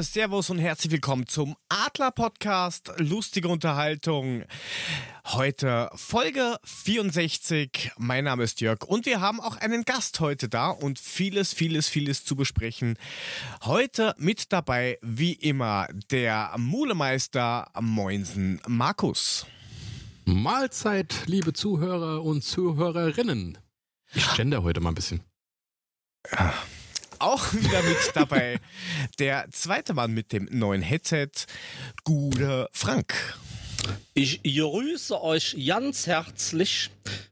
Servus und herzlich willkommen zum Adler Podcast. Lustige Unterhaltung. Heute Folge 64. Mein Name ist Jörg und wir haben auch einen Gast heute da und vieles, vieles, vieles zu besprechen. Heute mit dabei, wie immer, der Mulemeister Moinsen Markus. Mahlzeit, liebe Zuhörer und Zuhörerinnen. Ich gender heute mal ein bisschen. Ja auch wieder mit dabei der zweite Mann mit dem neuen Headset, Gude Frank. Ich grüße euch ganz herzlich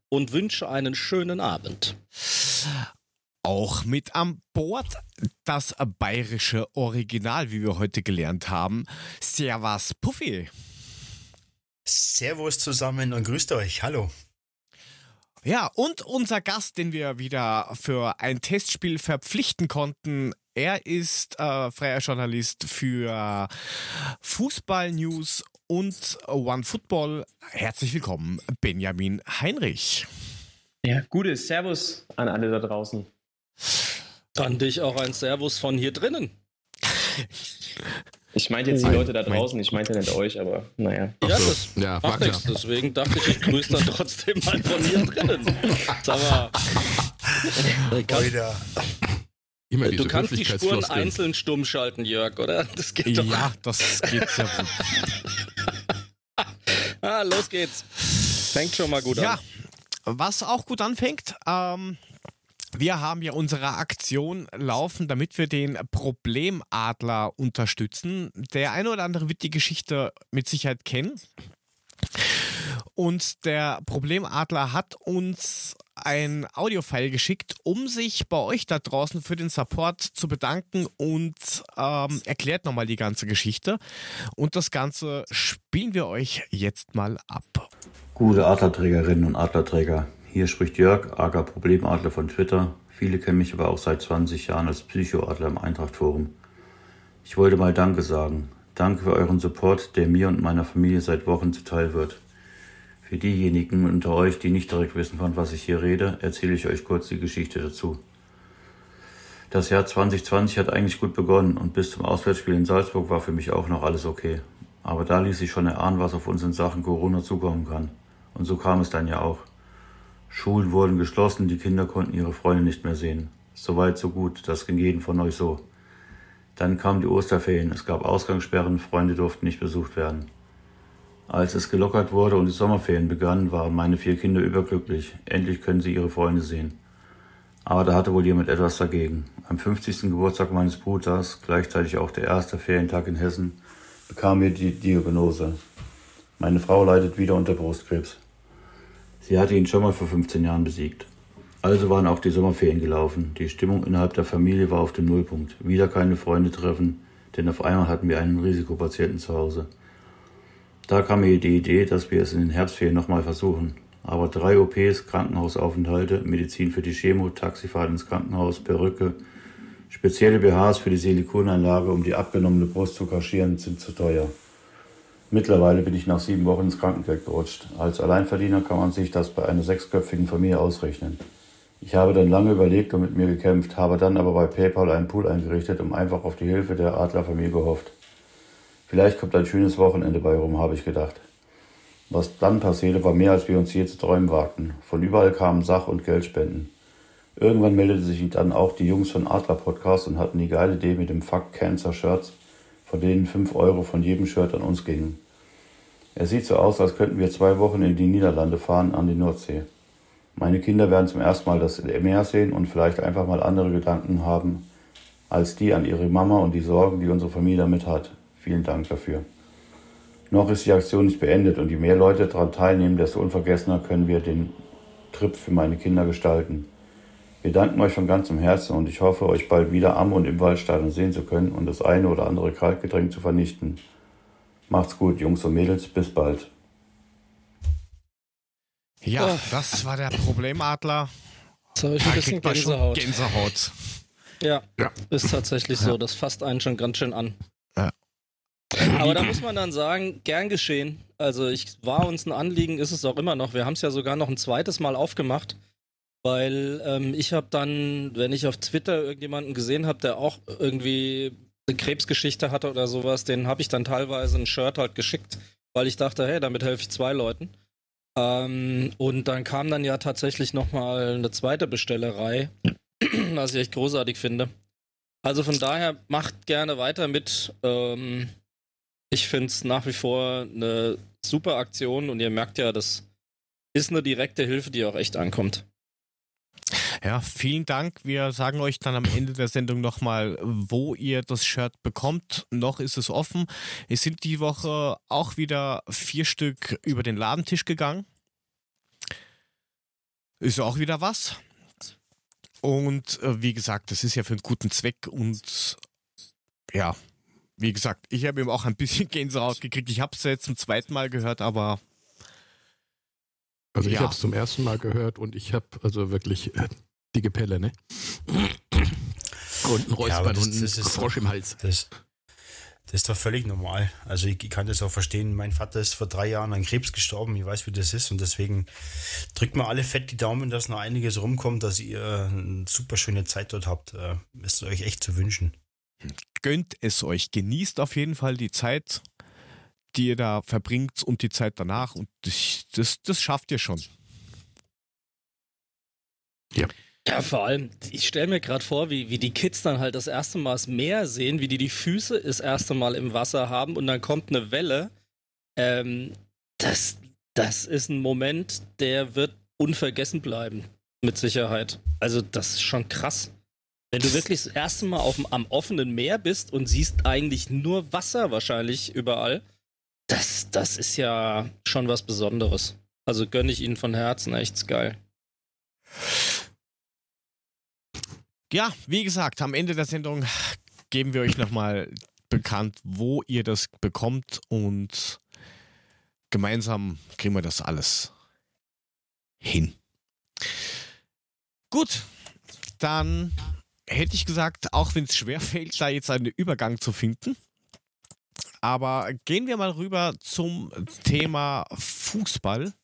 und wünsche einen schönen Abend. Auch mit an Bord das bayerische Original, wie wir heute gelernt haben. Servus Puffy. Servus zusammen und grüßt euch. Hallo. Ja, und unser Gast, den wir wieder für ein Testspiel verpflichten konnten, er ist äh, freier Journalist für Fußball News und One Football. Herzlich willkommen, Benjamin Heinrich. Ja, gutes Servus an alle da draußen. An dich auch ein Servus von hier drinnen. Ich meinte jetzt die Leute da draußen, ich meinte nicht euch, aber naja. Ja, das ja, macht nichts. Deswegen dachte ich, ich grüße dann trotzdem mal von hier drinnen. Sag mal. Immer du kannst die Spuren einzeln stumm schalten, Jörg, oder? Das geht doch. Ja, das geht sehr gut. ah, los geht's. Fängt schon mal gut ja, an. Ja, was auch gut anfängt, ähm, wir haben ja unsere Aktion laufen, damit wir den Problemadler unterstützen. Der eine oder andere wird die Geschichte mit Sicherheit kennen. Und der Problemadler hat uns ein Audiofile geschickt, um sich bei euch da draußen für den Support zu bedanken und ähm, erklärt nochmal die ganze Geschichte. Und das Ganze spielen wir euch jetzt mal ab. Gute Adlerträgerinnen und Adlerträger, hier spricht Jörg, Ager Problemadler von Twitter. Viele kennen mich aber auch seit 20 Jahren als Psychoadler im Eintracht-Forum. Ich wollte mal Danke sagen. Danke für euren Support, der mir und meiner Familie seit Wochen zuteil wird. Für diejenigen unter euch, die nicht direkt wissen, von was ich hier rede, erzähle ich euch kurz die Geschichte dazu. Das Jahr 2020 hat eigentlich gut begonnen und bis zum Auswärtsspiel in Salzburg war für mich auch noch alles okay. Aber da ließ sich schon erahnen, was auf uns in Sachen Corona zukommen kann. Und so kam es dann ja auch. Schulen wurden geschlossen, die Kinder konnten ihre Freunde nicht mehr sehen. Soweit, so gut, das ging jedem von euch so. Dann kamen die Osterferien, es gab Ausgangssperren, Freunde durften nicht besucht werden. Als es gelockert wurde und die Sommerferien begannen, waren meine vier Kinder überglücklich. Endlich können sie ihre Freunde sehen. Aber da hatte wohl jemand etwas dagegen. Am 50. Geburtstag meines Bruders, gleichzeitig auch der erste Ferientag in Hessen, bekam mir die Diagnose. Meine Frau leidet wieder unter Brustkrebs. Sie hatte ihn schon mal vor 15 Jahren besiegt. Also waren auch die Sommerferien gelaufen. Die Stimmung innerhalb der Familie war auf dem Nullpunkt. Wieder keine Freunde treffen, denn auf einmal hatten wir einen Risikopatienten zu Hause. Da kam mir die Idee, dass wir es in den Herbstferien nochmal versuchen. Aber drei OPs, Krankenhausaufenthalte, Medizin für die Chemo, Taxifahrt ins Krankenhaus, Perücke, spezielle BHs für die Silikonanlage, um die abgenommene Brust zu kaschieren, sind zu teuer. Mittlerweile bin ich nach sieben Wochen ins Krankengeld gerutscht. Als Alleinverdiener kann man sich das bei einer sechsköpfigen Familie ausrechnen. Ich habe dann lange überlegt und mit mir gekämpft, habe dann aber bei PayPal einen Pool eingerichtet und einfach auf die Hilfe der Adlerfamilie gehofft. Vielleicht kommt ein schönes Wochenende bei rum, habe ich gedacht. Was dann passierte, war mehr, als wir uns je zu träumen wagten. Von überall kamen Sach- und Geldspenden. Irgendwann meldete sich dann auch die Jungs von Adler Podcast und hatten die geile Idee mit dem Fuck Cancer Shirts von denen 5 Euro von jedem Shirt an uns gingen. Es sieht so aus, als könnten wir zwei Wochen in die Niederlande fahren an die Nordsee. Meine Kinder werden zum ersten Mal das Meer sehen und vielleicht einfach mal andere Gedanken haben als die an ihre Mama und die Sorgen, die unsere Familie damit hat. Vielen Dank dafür. Noch ist die Aktion nicht beendet und je mehr Leute daran teilnehmen, desto unvergessener können wir den Trip für meine Kinder gestalten. Wir danken euch von ganzem Herzen und ich hoffe, euch bald wieder am und im Waldstadion sehen zu können und das eine oder andere Kaltgetränk zu vernichten. Macht's gut, Jungs und Mädels, bis bald. Ja, oh. das war der Problemadler. Jetzt habe ich ein bisschen Gänsehaut. Gänsehaut. Ja, ja, ist tatsächlich so. Das fasst einen schon ganz schön an. Ja. Aber da muss man dann sagen, gern geschehen. Also ich war uns ein Anliegen, ist es auch immer noch. Wir haben es ja sogar noch ein zweites Mal aufgemacht. Weil ähm, ich habe dann, wenn ich auf Twitter irgendjemanden gesehen habe, der auch irgendwie eine Krebsgeschichte hatte oder sowas, den habe ich dann teilweise ein Shirt halt geschickt, weil ich dachte, hey, damit helfe ich zwei Leuten. Ähm, und dann kam dann ja tatsächlich nochmal eine zweite Bestellerei, was ich echt großartig finde. Also von daher macht gerne weiter mit. Ähm, ich finde es nach wie vor eine super Aktion und ihr merkt ja, das ist eine direkte Hilfe, die auch echt ankommt. Ja, vielen Dank. Wir sagen euch dann am Ende der Sendung nochmal, wo ihr das Shirt bekommt. Noch ist es offen. Es sind die Woche auch wieder vier Stück über den Ladentisch gegangen. Ist auch wieder was. Und äh, wie gesagt, das ist ja für einen guten Zweck und ja, wie gesagt, ich habe eben auch ein bisschen Gänsehaut gekriegt. Ich habe es jetzt zum zweiten Mal gehört, aber also ich habe es zum ersten Mal gehört und ich habe also wirklich die Gepelle, ne? Und ein Räuspern ja, das, und ein Frosch im Hals. Das, das ist doch völlig normal. Also ich, ich, kann das auch verstehen. Mein Vater ist vor drei Jahren an Krebs gestorben. Ich weiß, wie das ist. Und deswegen drückt mal alle fett die Daumen, dass noch einiges rumkommt, dass ihr eine super schöne Zeit dort habt. Äh, ist euch echt zu wünschen. Gönnt es euch. Genießt auf jeden Fall die Zeit die ihr da verbringt und die Zeit danach. Und das, das, das schafft ihr schon. Ja. Ja, vor allem, ich stelle mir gerade vor, wie, wie die Kids dann halt das erste Mal das Meer sehen, wie die die Füße das erste Mal im Wasser haben und dann kommt eine Welle. Ähm, das, das ist ein Moment, der wird unvergessen bleiben. Mit Sicherheit. Also, das ist schon krass. Wenn du wirklich das erste Mal auf, am offenen Meer bist und siehst eigentlich nur Wasser wahrscheinlich überall, das, das ist ja schon was Besonderes. Also gönne ich Ihnen von Herzen, echt geil. Ja, wie gesagt, am Ende der Sendung geben wir euch nochmal bekannt, wo ihr das bekommt und gemeinsam kriegen wir das alles hin. Gut, dann hätte ich gesagt, auch wenn es schwerfällt, da jetzt einen Übergang zu finden, aber gehen wir mal rüber zum Thema Fußball.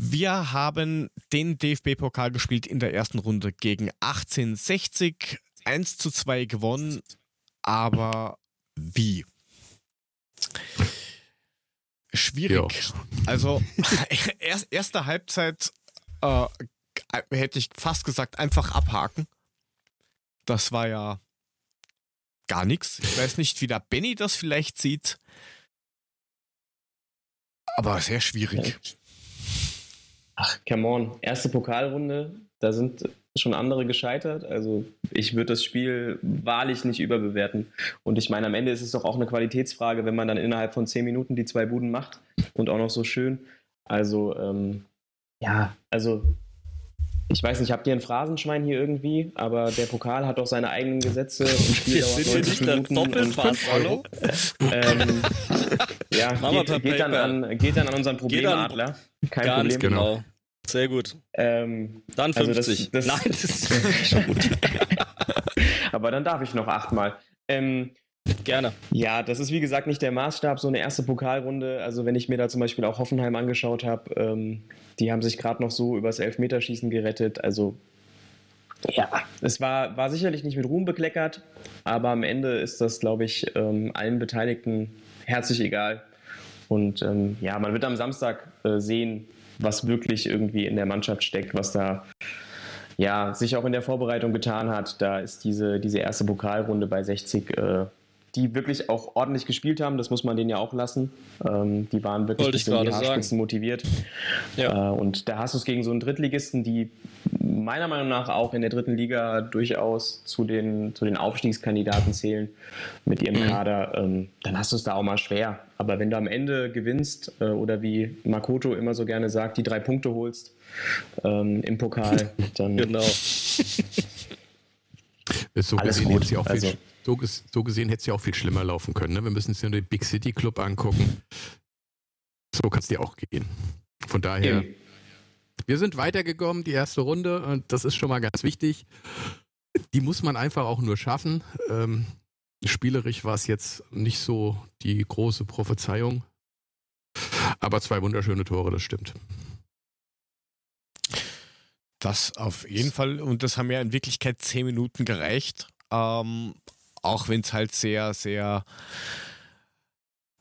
Wir haben den DFB-Pokal gespielt in der ersten Runde gegen 1860. 1 zu 2 gewonnen. Aber wie? Schwierig. Ja. Also, erst, erste Halbzeit äh, hätte ich fast gesagt, einfach abhaken. Das war ja gar nichts. Ich weiß nicht, wie der Benny das vielleicht sieht. Aber sehr schwierig. Ach, come on. Erste Pokalrunde, da sind schon andere gescheitert. Also ich würde das Spiel wahrlich nicht überbewerten. Und ich meine, am Ende ist es doch auch eine Qualitätsfrage, wenn man dann innerhalb von zehn Minuten die zwei Buden macht und auch noch so schön. Also ähm, ja, also ich weiß nicht, habt ihr ein Phrasenschwein hier irgendwie? Aber der Pokal hat doch seine eigenen Gesetze und Spieldauer 90 Minuten und hallo? ähm, ja, geht, geht, dann an, geht dann an unseren Problemadler. Kein Ganz Problem. genau. Sehr gut. Ähm, dann 50. Also das, das, Nein, das ist schon gut. Aber dann darf ich noch achtmal. Ähm, Gerne. Ja, das ist wie gesagt nicht der Maßstab, so eine erste Pokalrunde. Also wenn ich mir da zum Beispiel auch Hoffenheim angeschaut habe, ähm, die haben sich gerade noch so übers Elfmeterschießen gerettet. Also ja, es war, war sicherlich nicht mit Ruhm bekleckert, aber am Ende ist das, glaube ich, ähm, allen Beteiligten herzlich egal. Und ähm, ja, man wird am Samstag äh, sehen, was wirklich irgendwie in der Mannschaft steckt, was da ja, sich auch in der Vorbereitung getan hat. Da ist diese, diese erste Pokalrunde bei 60 äh, die wirklich auch ordentlich gespielt haben, das muss man denen ja auch lassen. Ähm, die waren wirklich bis in die Haarspitzen motiviert. Ja. Äh, und da hast du es gegen so einen Drittligisten, die meiner Meinung nach auch in der dritten Liga durchaus zu den, zu den Aufstiegskandidaten zählen mit ihrem mhm. Kader, ähm, dann hast du es da auch mal schwer. Aber wenn du am Ende gewinnst äh, oder wie Makoto immer so gerne sagt, die drei Punkte holst ähm, im Pokal, dann. genau. so Alles gesehen gut. Auch also, so, so gesehen hätte es ja auch viel schlimmer laufen können. Ne? Wir müssen uns ja nur den Big City Club angucken. So kann es dir auch gehen. Von daher, ja. Wir sind weitergekommen, die erste Runde, und das ist schon mal ganz wichtig. Die muss man einfach auch nur schaffen. Ähm, spielerisch war es jetzt nicht so die große Prophezeiung. Aber zwei wunderschöne Tore, das stimmt. Das auf jeden Fall. Und das haben ja in Wirklichkeit zehn Minuten gereicht. Ähm, auch wenn es halt sehr, sehr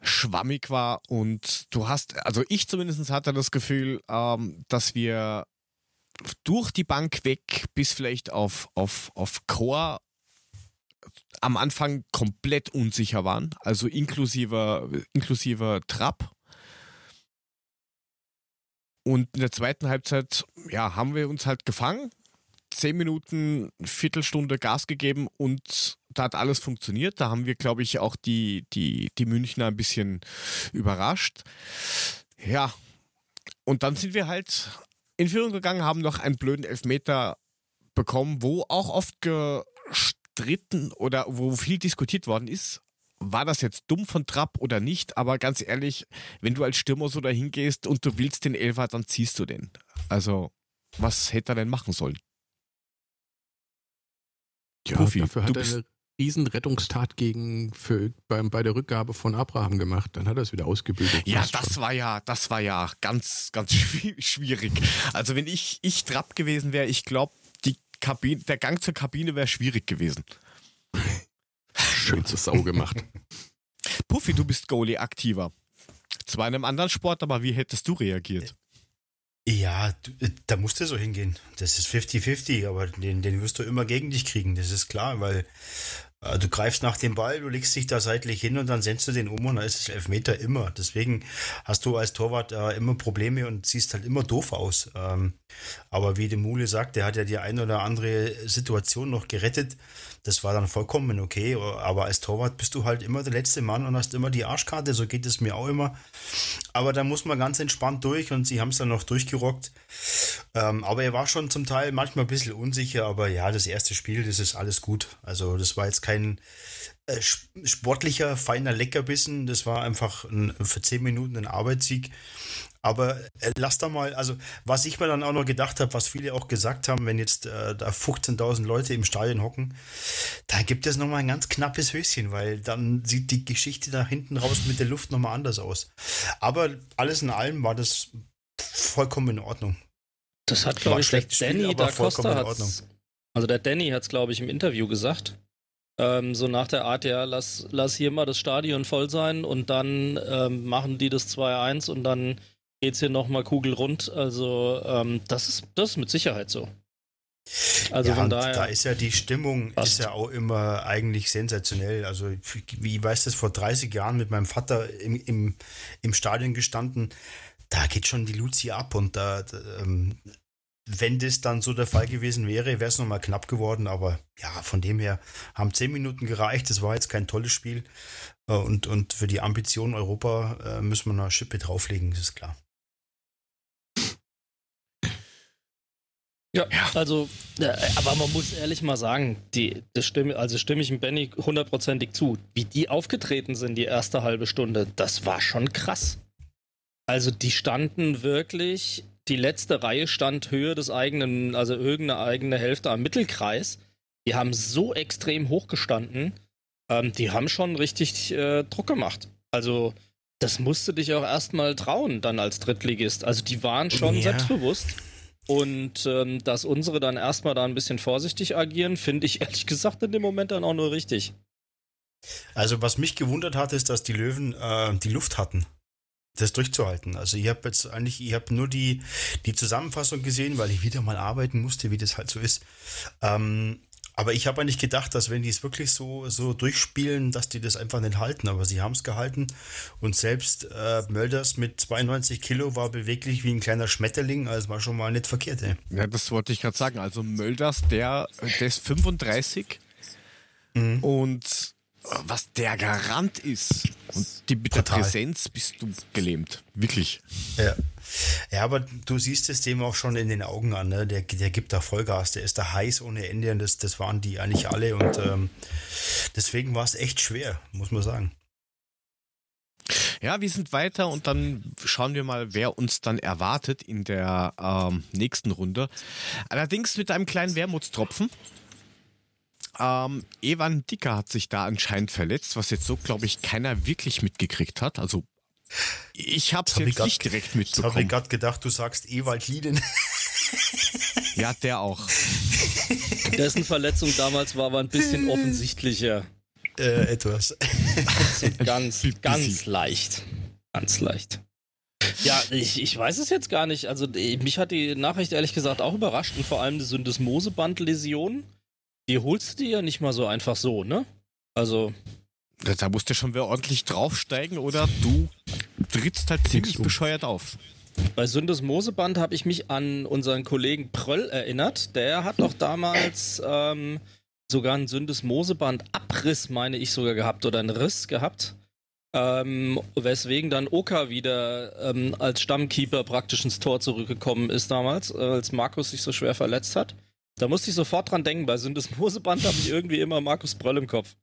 schwammig war und du hast, also ich zumindest hatte das Gefühl, ähm, dass wir durch die Bank weg bis vielleicht auf, auf, auf Core am Anfang komplett unsicher waren, also inklusive, inklusive Trap. Und in der zweiten Halbzeit, ja, haben wir uns halt gefangen, zehn Minuten, Viertelstunde Gas gegeben und da hat alles funktioniert. Da haben wir, glaube ich, auch die, die, die Münchner ein bisschen überrascht. Ja, und dann sind wir halt in Führung gegangen, haben noch einen blöden Elfmeter bekommen, wo auch oft gestritten oder wo viel diskutiert worden ist. War das jetzt dumm von Trapp oder nicht? Aber ganz ehrlich, wenn du als Stürmer so dahin gehst und du willst den Elfer, dann ziehst du den. Also, was hätte er denn machen sollen? Ja, Puffy, dafür hat er eine Riesenrettungstat gegen für, bei, bei der Rückgabe von Abraham gemacht. Dann hat er es wieder ausgebügelt. Ja, das schon. war ja, das war ja ganz, ganz schwierig. Also wenn ich, ich Trapp gewesen wäre, ich glaube, der Gang zur Kabine wäre schwierig gewesen. Schön zur Sau gemacht. Puffy, du bist Goalie aktiver. Zwar in einem anderen Sport, aber wie hättest du reagiert? Ja, da musst du so hingehen. Das ist 50-50, aber den, den wirst du immer gegen dich kriegen, das ist klar, weil äh, du greifst nach dem Ball, du legst dich da seitlich hin und dann sendst du den um und dann ist es Elfmeter immer. Deswegen hast du als Torwart äh, immer Probleme und siehst halt immer doof aus. Ähm, aber wie der Mule sagt, der hat ja die eine oder andere Situation noch gerettet. Das war dann vollkommen okay. Aber als Torwart bist du halt immer der letzte Mann und hast immer die Arschkarte. So geht es mir auch immer. Aber da muss man ganz entspannt durch und sie haben es dann noch durchgerockt. Ähm, aber er war schon zum Teil manchmal ein bisschen unsicher. Aber ja, das erste Spiel, das ist alles gut. Also das war jetzt kein äh, sportlicher, feiner Leckerbissen. Das war einfach ein, für zehn Minuten ein Arbeitssieg. Aber äh, lass da mal, also was ich mir dann auch noch gedacht habe, was viele auch gesagt haben, wenn jetzt äh, da 15.000 Leute im Stadion hocken, da gibt es nochmal ein ganz knappes Höschen, weil dann sieht die Geschichte da hinten raus mit der Luft nochmal anders aus. Aber alles in allem war das vollkommen in Ordnung. Das hat, glaube ich, der Danny Spiel, da Costa hat Also der Danny hat es, glaube ich, im Interview gesagt. Ähm, so nach der Art, ja, lass, lass hier mal das Stadion voll sein und dann ähm, machen die das 2-1 und dann geht's hier nochmal kugelrund. Also ähm, das, ist, das ist mit Sicherheit so. Also ja, von daher. Da ist ja die Stimmung ist ja auch immer eigentlich sensationell. Also wie ich weiß das vor 30 Jahren mit meinem Vater im, im, im Stadion gestanden, da geht schon die Luzi ab und da, ähm, wenn das dann so der Fall gewesen wäre, wäre es nochmal knapp geworden. Aber ja, von dem her haben 10 Minuten gereicht. Das war jetzt kein tolles Spiel. Äh, und, und für die Ambition Europa äh, müssen wir noch eine Schippe drauflegen, das ist klar. Ja, also, äh, aber man muss ehrlich mal sagen, die, das stimme, also stimme ich dem Benny hundertprozentig zu. Wie die aufgetreten sind, die erste halbe Stunde, das war schon krass. Also, die standen wirklich, die letzte Reihe stand Höhe des eigenen, also irgendeine eigene Hälfte am Mittelkreis. Die haben so extrem hochgestanden, ähm, die haben schon richtig äh, Druck gemacht. Also, das musste dich auch erstmal trauen, dann als Drittligist. Also, die waren schon ja. selbstbewusst. Und ähm, dass unsere dann erstmal da ein bisschen vorsichtig agieren, finde ich ehrlich gesagt in dem Moment dann auch nur richtig. Also was mich gewundert hat, ist, dass die Löwen äh, die Luft hatten, das durchzuhalten. Also ich habe jetzt eigentlich, ich habe nur die, die Zusammenfassung gesehen, weil ich wieder mal arbeiten musste, wie das halt so ist. Ähm, aber ich habe eigentlich gedacht, dass wenn die es wirklich so, so durchspielen, dass die das einfach nicht halten. Aber sie haben es gehalten. Und selbst äh, Mölders mit 92 Kilo war beweglich wie ein kleiner Schmetterling. Also war schon mal nicht verkehrt. Ey. Ja, das wollte ich gerade sagen. Also Mölders, der, der ist 35 mhm. und was der Garant ist. Und die, mit der Präsenz bist du gelähmt. Wirklich. Ja. Ja, aber du siehst es dem auch schon in den Augen an, ne? Der, der gibt da Vollgas, der ist da heiß ohne Ende und das, das waren die eigentlich alle und ähm, deswegen war es echt schwer, muss man sagen. Ja, wir sind weiter und dann schauen wir mal, wer uns dann erwartet in der ähm, nächsten Runde. Allerdings mit einem kleinen Wermutstropfen. Ähm, Evan Dicker hat sich da anscheinend verletzt, was jetzt so, glaube ich, keiner wirklich mitgekriegt hat. Also ich habe es jetzt nicht direkt mitbekommen. Ich habe gerade gedacht, du sagst Ewald Lieden. ja, der auch. Dessen Verletzung damals war aber ein bisschen offensichtlicher. äh, etwas. ganz, ganz leicht. Ganz leicht. Ja, ich, ich weiß es jetzt gar nicht. Also mich hat die Nachricht ehrlich gesagt auch überrascht und vor allem die Syndesmoseband-Läsion, die holst du dir ja nicht mal so einfach so, ne? Also. Da musst du schon wieder ordentlich draufsteigen oder du trittst halt ziemlich bescheuert auf. Bei Syndesmoseband habe ich mich an unseren Kollegen Pröll erinnert. Der hat doch damals ähm, sogar einen Syndesmoseband-Abriss, meine ich sogar gehabt, oder einen Riss gehabt. Ähm, weswegen dann Oka wieder ähm, als Stammkeeper praktisch ins Tor zurückgekommen ist damals, äh, als Markus sich so schwer verletzt hat. Da musste ich sofort dran denken, bei Syndesmoseband habe ich irgendwie immer Markus Bröll im Kopf.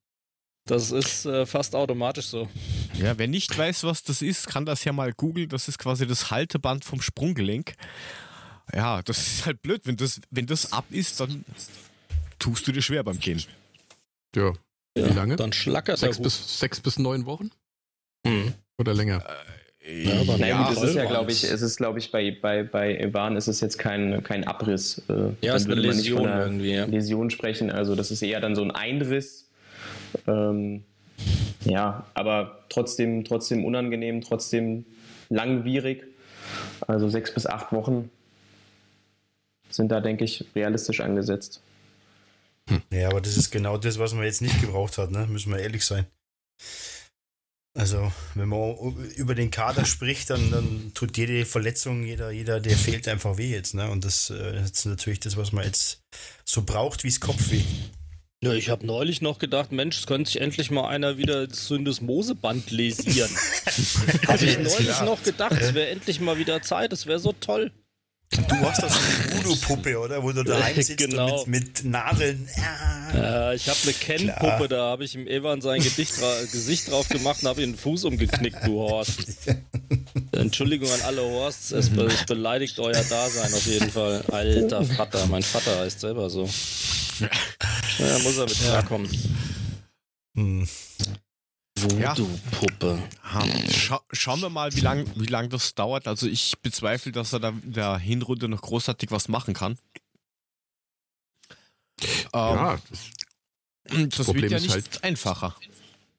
Das ist äh, fast automatisch so. Ja, wer nicht weiß, was das ist, kann das ja mal googeln. Das ist quasi das Halteband vom Sprunggelenk. Ja, das ist halt blöd. Wenn das, wenn das ab ist, dann tust du dir schwer beim Gehen. Ja. ja Wie lange? Dann schlackert sechs bis, sechs bis neun Wochen? Mhm. Oder länger? Äh, ja, gut, es ist ja, glaube ich, es ist, glaube ich, bei, bei, bei Evan ist es jetzt kein, kein Abriss. Äh, ja, es ist eine Läsion irgendwie. Ja. Läsion sprechen. Also das ist eher dann so ein Einriss. Ähm, ja, aber trotzdem, trotzdem unangenehm, trotzdem langwierig. Also sechs bis acht Wochen sind da, denke ich, realistisch angesetzt. Hm. Ja, aber das ist genau das, was man jetzt nicht gebraucht hat, ne? müssen wir ehrlich sein. Also, wenn man über den Kader spricht, dann, dann tut jede Verletzung, jeder, jeder, der fehlt einfach weh jetzt. Ne? Und das äh, ist natürlich das, was man jetzt so braucht, wie es Kopfweh. Ja, ich habe neulich noch gedacht, Mensch, es könnte sich endlich mal einer wieder das Syndesmoseband lesieren. habe ich neulich noch gedacht, es wäre endlich mal wieder Zeit, es wäre so toll. Du hast doch so eine Voodoo-Puppe, oder? Wo du daheim sitzt genau. und mit, mit Nadeln. Ja, ich habe eine Ken-Puppe, da habe ich ihm Evan sein Gedicht, Gesicht drauf gemacht und habe ihm den Fuß umgeknickt, du Horst. Entschuldigung an alle Horsts, es, be es beleidigt euer Dasein auf jeden Fall. Alter Vater, mein Vater heißt selber so. Ja, muss er mit klarkommen. Hm. Voodoo-Puppe. Ja. Scha schauen wir mal, wie lange wie lang das dauert. Also ich bezweifle, dass er da in der Hinrunde noch großartig was machen kann. Ja, das, ähm, das Problem wird ja nicht halt, einfacher.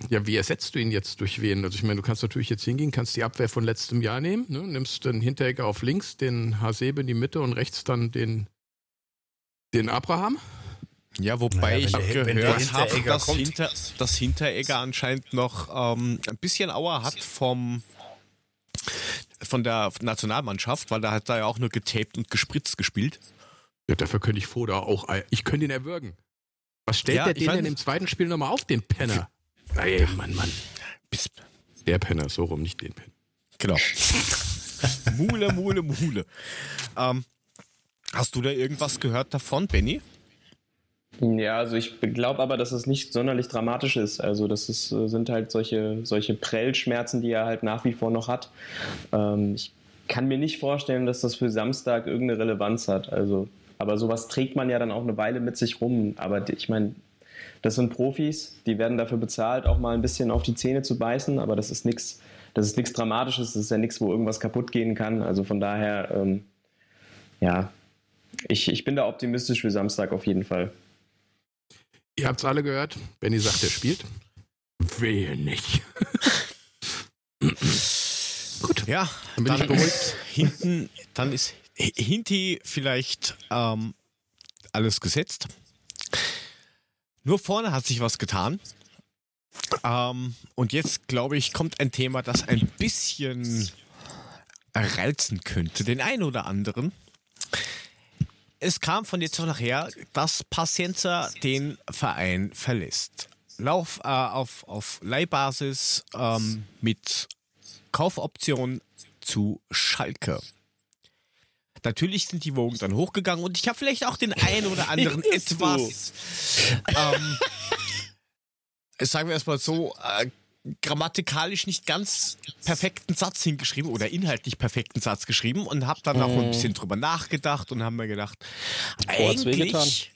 Ja, wie ersetzt du ihn jetzt durch wen? Also ich meine, du kannst natürlich jetzt hingehen, kannst die Abwehr von letztem Jahr nehmen, ne? nimmst den Hinteregger auf links, den Hasebe in die Mitte und rechts dann den, den Abraham. Ja, wobei naja, ich der, gehört habe, dass, Hinter, dass Hinteregger anscheinend noch ähm, ein bisschen Auer hat vom von der Nationalmannschaft, weil da hat er ja auch nur getaped und gespritzt gespielt. Ja, dafür könnte ich Foda auch. Ich könnte ihn erwürgen. Was stellt ja, der den denn im zweiten Spiel nochmal auf, den Penner? Ey, Mann, Mann. Bis der Penner, so rum, nicht den Penner. Genau. Mule, Mule, Mule. Ähm, hast du da irgendwas gehört davon, Benny? Ja, also ich glaube aber, dass es nicht sonderlich dramatisch ist. Also das ist, äh, sind halt solche, solche Prellschmerzen, die er halt nach wie vor noch hat. Ähm, ich kann mir nicht vorstellen, dass das für Samstag irgendeine Relevanz hat. Also, aber sowas trägt man ja dann auch eine Weile mit sich rum. Aber ich meine, das sind Profis, die werden dafür bezahlt, auch mal ein bisschen auf die Zähne zu beißen, aber das ist nichts, das ist nichts Dramatisches, das ist ja nichts, wo irgendwas kaputt gehen kann. Also von daher, ähm, ja, ich, ich bin da optimistisch für Samstag auf jeden Fall. Ihr habt es alle gehört. Benny sagt, er spielt. Wehe nicht. Gut. Ja, dann bin dann ich beruhigt. Hinten, dann ist Hinti vielleicht ähm, alles gesetzt. Nur vorne hat sich was getan. Ähm, und jetzt, glaube ich, kommt ein Thema, das ein bisschen reizen könnte, den einen oder anderen es kam von jetzt auf nachher, dass Pacienza den Verein verlässt. Lauf äh, auf, auf Leihbasis ähm, mit Kaufoption zu Schalke. Natürlich sind die Wogen dann hochgegangen und ich habe vielleicht auch den einen oder anderen etwas, ähm, sagen wir erstmal so, äh, grammatikalisch nicht ganz perfekten Satz hingeschrieben oder inhaltlich perfekten Satz geschrieben und habe dann mm. auch ein bisschen drüber nachgedacht und haben mir gedacht, eigentlich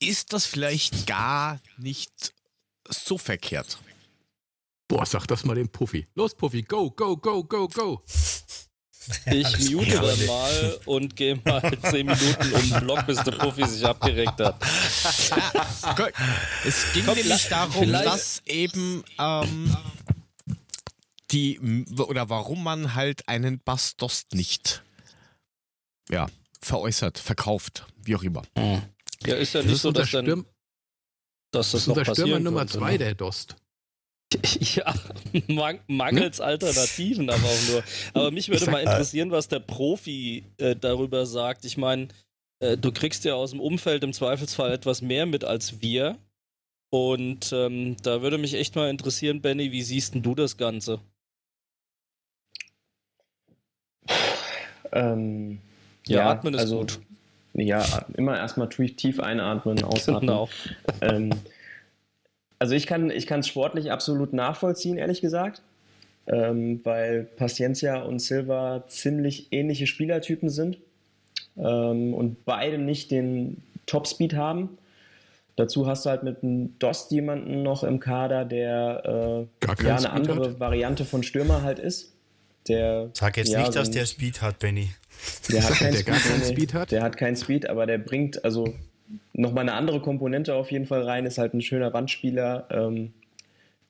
ist das vielleicht gar nicht so verkehrt. Boah, sag das mal dem Puffy. Los, Puffy, go, go, go, go, go. Ich mute dann mal und gehe mal 10 Minuten um den Block, bis der Profi sich abgeregt hat. es ging Komm, nämlich darum, dass eben ähm, die oder warum man halt einen Bastost nicht ja, veräußert, verkauft, wie auch immer. Ja, ist ja nicht das so, dass dann dass das, das noch passieren Stürmer Nummer zwei, ne? der Dost. Ja, man mangels Alternativen aber auch nur. Aber mich würde mal interessieren, was der Profi äh, darüber sagt. Ich meine, äh, du kriegst ja aus dem Umfeld im Zweifelsfall etwas mehr mit als wir. Und ähm, da würde mich echt mal interessieren, Benny, wie siehst denn du das Ganze? Ähm, ja, ja, atmen ist also, gut. Ja, immer erstmal tief einatmen, ausatmen. Genau. Ähm, also ich kann ich es sportlich absolut nachvollziehen, ehrlich gesagt, ähm, weil Paciencia und Silva ziemlich ähnliche Spielertypen sind ähm, und beide nicht den Top-Speed haben. Dazu hast du halt mit einem Dost jemanden noch im Kader, der äh, ja eine andere hat. Variante von Stürmer halt ist. Der, Sag jetzt ja, nicht, dass der Speed hat, Benny. Der hat keinen Speed, Speed hat? Der hat keinen Speed, aber der bringt, also nochmal eine andere Komponente auf jeden Fall rein, ist halt ein schöner Wandspieler, ähm,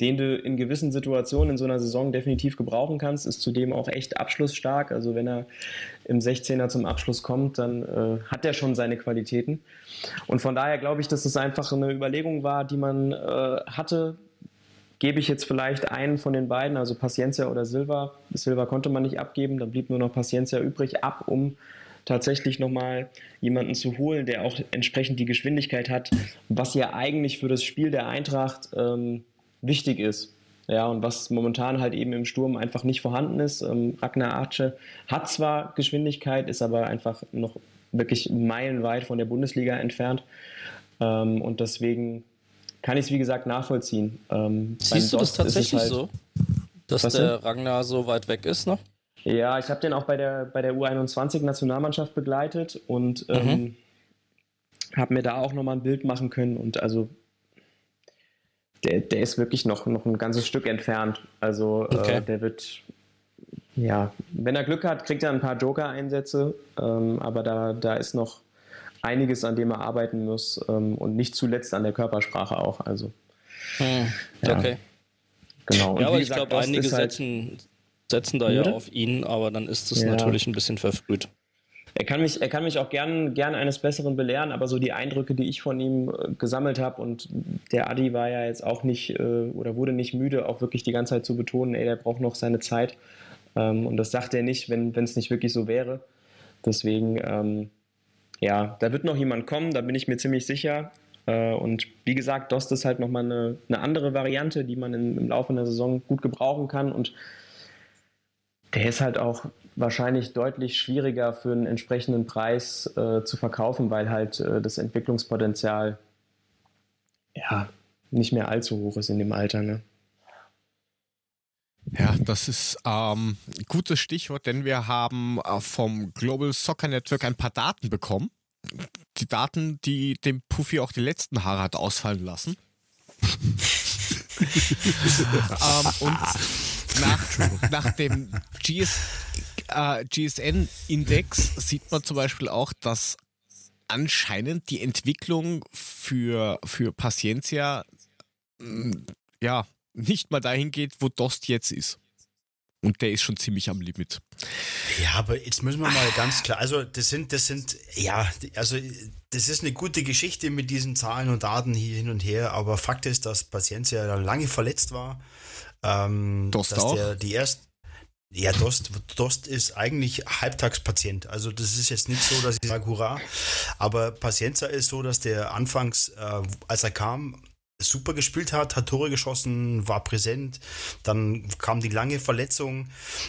den du in gewissen Situationen in so einer Saison definitiv gebrauchen kannst, ist zudem auch echt abschlussstark. Also wenn er im 16er zum Abschluss kommt, dann äh, hat er schon seine Qualitäten. Und von daher glaube ich, dass es einfach eine Überlegung war, die man äh, hatte. Gebe ich jetzt vielleicht einen von den beiden, also Paciencia oder Silva. Silva konnte man nicht abgeben, dann blieb nur noch Paciencia übrig, ab, um tatsächlich nochmal jemanden zu holen, der auch entsprechend die Geschwindigkeit hat, was ja eigentlich für das Spiel der Eintracht ähm, wichtig ist. Ja, und was momentan halt eben im Sturm einfach nicht vorhanden ist. Ähm, Ragnar Arce hat zwar Geschwindigkeit, ist aber einfach noch wirklich meilenweit von der Bundesliga entfernt. Ähm, und deswegen kann ich es, wie gesagt, nachvollziehen. Ähm, Siehst du das tatsächlich halt, so? Dass der Ragnar so weit weg ist noch? Ja, ich habe den auch bei der, bei der U21-Nationalmannschaft begleitet und ähm, mhm. habe mir da auch nochmal ein Bild machen können. Und also der, der ist wirklich noch, noch ein ganzes Stück entfernt. Also äh, okay. äh, der wird, ja, wenn er Glück hat, kriegt er ein paar Joker-Einsätze, ähm, aber da, da ist noch einiges, an dem er arbeiten muss ähm, und nicht zuletzt an der Körpersprache auch. Also, hm. ja. Okay. Genau. Und ja, aber ich glaube, einige halt, setzen, setzen da ja auf ihn, aber dann ist es ja. natürlich ein bisschen verfrüht. Er kann mich, er kann mich auch gern, gern eines Besseren belehren, aber so die Eindrücke, die ich von ihm äh, gesammelt habe und der Adi war ja jetzt auch nicht äh, oder wurde nicht müde, auch wirklich die ganze Zeit zu betonen, ey, der braucht noch seine Zeit. Ähm, und das sagt er nicht, wenn es nicht wirklich so wäre. Deswegen, ähm, ja, da wird noch jemand kommen, da bin ich mir ziemlich sicher. Äh, und wie gesagt, Dost ist halt nochmal eine, eine andere Variante, die man in, im Laufe der Saison gut gebrauchen kann und der ist halt auch wahrscheinlich deutlich schwieriger für einen entsprechenden Preis äh, zu verkaufen, weil halt äh, das Entwicklungspotenzial ja nicht mehr allzu hoch ist in dem Alter. Ne? Ja, das ist ähm, ein gutes Stichwort, denn wir haben äh, vom Global Soccer Network ein paar Daten bekommen. Die Daten, die dem Puffy auch die letzten Haare hat ausfallen lassen. ähm, und nach, nach dem GS, äh, GSN-Index sieht man zum Beispiel auch, dass anscheinend die Entwicklung für, für Paciencia mm, ja nicht mal dahin geht, wo Dost jetzt ist. Und der ist schon ziemlich am Limit. Ja, aber jetzt müssen wir mal ganz klar, also das sind, das sind, ja, also das ist eine gute Geschichte mit diesen Zahlen und Daten hier hin und her, aber Fakt ist, dass Paciencia lange verletzt war ähm, Dost dass auch? Der, die erst, ja, Dost, Dost ist eigentlich Halbtagspatient. Also das ist jetzt nicht so, dass ich sage, hurra. Aber Pacienza ist so, dass der anfangs, äh, als er kam, super gespielt hat, hat Tore geschossen, war präsent. Dann kam die lange Verletzung.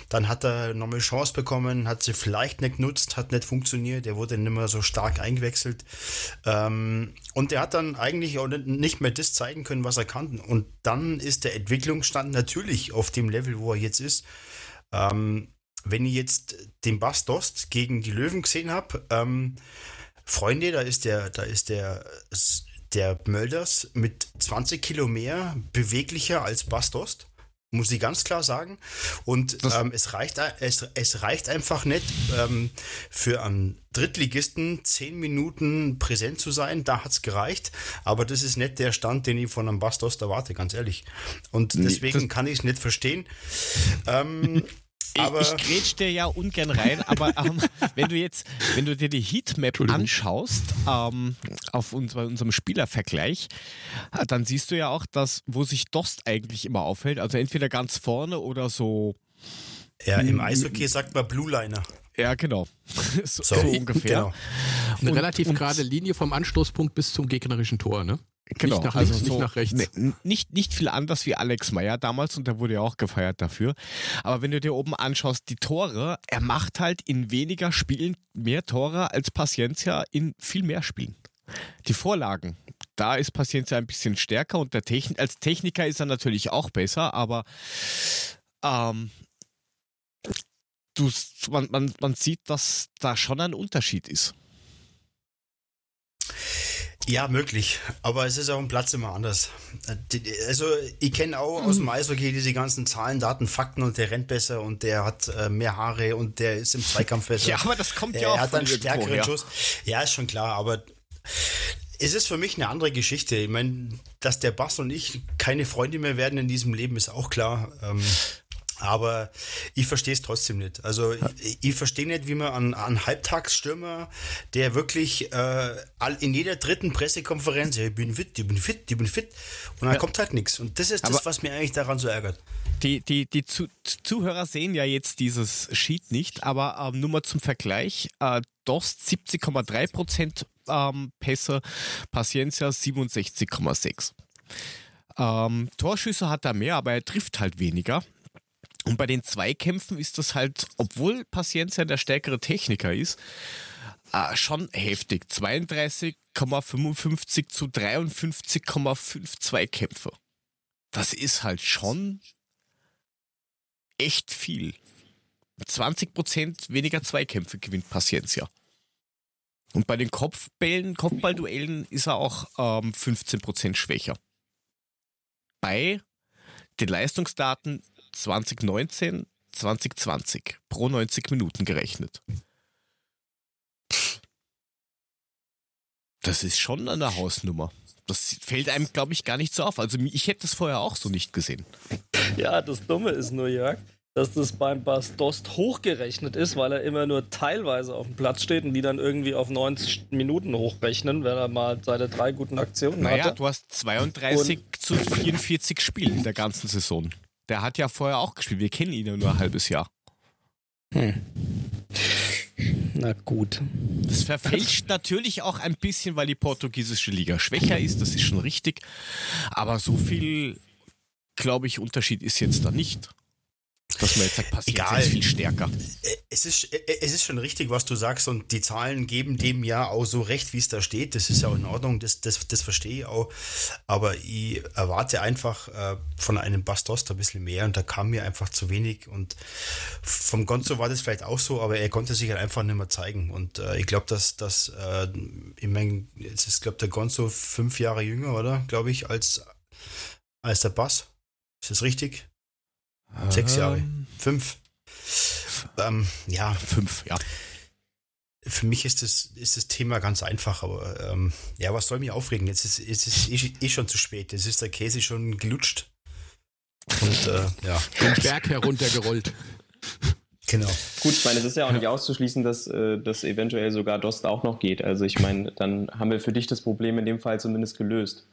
Dann hat er nochmal Chance bekommen, hat sie vielleicht nicht genutzt, hat nicht funktioniert. Er wurde nicht mehr so stark eingewechselt. Ähm, und er hat dann eigentlich auch nicht mehr das zeigen können, was er kann. Und dann ist der Entwicklungsstand natürlich auf dem Level, wo er jetzt ist. Ähm, wenn ich jetzt den Bass Dost gegen die Löwen gesehen habe, ähm, Freunde, da ist der, da ist der der Mölders mit 20 Kilo mehr beweglicher als Bastost. muss ich ganz klar sagen. Und ähm, es, reicht, es, es reicht einfach nicht ähm, für einen Drittligisten zehn Minuten präsent zu sein. Da hat es gereicht. Aber das ist nicht der Stand, den ich von einem Bastos erwarte, ganz ehrlich. Und deswegen nee, kann ich es nicht verstehen. Ähm, aber ich, ich grätsch dir ja ungern rein, aber ähm, wenn du jetzt, wenn du dir die Heatmap anschaust, ähm, auf uns, bei unserem Spielervergleich, äh, dann siehst du ja auch, dass, wo sich Dost eigentlich immer aufhält, also entweder ganz vorne oder so. Ja, im Eishockey sagt man Blue Liner. Ja, genau. so, so, ungefähr. Genau. Eine und, relativ und, gerade Linie vom Anstoßpunkt bis zum gegnerischen Tor, ne? Genau, nicht nach also links, so, nicht nach rechts. Ne, nicht, nicht viel anders wie Alex Meyer damals und der wurde ja auch gefeiert dafür. Aber wenn du dir oben anschaust, die Tore, er macht halt in weniger Spielen mehr Tore als Paciencia in viel mehr Spielen. Die Vorlagen, da ist Paciencia ein bisschen stärker und der Techn als Techniker ist er natürlich auch besser, aber ähm, du, man, man, man sieht, dass da schon ein Unterschied ist. Ja, möglich. Aber es ist auch ein Platz immer anders. Also, ich kenne auch aus dem Eishockey diese ganzen Zahlen, Daten, Fakten und der rennt besser und der hat äh, mehr Haare und der ist im Zweikampf besser. ja, aber das kommt ja auch Er hat einen stärkeren ja. Schuss. Ja, ist schon klar, aber es ist für mich eine andere Geschichte. Ich meine, dass der Bass und ich keine Freunde mehr werden in diesem Leben, ist auch klar. Ähm, aber ich verstehe es trotzdem nicht. Also ich, ich verstehe nicht, wie man an, an Halbtagsstürmer, der wirklich äh, in jeder dritten Pressekonferenz, ja, ich bin fit, ich bin fit, ich bin fit, und dann ja. kommt halt nichts. Und das ist das, Aber was mir eigentlich daran so ärgert. Die, die, die Zu Zuhörer sehen ja jetzt dieses Sheet nicht, aber ähm, nur mal zum Vergleich. Äh, Dost 70,3% ähm, Pässe, Paciencia 67,6%. Ähm, Torschüsse hat er mehr, aber er trifft halt weniger. Und bei den Zweikämpfen ist das halt, obwohl Paciencia der stärkere Techniker ist, äh, schon heftig. 32,55 zu 53,5 Zweikämpfe. Das ist halt schon echt viel. 20% weniger Zweikämpfe gewinnt Paciencia. Und bei den Kopfbällen, Kopfballduellen ist er auch ähm, 15% schwächer. Bei den Leistungsdaten 2019, 2020 pro 90 Minuten gerechnet. Das ist schon eine Hausnummer. Das fällt einem, glaube ich, gar nicht so auf. Also ich hätte das vorher auch so nicht gesehen. Ja, das Dumme ist nur, Jörg, dass das beim Bas Dost hochgerechnet ist, weil er immer nur teilweise auf dem Platz steht und die dann irgendwie auf 90 Minuten hochrechnen, wenn er mal seine drei guten Aktionen naja, hatte. Naja, du hast 32 und zu 44 Spiele in der ganzen Saison. Der hat ja vorher auch gespielt. Wir kennen ihn ja nur ein halbes Jahr. Hm. Na gut. Das verfälscht natürlich auch ein bisschen, weil die portugiesische Liga schwächer ist. Das ist schon richtig. Aber so viel, glaube ich, Unterschied ist jetzt da nicht dass man jetzt sagt, passiert Egal. viel stärker. Äh, es ist, äh, es ist schon richtig, was du sagst und die Zahlen geben dem ja auch so recht, wie es da steht. Das ist ja auch in Ordnung, das, das, das verstehe ich auch. Aber ich erwarte einfach äh, von einem Bastos ein bisschen mehr und da kam mir einfach zu wenig und vom Gonzo war das vielleicht auch so, aber er konnte sich halt einfach nicht mehr zeigen und äh, ich glaube, dass, dass äh, ich meine, jetzt ist, glaube der Gonzo fünf Jahre jünger, oder? Glaube ich, als, als der Bass. Ist das richtig? Sechs Jahre. Ähm, Fünf. Ähm, ja. Fünf, ja. Für mich ist das, ist das Thema ganz einfach, aber ähm, ja, was soll mich aufregen? Jetzt ist es ist eh, eh schon zu spät. Jetzt ist der Käse schon gelutscht. Und äh, ja. Den Berg heruntergerollt. Genau. Gut, ich meine, es ist ja auch nicht auszuschließen, dass äh, das eventuell sogar Dost auch noch geht. Also ich meine, dann haben wir für dich das Problem in dem Fall zumindest gelöst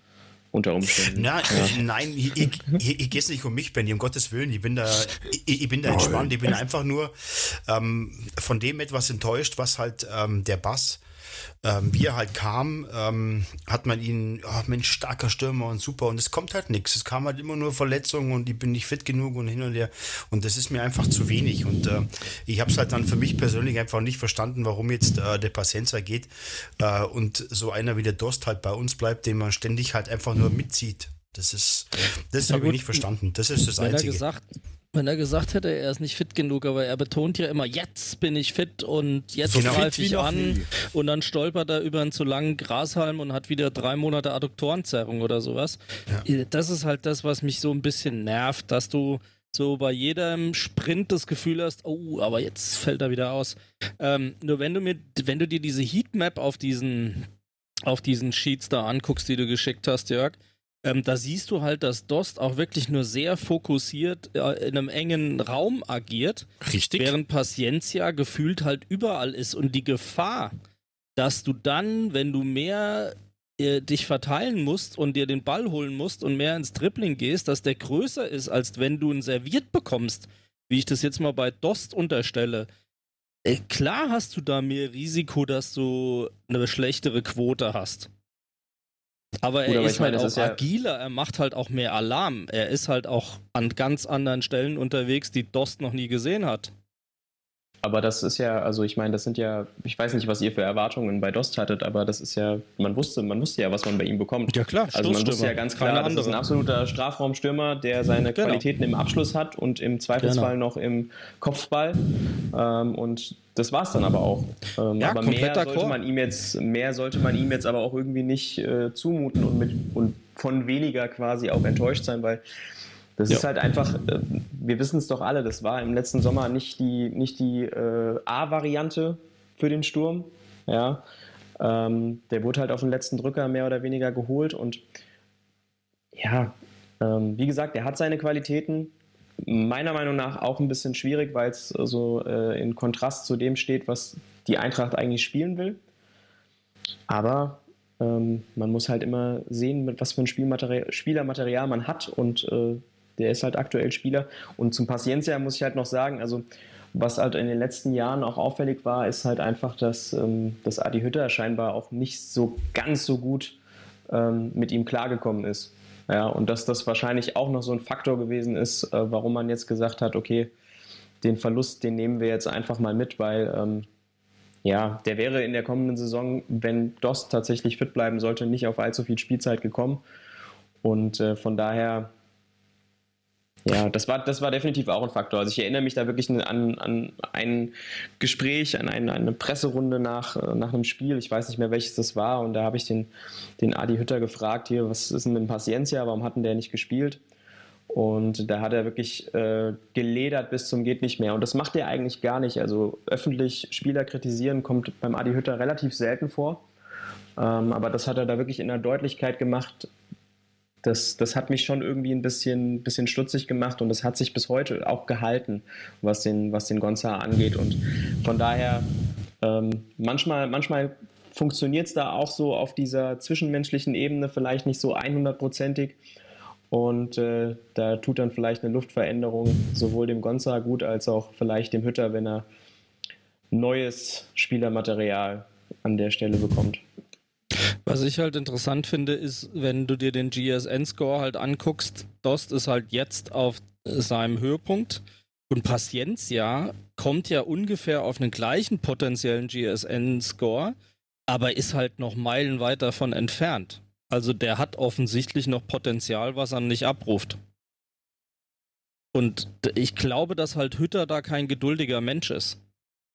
unter Umständen. Na, ja. Nein, ich, ich, ich, ich geht nicht um mich, Benny, um Gottes Willen. Ich bin da, ich, ich bin da entspannt. Ich bin einfach nur ähm, von dem etwas enttäuscht, was halt ähm, der Bass ähm, wie er halt kam, ähm, hat man ihn, oh Mensch, starker Stürmer und super. Und es kommt halt nichts. Es kam halt immer nur Verletzungen und ich bin nicht fit genug und hin und her. Und das ist mir einfach zu wenig. Und äh, ich habe es halt dann für mich persönlich einfach nicht verstanden, warum jetzt äh, der Pacenza geht äh, und so einer wie der Dost halt bei uns bleibt, den man ständig halt einfach nur mitzieht. Das ist, das habe ich nicht verstanden. Das ist das Einzige. Gesagt, wenn er gesagt hätte, er ist nicht fit genug, aber er betont ja immer, jetzt bin ich fit und jetzt genau. greife ich an nie. und dann stolpert er über einen zu langen Grashalm und hat wieder drei Monate Adduktorenzerrung oder sowas. Ja. Das ist halt das, was mich so ein bisschen nervt, dass du so bei jedem Sprint das Gefühl hast, oh, aber jetzt fällt er wieder aus. Ähm, nur wenn du mir, wenn du dir diese Heatmap auf diesen, auf diesen Sheets da anguckst, die du geschickt hast, Jörg, ähm, da siehst du halt, dass Dost auch wirklich nur sehr fokussiert äh, in einem engen Raum agiert. Richtig. Während Paciencia gefühlt halt überall ist. Und die Gefahr, dass du dann, wenn du mehr äh, dich verteilen musst und dir den Ball holen musst und mehr ins Dribbling gehst, dass der größer ist, als wenn du ihn serviert bekommst, wie ich das jetzt mal bei Dost unterstelle. Äh, klar hast du da mehr Risiko, dass du eine schlechtere Quote hast. Aber er ist halt meine, auch agiler, er macht halt auch mehr Alarm. Er ist halt auch an ganz anderen Stellen unterwegs, die Dost noch nie gesehen hat. Aber das ist ja, also ich meine, das sind ja, ich weiß nicht, was ihr für Erwartungen bei Dost hattet, aber das ist ja, man wusste, man wusste ja, was man bei ihm bekommt. Ja klar, also man wusste ja ganz klar, das ist ein absoluter Strafraumstürmer, der seine genau. Qualitäten im Abschluss hat und im Zweifelsfall genau. noch im Kopfball. Ähm, und das war es dann aber auch. Ähm, ja, aber mehr sollte man ihm jetzt, mehr sollte man ihm jetzt aber auch irgendwie nicht äh, zumuten und, mit, und von weniger quasi auch enttäuscht sein, weil das ja. ist halt einfach, äh, wir wissen es doch alle, das war im letzten Sommer nicht die, nicht die äh, A-Variante für den Sturm. Ja. Ähm, der wurde halt auf den letzten Drücker mehr oder weniger geholt und ja, ähm, wie gesagt, er hat seine Qualitäten. Meiner Meinung nach auch ein bisschen schwierig, weil es so äh, in Kontrast zu dem steht, was die Eintracht eigentlich spielen will. Aber ähm, man muss halt immer sehen, mit was für ein Spielmaterial, Spielermaterial man hat und äh, der ist halt aktuell Spieler. Und zum Paciencia muss ich halt noch sagen, also was halt in den letzten Jahren auch auffällig war, ist halt einfach, dass, ähm, dass Adi Hütter scheinbar auch nicht so ganz so gut ähm, mit ihm klargekommen ist. Ja, und dass das wahrscheinlich auch noch so ein Faktor gewesen ist, äh, warum man jetzt gesagt hat, okay, den Verlust, den nehmen wir jetzt einfach mal mit, weil ähm, ja, der wäre in der kommenden Saison, wenn Dost tatsächlich fit bleiben sollte, nicht auf allzu viel Spielzeit gekommen. Und äh, von daher ja, das war, das war definitiv auch ein Faktor. Also ich erinnere mich da wirklich an, an ein Gespräch, an eine, eine Presserunde nach, nach einem Spiel. Ich weiß nicht mehr, welches das war. Und da habe ich den, den Adi Hütter gefragt, hier, was ist denn mit dem Paciencia? Warum hat denn der nicht gespielt? Und da hat er wirklich äh, geledert bis zum geht nicht mehr. Und das macht er eigentlich gar nicht. Also öffentlich Spieler kritisieren kommt beim Adi Hütter relativ selten vor. Ähm, aber das hat er da wirklich in der Deutlichkeit gemacht, das, das hat mich schon irgendwie ein bisschen, bisschen stutzig gemacht und das hat sich bis heute auch gehalten, was den, was den Gonza angeht. Und von daher, ähm, manchmal, manchmal funktioniert es da auch so auf dieser zwischenmenschlichen Ebene vielleicht nicht so 100%ig. Und äh, da tut dann vielleicht eine Luftveränderung sowohl dem Gonza gut als auch vielleicht dem Hütter, wenn er neues Spielermaterial an der Stelle bekommt. Was ich halt interessant finde, ist, wenn du dir den GSN-Score halt anguckst, Dost ist halt jetzt auf seinem Höhepunkt und Paciencia kommt ja ungefähr auf einen gleichen potenziellen GSN-Score, aber ist halt noch meilenweit davon entfernt. Also der hat offensichtlich noch Potenzial, was er nicht abruft. Und ich glaube, dass halt Hütter da kein geduldiger Mensch ist.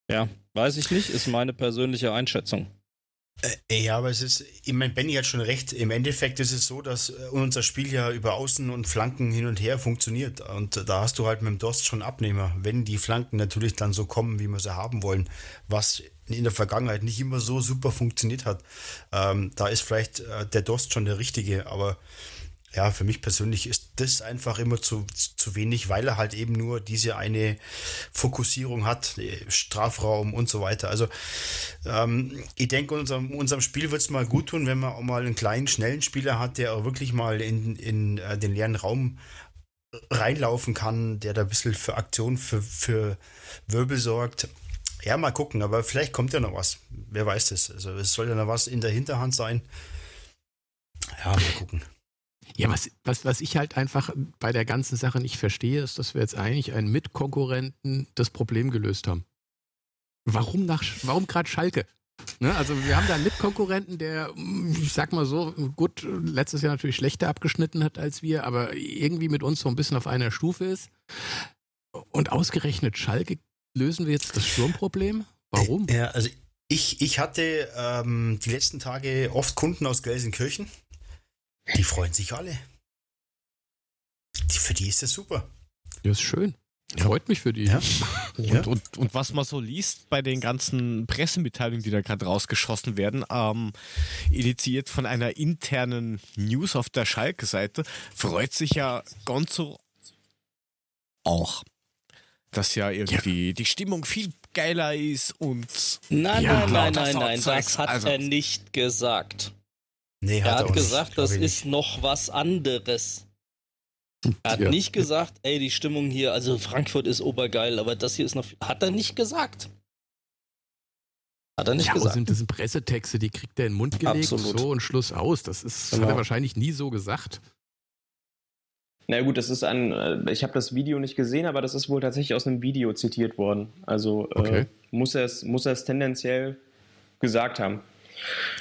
Ja, weiß ich nicht, ist meine persönliche Einschätzung. Äh, ja, aber es ist, ich meine, Benny hat schon recht. Im Endeffekt ist es so, dass äh, unser Spiel ja über Außen und Flanken hin und her funktioniert. Und da hast du halt mit dem Dost schon Abnehmer, wenn die Flanken natürlich dann so kommen, wie wir sie haben wollen, was in der Vergangenheit nicht immer so super funktioniert hat. Ähm, da ist vielleicht äh, der Dost schon der richtige, aber ja, für mich persönlich ist das einfach immer zu, zu wenig, weil er halt eben nur diese eine Fokussierung hat, äh, Strafraum und so weiter. Also ähm, ich denke, unserem, unserem Spiel wird es mal gut tun, wenn man auch mal einen kleinen, schnellen Spieler hat, der auch wirklich mal in, in äh, den leeren Raum reinlaufen kann, der da ein bisschen für Aktion, für, für Wirbel sorgt. Ja, mal gucken, aber vielleicht kommt ja noch was. Wer weiß das? Also es soll ja noch was in der Hinterhand sein. Ja, mal gucken. Ja, was, was, was ich halt einfach bei der ganzen Sache nicht verstehe, ist, dass wir jetzt eigentlich einen Mitkonkurrenten das Problem gelöst haben. Warum warum gerade Schalke? Ne, also wir haben da einen Mitkonkurrenten, der, ich sag mal so, gut, letztes Jahr natürlich schlechter abgeschnitten hat als wir, aber irgendwie mit uns so ein bisschen auf einer Stufe ist. Und ausgerechnet Schalke lösen wir jetzt das Sturmproblem? Warum? Ja, also ich, ich hatte ähm, die letzten Tage oft Kunden aus Gelsenkirchen. Die freuen sich alle. Die, für die ist das super. Ja, ist schön. Freut mich für die. Ja. Und, und, und, was man so liest bei den ganzen Pressemitteilungen, die da gerade rausgeschossen werden, ähm, initiiert von einer internen News auf der Schalke-Seite, freut sich ja Gonzo auch. Dass ja irgendwie ja. die Stimmung viel geiler ist und. Nein, ja, nein, nein, nein, nein, das hat also, er nicht gesagt. Nee, hat er hat er gesagt, das ist noch was anderes. Er hat ja. nicht gesagt, ey, die Stimmung hier, also Frankfurt ist obergeil, aber das hier ist noch. Hat er nicht gesagt. Hat er nicht ja, gesagt. sind das sind Pressetexte, die kriegt er in den Mund gelegt, Absolut. so und Schluss aus. Das ist, genau. hat er wahrscheinlich nie so gesagt. Na gut, das ist ein, äh, ich habe das Video nicht gesehen, aber das ist wohl tatsächlich aus einem Video zitiert worden. Also äh, okay. äh, muss er es muss tendenziell gesagt haben.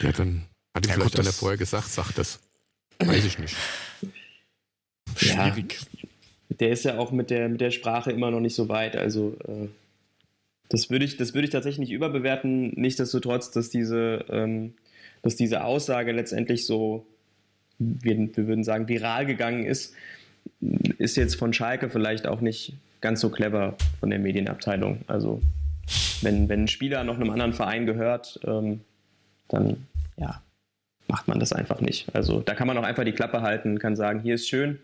Ja, dann hat ihm ja, vielleicht einer vorher gesagt, sagt das. Weiß ich nicht. Schwierig. Ja, der ist ja auch mit der, mit der Sprache immer noch nicht so weit. Also äh, das würde ich, das ich tatsächlich nicht überbewerten. Nichtsdestotrotz, dass diese, ähm, dass diese Aussage letztendlich so, wir, wir würden sagen, viral gegangen ist, ist jetzt von Schalke vielleicht auch nicht ganz so clever von der Medienabteilung. Also wenn, wenn ein Spieler noch einem anderen Verein gehört, ähm, dann ja, macht man das einfach nicht. Also da kann man auch einfach die Klappe halten, kann sagen, hier ist schön,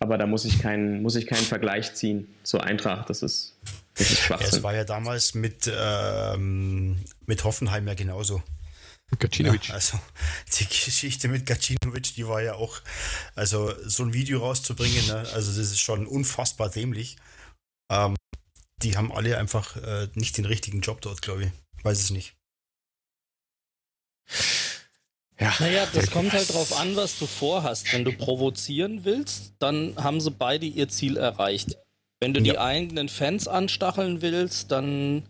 aber da muss ich keinen, muss ich keinen Vergleich ziehen zur Eintracht. Das ist, das ist Schwachsinn. Ja, es war ja damals mit, ähm, mit Hoffenheim ja genauso. Gacinovic. Ja, also die Geschichte mit Gacinovic, die war ja auch, also so ein Video rauszubringen, ne, also das ist schon unfassbar dämlich. Ähm, die haben alle einfach äh, nicht den richtigen Job dort, glaube ich. Weiß es nicht. Ja, naja, das kommt halt drauf an, was du vorhast. Wenn du provozieren willst, dann haben sie beide ihr Ziel erreicht. Wenn du ja. die eigenen Fans anstacheln willst, dann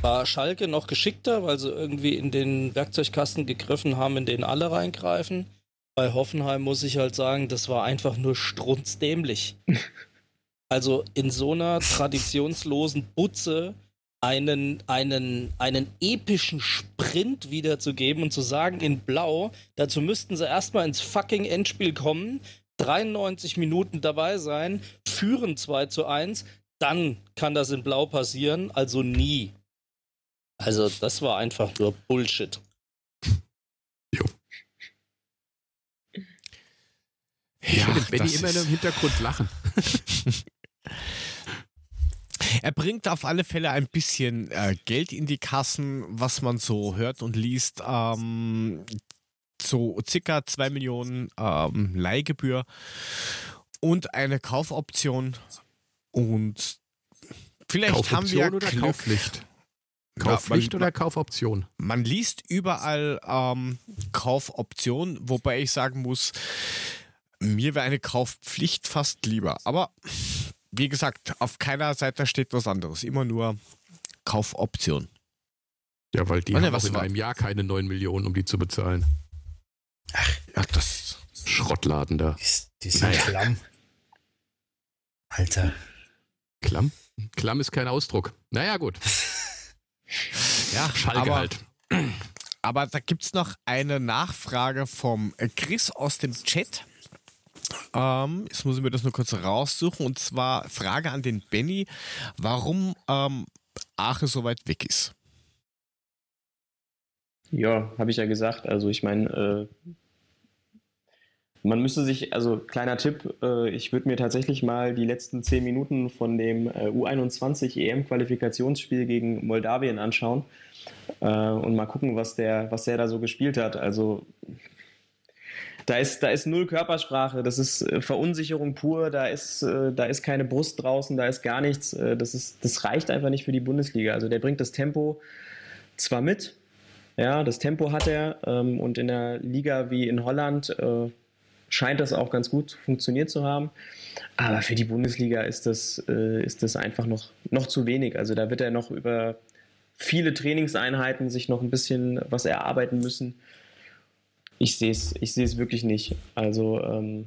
war Schalke noch geschickter, weil sie irgendwie in den Werkzeugkasten gegriffen haben, in den alle reingreifen. Bei Hoffenheim muss ich halt sagen, das war einfach nur strunzdämlich. also in so einer traditionslosen Butze einen, einen, einen epischen Sprint wiederzugeben und zu sagen in Blau, dazu müssten sie erstmal ins fucking Endspiel kommen, 93 Minuten dabei sein, führen 2 zu 1, dann kann das in Blau passieren, also nie. Also das war einfach nur Bullshit. Jo. Ja, ich würde Benny immer im Hintergrund lachen. Er bringt auf alle Fälle ein bisschen äh, Geld in die Kassen, was man so hört und liest. Ähm, so circa 2 Millionen ähm, Leihgebühr und eine Kaufoption. Und vielleicht Kaufoption haben wir oder Glück. Kaufpflicht? Kaufpflicht ja, man, oder Kaufoption? Man liest überall ähm, Kaufoption, wobei ich sagen muss, mir wäre eine Kaufpflicht fast lieber. Aber wie gesagt, auf keiner Seite steht was anderes. Immer nur Kaufoption. Ja, weil die oh, ne, haben was in war? einem Jahr keine 9 Millionen, um die zu bezahlen. Ach, ja, das Schrottladen da. Die, sind naja. klamm. Alter. Klamm? Klamm ist kein Ausdruck. Naja, gut. ja, Schalke aber, halt. Aber da gibt es noch eine Nachfrage vom Chris aus dem Chat. Ähm, jetzt muss ich mir das nur kurz raussuchen. Und zwar Frage an den Benny, warum ähm, Aachen so weit weg ist. Ja, habe ich ja gesagt. Also ich meine, äh, man müsste sich, also kleiner Tipp, äh, ich würde mir tatsächlich mal die letzten zehn Minuten von dem äh, U21 EM-Qualifikationsspiel gegen Moldawien anschauen äh, und mal gucken, was der, was der da so gespielt hat. Also da ist, da ist null Körpersprache, das ist äh, Verunsicherung pur, da ist, äh, da ist keine Brust draußen, da ist gar nichts. Äh, das, ist, das reicht einfach nicht für die Bundesliga. Also der bringt das Tempo zwar mit, ja, das Tempo hat er ähm, und in der Liga wie in Holland scheint das auch ganz gut funktioniert zu haben. Aber für die Bundesliga ist das, ist das einfach noch, noch zu wenig. Also da wird er noch über viele Trainingseinheiten sich noch ein bisschen was erarbeiten müssen ich sehe es ich wirklich nicht. Also ähm,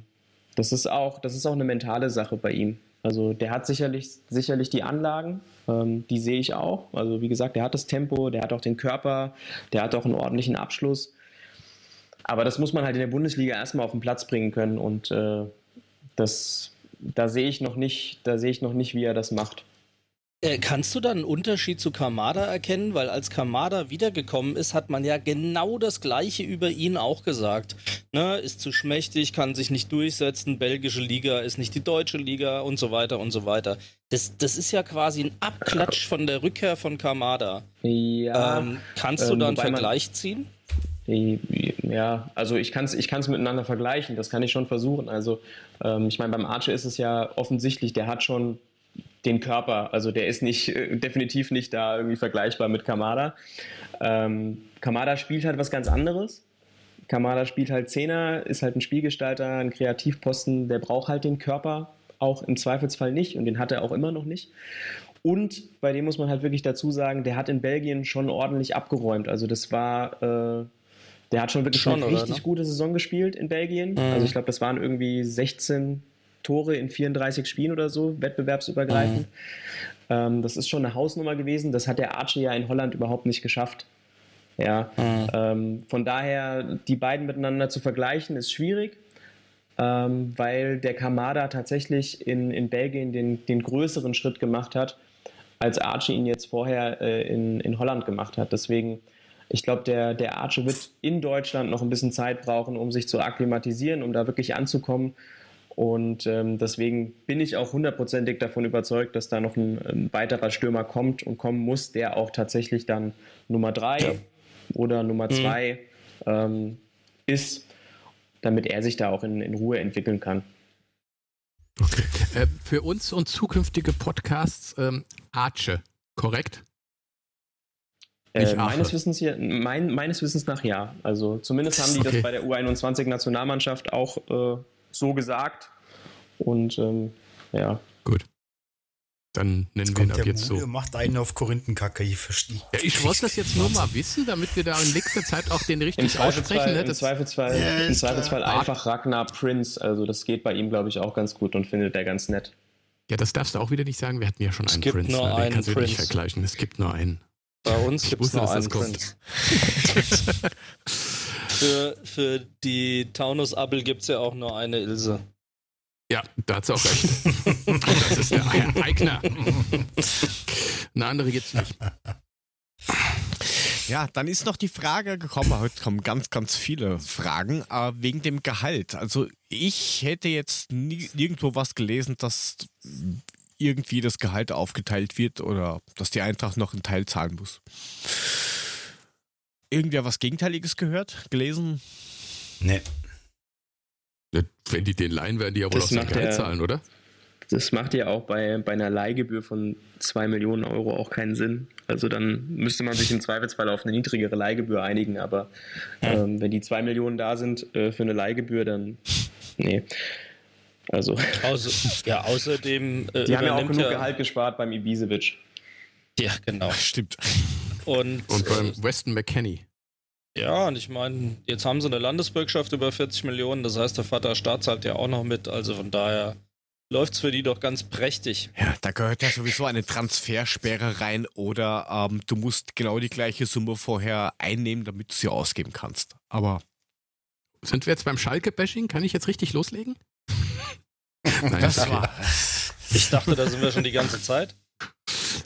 das ist auch das ist auch eine mentale Sache bei ihm. Also der hat sicherlich, sicherlich die Anlagen, ähm, die sehe ich auch. Also wie gesagt, der hat das Tempo, der hat auch den Körper, der hat auch einen ordentlichen Abschluss. Aber das muss man halt in der Bundesliga erstmal auf den Platz bringen können und äh, das, da sehe ich noch nicht, da sehe ich noch nicht, wie er das macht. Äh, kannst du da einen Unterschied zu Kamada erkennen? Weil als Kamada wiedergekommen ist, hat man ja genau das Gleiche über ihn auch gesagt. Ne, ist zu schmächtig, kann sich nicht durchsetzen, belgische Liga ist nicht die deutsche Liga und so weiter und so weiter. Das, das ist ja quasi ein Abklatsch von der Rückkehr von Kamada. Ja. Ähm, kannst du ähm, da einen Vergleich ziehen? Ja, also ich kann es ich kann's miteinander vergleichen, das kann ich schon versuchen. Also ähm, ich meine, beim Archer ist es ja offensichtlich, der hat schon den Körper, also der ist nicht, äh, definitiv nicht da irgendwie vergleichbar mit Kamada. Ähm, Kamada spielt halt was ganz anderes. Kamada spielt halt Zehner, ist halt ein Spielgestalter, ein Kreativposten, der braucht halt den Körper auch im Zweifelsfall nicht und den hat er auch immer noch nicht. Und bei dem muss man halt wirklich dazu sagen, der hat in Belgien schon ordentlich abgeräumt. Also das war, äh, der hat schon wirklich schon, eine richtig ne? gute Saison gespielt in Belgien. Mhm. Also ich glaube, das waren irgendwie 16 Tore in 34 Spielen oder so, wettbewerbsübergreifend. Mhm. Ähm, das ist schon eine Hausnummer gewesen. Das hat der Archie ja in Holland überhaupt nicht geschafft. Ja, mhm. ähm, von daher die beiden miteinander zu vergleichen ist schwierig, ähm, weil der Kamada tatsächlich in, in Belgien den, den größeren Schritt gemacht hat, als Archie ihn jetzt vorher äh, in, in Holland gemacht hat. Deswegen, ich glaube, der, der Archie wird in Deutschland noch ein bisschen Zeit brauchen, um sich zu akklimatisieren, um da wirklich anzukommen. Und ähm, deswegen bin ich auch hundertprozentig davon überzeugt, dass da noch ein, ein, weiterer Stürmer kommt und kommen muss, der auch tatsächlich dann Nummer drei ja. oder Nummer mhm. zwei ähm, ist, damit er sich da auch in, in Ruhe entwickeln kann. Okay. Äh, für uns und zukünftige Podcasts ähm, Arche, korrekt? Äh, meines, Wissens hier, mein, meines Wissens nach ja. Also zumindest haben die okay. das bei der U21-Nationalmannschaft auch äh, so gesagt. Und ähm, ja. Gut. Dann nennen wir ihn ab jetzt Mude, so. macht einen auf Korinthenkacke, ich verstehe. Ja, ich wollte das jetzt nur mal wissen, damit wir da in nächster Zeit auch den richtig aussprechen. Ne? Im Zweifelsfall, ja, im Zweifelsfall einfach Ragnar Prince. Also das geht bei ihm, glaube ich, auch ganz gut und findet er ganz nett. Ja, das darfst du auch wieder nicht sagen. Wir hatten ja schon es einen Prince. Nur ne? Den einen kannst du nicht vergleichen. Es gibt nur einen. Bei uns gibt es nur einen Prince. für, für die Taunus-Abel gibt es ja auch nur eine Ilse. Ja, da hat sie auch recht. das ist der Eigner. Eine andere gibt's nicht. Ja, dann ist noch die Frage gekommen, heute kommen ganz, ganz viele Fragen, äh, wegen dem Gehalt. Also ich hätte jetzt nie, nirgendwo was gelesen, dass irgendwie das Gehalt aufgeteilt wird oder dass die Eintracht noch einen Teil zahlen muss. Irgendwer was Gegenteiliges gehört, gelesen? Nee. Wenn die den leihen, werden die ja wohl das auch sein Gehalt zahlen, oder? Das macht ja auch bei, bei einer Leihgebühr von 2 Millionen Euro auch keinen Sinn. Also dann müsste man sich im Zweifelsfall auf eine niedrigere Leihgebühr einigen, aber ähm, wenn die 2 Millionen da sind äh, für eine Leihgebühr, dann nee. Also. Außer, ja, außerdem. Äh, die haben ja auch genug ja, Gehalt gespart beim Ibisevic. Ja, genau. Stimmt. Und, und beim Weston McKenney. Ja, und ich meine, jetzt haben sie eine Landesbürgschaft über 40 Millionen, das heißt, der Vater Staat zahlt ja auch noch mit, also von daher läuft es für die doch ganz prächtig. Ja, da gehört ja sowieso eine Transfersperre rein oder ähm, du musst genau die gleiche Summe vorher einnehmen, damit du sie ausgeben kannst. Aber. Sind wir jetzt beim Schalke-Bashing? Kann ich jetzt richtig loslegen? Nein, das war. Ich dachte, da sind wir schon die ganze Zeit.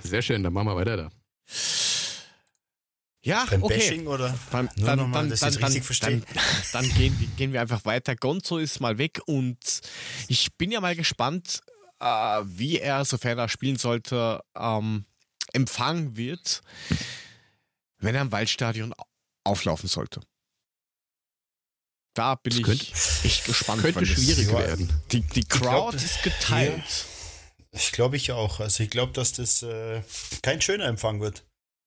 Sehr schön, dann machen wir weiter da. Ja, Beim okay. Bashing oder? Beim, Nur dann, nochmal, dass dann, ich richtig verstehe. Dann, dann gehen, gehen, wir einfach weiter. Gonzo ist mal weg und ich bin ja mal gespannt, äh, wie er, sofern er spielen sollte, ähm, empfangen wird, wenn er im Waldstadion auflaufen sollte. Da bin das ich könnte, echt gespannt. Könnte schwierig werden. Die, die Crowd glaub, ist geteilt. Ja, ich glaube ich auch. Also ich glaube, dass das äh, kein schöner Empfang wird.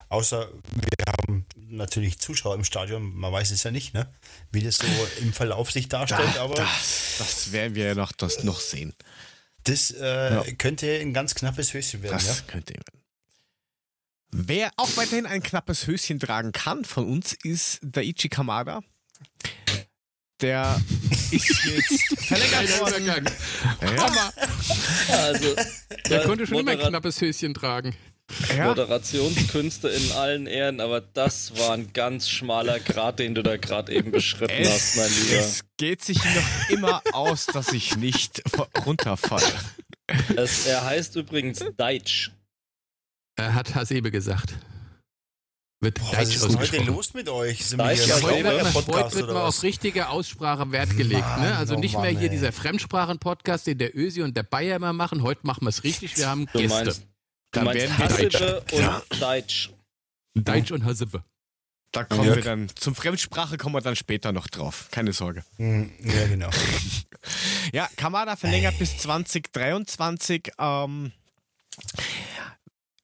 Außer wir haben natürlich Zuschauer im Stadion, man weiß es ja nicht, ne? wie das so im Verlauf sich darstellt. Da, aber das, das, werden wir ja noch, das noch sehen. Das äh, ja. könnte ein ganz knappes Höschen werden. Das ja? könnte werden. Wer auch weiterhin ein knappes Höschen tragen kann von uns, ist Daichi Kamada. Der ist jetzt verlängert worden. Ja. Also, der konnte schon immer ein knappes Höschen tragen. Ja. Moderationskünste in allen Ehren, aber das war ein ganz schmaler Grat, den du da gerade eben beschritten es, hast, mein Lieber. Es geht sich noch immer aus, dass ich nicht runterfalle. Es, er heißt übrigens Deitsch. Er hat Hasebe gesagt. Wird Boah, was ist denn heute los mit euch? Sind wir hier heute, heute wird mal auf richtige Aussprache Wert gelegt. Ne? Mann, ne? Also nicht Mann, mehr hier ey. dieser Fremdsprachen-Podcast, den der Ösi und der Bayer immer machen. Heute machen wir es richtig. Wir haben du Gäste. Meinst, du meinst werden Hasebe und ja. Deutsch. Deutsch und Hasebe. Da kommen ja. wir dann, zum Fremdsprache kommen wir dann später noch drauf. Keine Sorge. Hm, ja, genau. ja, Kamada verlängert Ey. bis 2023. Ähm,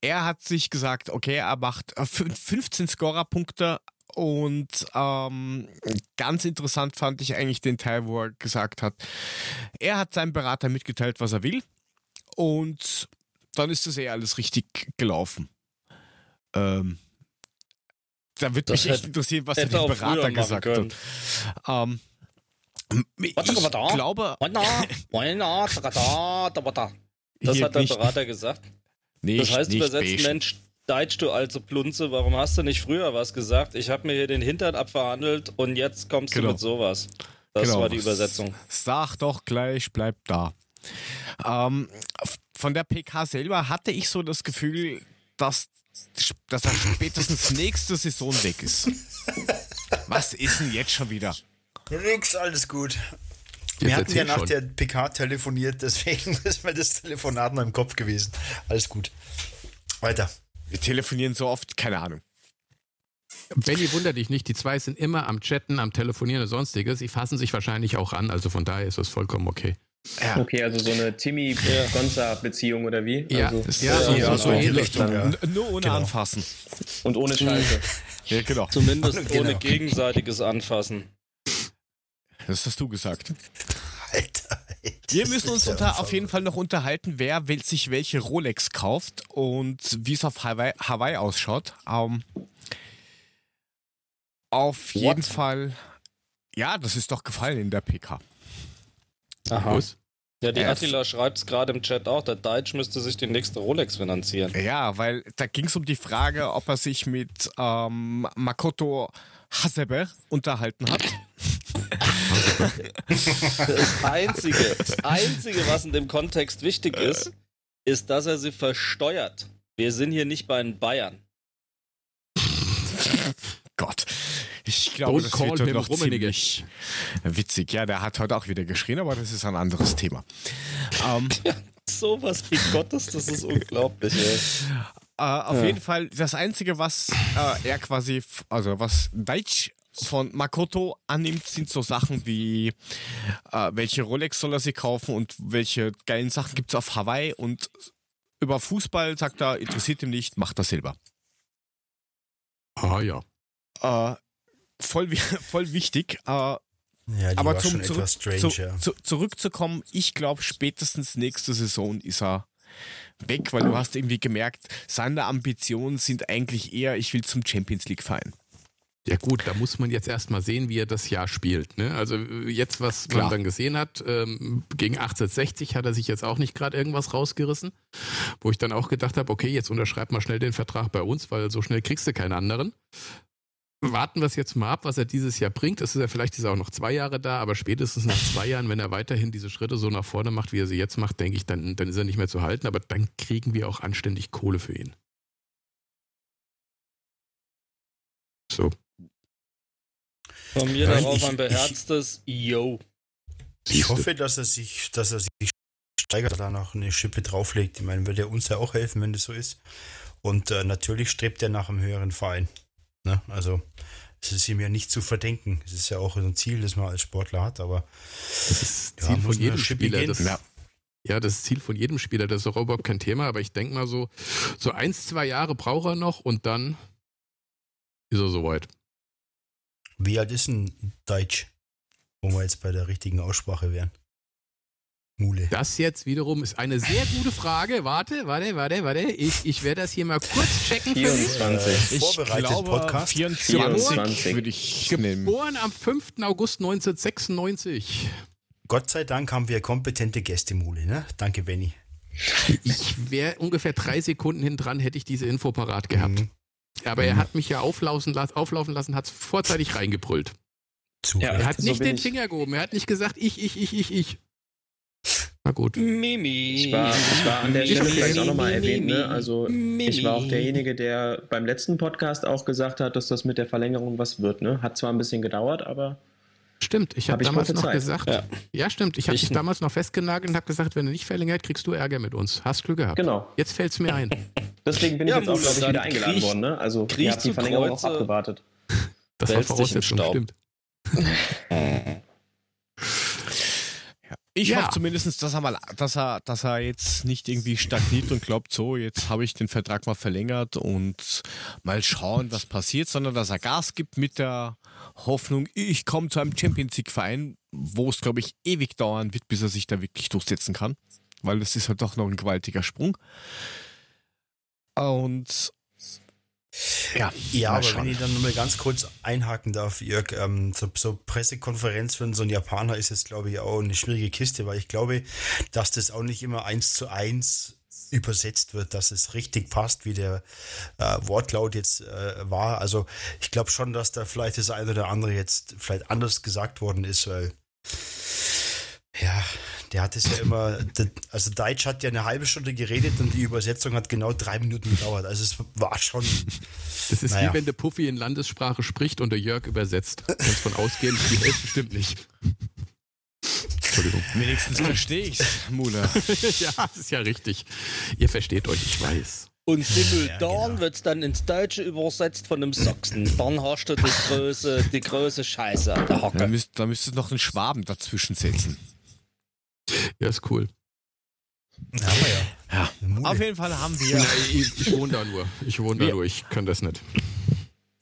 er hat sich gesagt, okay, er macht 15 äh, Scorerpunkte und ähm, ganz interessant fand ich eigentlich den Teil, wo er gesagt hat, er hat seinem Berater mitgeteilt, was er will und dann ist das eh alles richtig gelaufen. Ähm, da würde mich echt interessieren, was der Berater gesagt hat. Ähm, ich glaube... Das hat der Berater gesagt. Nicht, das heißt übersetzt, beige. Mensch, Deitsch, du alte Plunze, warum hast du nicht früher was gesagt? Ich habe mir hier den Hintern abverhandelt und jetzt kommst genau. du mit sowas. Das genau. war die Übersetzung. Sag doch gleich, bleib da. Ähm, von der PK selber hatte ich so das Gefühl, dass, dass er spätestens nächste Saison weg ist. Was ist denn jetzt schon wieder? Nix, alles gut. Wir hatten ja nach schon. der PK telefoniert, deswegen ist mir das Telefonat noch im Kopf gewesen. Alles gut. Weiter. Wir telefonieren so oft, keine Ahnung. Benny, wunder dich nicht, die zwei sind immer am Chatten, am Telefonieren und sonstiges. Sie fassen sich wahrscheinlich auch an, also von daher ist das vollkommen okay. Ja. Okay, also so eine Timmy-Gonza-Beziehung oder wie? Ja, also, ja, so, ja, so, so ähnlich. Ja. Nur ohne genau. Anfassen. Und ohne Schalte. ja, genau. Zumindest genau. ohne gegenseitiges Anfassen. Das hast du gesagt. Alter. Wir müssen uns unter, auf jeden Fall noch unterhalten, wer sich welche Rolex kauft und wie es auf Hawaii, Hawaii ausschaut. Um, ähm, auf jeden What? Fall, ja, das ist doch gefallen in der PK. Aha. Was? Ja, die Attila schreibt es gerade im Chat auch, der Deutsch müsste sich die nächste Rolex finanzieren. Ja, weil da ging es um die Frage, ob er sich mit ähm, Makoto Hasebe unterhalten hat. Das Einzige, das Einzige, was in dem Kontext wichtig ist, ist, dass er sie versteuert. Wir sind hier nicht bei den Bayern. Gott. Ich glaube, Don't das wird noch ziemlich witzig. Ja, der hat heute auch wieder geschrien, aber das ist ein anderes Thema. Ja, sowas wie Gottes, das ist unglaublich. Äh, auf ja. jeden Fall, das Einzige, was äh, er quasi, also was Deutsch von Makoto annimmt, sind so Sachen wie, äh, welche Rolex soll er sich kaufen und welche geilen Sachen gibt es auf Hawaii und über Fußball sagt er, interessiert ihm nicht, macht er selber. Ah ja. Voll, voll wichtig. Äh, ja, aber zum, zurück, strange, zu, ja. zu, zurückzukommen, ich glaube, spätestens nächste Saison ist er weg, weil du hast irgendwie gemerkt, seine Ambitionen sind eigentlich eher, ich will zum Champions League Verein. Ja gut, da muss man jetzt erstmal sehen, wie er das Jahr spielt. Ne? Also jetzt, was Klar. man dann gesehen hat, ähm, gegen 1860 hat er sich jetzt auch nicht gerade irgendwas rausgerissen, wo ich dann auch gedacht habe, okay, jetzt unterschreib mal schnell den Vertrag bei uns, weil so schnell kriegst du keinen anderen. Warten wir es jetzt mal ab, was er dieses Jahr bringt. Es ist ja vielleicht ist er auch noch zwei Jahre da, aber spätestens nach zwei Jahren, wenn er weiterhin diese Schritte so nach vorne macht, wie er sie jetzt macht, denke ich, dann, dann ist er nicht mehr zu halten. Aber dann kriegen wir auch anständig Kohle für ihn. So. Von mir ja, darauf ich, ein beherztes Yo. Ich hoffe, dass er sich, dass er sich steigert, da noch eine Schippe drauflegt. Ich meine, würde er uns ja auch helfen, wenn das so ist. Und äh, natürlich strebt er nach einem höheren Verein. Ne? Also es ist ihm ja nicht zu verdenken. Es ist ja auch ein Ziel, das man als Sportler hat, aber das ist das Ziel ja, von jedem Spieler. Das, ja. ja, das ist Ziel von jedem Spieler. Das ist auch überhaupt kein Thema, aber ich denke mal so, so eins, zwei Jahre braucht er noch und dann ist er soweit. Wie alt ist ein Deutsch? Wo wir jetzt bei der richtigen Aussprache wären. Mule. Das jetzt wiederum ist eine sehr gute Frage. Warte, warte, warte, warte. Ich, ich werde das hier mal kurz checken 24. Ich Vorbereitet glaube, Podcast. 24, 24 würde ich nehmen. Geboren am 5. August 1996. Gott sei Dank haben wir kompetente Gästemule, ne? Danke, Benny. Ich wäre ungefähr drei Sekunden hin dran, hätte ich diese Info parat gehabt. Mhm. Aber er mhm. hat mich ja auflaufen, auflaufen lassen, hat es vorzeitig reingebrüllt. Ja, er hat nicht so den Finger gehoben, er hat nicht gesagt, ich, ich, ich, ich, ich. Na gut. Mimi. Ich war, ich war an der Stelle vielleicht auch nochmal erwähnt, ne? Also ich war auch derjenige, der beim letzten Podcast auch gesagt hat, dass das mit der Verlängerung was wird, ne? Hat zwar ein bisschen gedauert, aber. Stimmt, ich habe hab damals noch gesagt, ja, ja stimmt, ich habe dich damals noch festgenagelt und habe gesagt, wenn du nicht verlängert, kriegst du Ärger mit uns. Hast Glück gehabt. Genau. Jetzt fällt es mir ein. Deswegen bin ich ja, jetzt auch, glaube ich, wieder eingeladen worden. Ne? Also ihr habt die Verlängerung auch abgewartet. Das war Voraussetzung, stimmt. Ich ja. hoffe zumindest, dass er mal, dass er, dass er jetzt nicht irgendwie stagniert und glaubt, so, jetzt habe ich den Vertrag mal verlängert und mal schauen, was passiert, sondern dass er Gas gibt mit der Hoffnung, ich komme zu einem Champions League-Verein, wo es, glaube ich, ewig dauern wird, bis er sich da wirklich durchsetzen kann. Weil das ist halt doch noch ein gewaltiger Sprung. Und ja, ja aber schauen. wenn ich dann nochmal ganz kurz einhaken darf, Jörg, ähm, so, so, Pressekonferenz für so einen Japaner ist jetzt, glaube ich, auch eine schwierige Kiste, weil ich glaube, dass das auch nicht immer eins zu eins übersetzt wird, dass es richtig passt, wie der äh, Wortlaut jetzt äh, war. Also ich glaube schon, dass da vielleicht das eine oder andere jetzt vielleicht anders gesagt worden ist, weil ja, der hat es ja immer, also Deutsch hat ja eine halbe Stunde geredet und die Übersetzung hat genau drei Minuten gedauert. Also es war schon. Das ist naja. wie wenn der Puffy in Landessprache spricht und der Jörg übersetzt. Kannst von ausgehen, die Hälfte stimmt nicht. Entschuldigung. Wenigstens verstehe ich's, Mula. ja, das ist ja richtig. Ihr versteht euch, ich weiß. Und simultan ja, genau. wird es dann ins Deutsche übersetzt von einem Sachsen. Dann hast du das große, die große Scheiße an der Hacke. Da, müsst, da müsstest du noch einen Schwaben dazwischen setzen. Ja, ist cool. Haben wir ja. ja. Auf jeden Fall haben wir. ich, ich wohne da nur. Ich wohne da nur. Ich kann das nicht.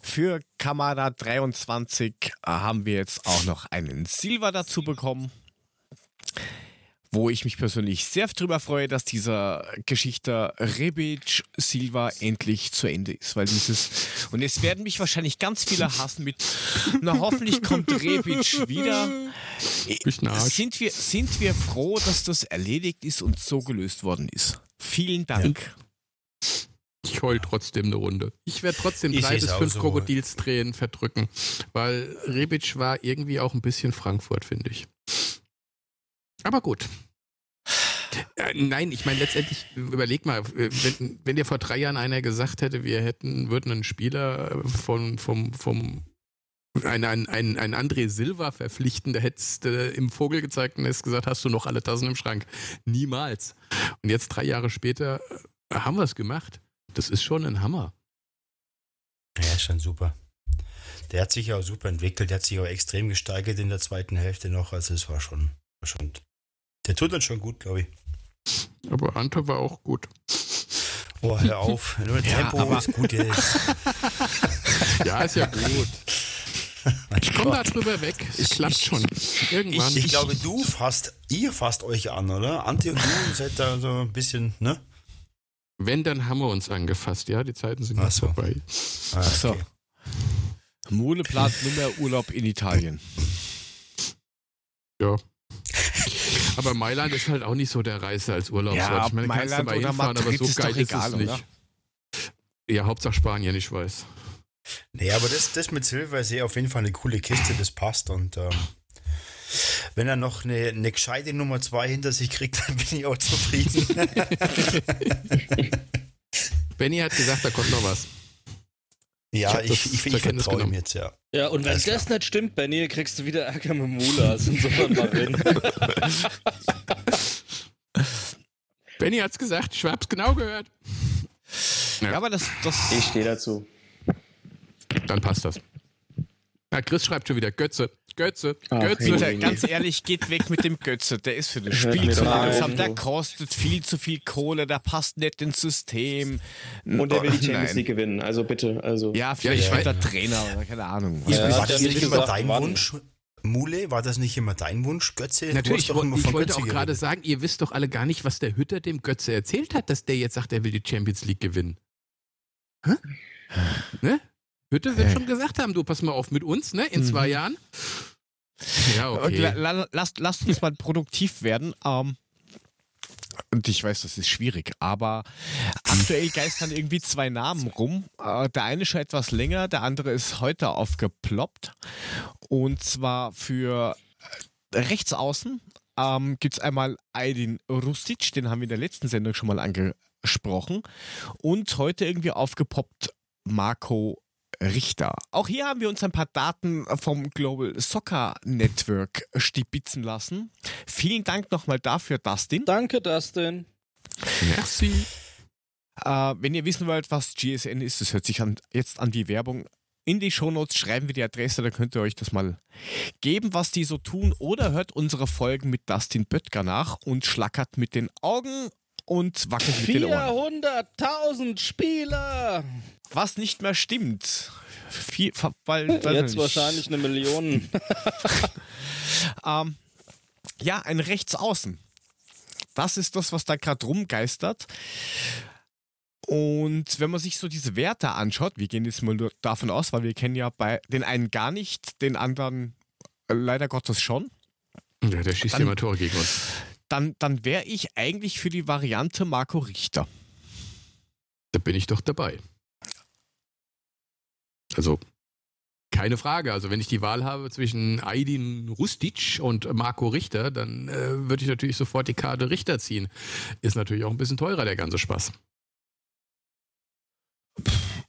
Für Kamada 23 haben wir jetzt auch noch einen Silver dazu bekommen wo ich mich persönlich sehr drüber freue, dass dieser Geschichte Rebic Silva endlich zu Ende ist, weil dieses und es werden mich wahrscheinlich ganz viele hassen mit na hoffentlich kommt Rebic wieder. Sind wir sind wir froh, dass das erledigt ist und so gelöst worden ist. Vielen Dank. Ja. Ich heul trotzdem eine Runde. Ich werde trotzdem drei bis fünf so. Krokodilstränen verdrücken, weil Rebic war irgendwie auch ein bisschen Frankfurt, finde ich. Aber gut. Äh, nein, ich meine letztendlich, überleg mal, wenn, wenn dir vor drei Jahren einer gesagt hätte, wir hätten, würden einen Spieler von, vom, vom ein, ein, ein, ein André Silva verpflichten, da hättest du im Vogel gezeigt und hättest gesagt, hast du noch alle Tassen im Schrank. Niemals. Und jetzt drei Jahre später äh, haben wir es gemacht. Das ist schon ein Hammer. Ja, ist schon super. Der hat sich auch super entwickelt, der hat sich auch extrem gesteigert in der zweiten Hälfte noch. Also es war schon, war schon der tut uns schon gut, glaube ich. Aber Ante war auch gut. Oh, hör auf. Nur ja, Tempo aber ist gut jetzt. ja, ist ja gut. Ich komme da drüber weg. Es klappt schon. Irgendwann. Ich, ich, glaube, du fasst, ihr fasst euch an, oder? Ante und du seid da so ein bisschen, ne? Wenn, dann haben wir uns angefasst, ja? Die Zeiten sind jetzt so. vorbei. Ah, okay. So. Mole plant Nummer Urlaub in Italien. Ja. Aber Mailand ist halt auch nicht so der Reise als Urlaubsort. Ja, ich meine, Mailand kannst du mal hinfahren, aber so geil ist egal, es nicht. Oder? Ja, Hauptsache Spanien, ich weiß. Nee, aber das, das mit Silver ist eh auf jeden Fall eine coole Kiste, das passt. Und ähm, wenn er noch eine, eine gescheite Nummer 2 hinter sich kriegt, dann bin ich auch zufrieden. Benny hat gesagt, da kommt noch was. Ja, ich, ich, ich, ich vertraue ihm jetzt, ja. Ja, und wenn Alles das klar. nicht stimmt, Benny, kriegst du wieder Ärger mit Mulas. Insofern mal rein. Benny hat's gesagt, ich hab's genau gehört. Ja, aber das, das. Ich stehe dazu. Dann passt das. Ja, Chris schreibt schon wieder Götze. Götze, Ach, Götze. Hey, ganz ehrlich, geht weg mit dem Götze. Der ist für das Spiel zu langsam. Der kostet viel zu viel Kohle. Der passt nicht ins System. Und der will die Champions League gewinnen. Also bitte. Also. Ja, vielleicht ja, ja. Trainer oder keine Ahnung. Ja, war das nicht immer dein Wunsch? Mule, war das nicht immer dein Wunsch, Götze? Natürlich, ich, ich wollte auch gerade sagen, ihr wisst doch alle gar nicht, was der Hütter dem Götze erzählt hat, dass der jetzt sagt, er will die Champions League gewinnen. Hä? ne? Hütte wird schon gesagt haben, du pass mal auf mit uns, ne? In mhm. zwei Jahren. Ja, okay. Lasst, lasst uns mal produktiv werden. Ähm, und ich weiß, das ist schwierig, aber aktuell geistern irgendwie zwei Namen rum. Äh, der eine schon etwas länger, der andere ist heute aufgeploppt. Und zwar für äh, Rechtsaußen ähm, gibt es einmal Aydin Rustic, den haben wir in der letzten Sendung schon mal angesprochen. Und heute irgendwie aufgepoppt Marco Richter. Auch hier haben wir uns ein paar Daten vom Global Soccer Network stibitzen lassen. Vielen Dank nochmal dafür, Dustin. Danke, Dustin. Merci. Äh, wenn ihr wissen wollt, was GSN ist, das hört sich an, jetzt an die Werbung. In die Shownotes schreiben wir die Adresse, da könnt ihr euch das mal geben, was die so tun. Oder hört unsere Folgen mit Dustin Böttger nach und schlackert mit den Augen und wackelt mit den Ohren. 400.000 Spieler! Was nicht mehr stimmt. Viel, weil, Jetzt wahrscheinlich eine Million. ähm, ja, ein Rechtsaußen. Das ist das, was da gerade rumgeistert. Und wenn man sich so diese Werte anschaut, wir gehen jetzt mal nur davon aus, weil wir kennen ja bei den einen gar nicht, den anderen leider Gottes schon. Ja, der schießt dann, immer Tore gegen uns. Dann, dann wäre ich eigentlich für die Variante Marco Richter. Da bin ich doch dabei. Also keine Frage. Also wenn ich die Wahl habe zwischen Aydin Rustic und Marco Richter, dann äh, würde ich natürlich sofort die Karte Richter ziehen. Ist natürlich auch ein bisschen teurer, der ganze Spaß.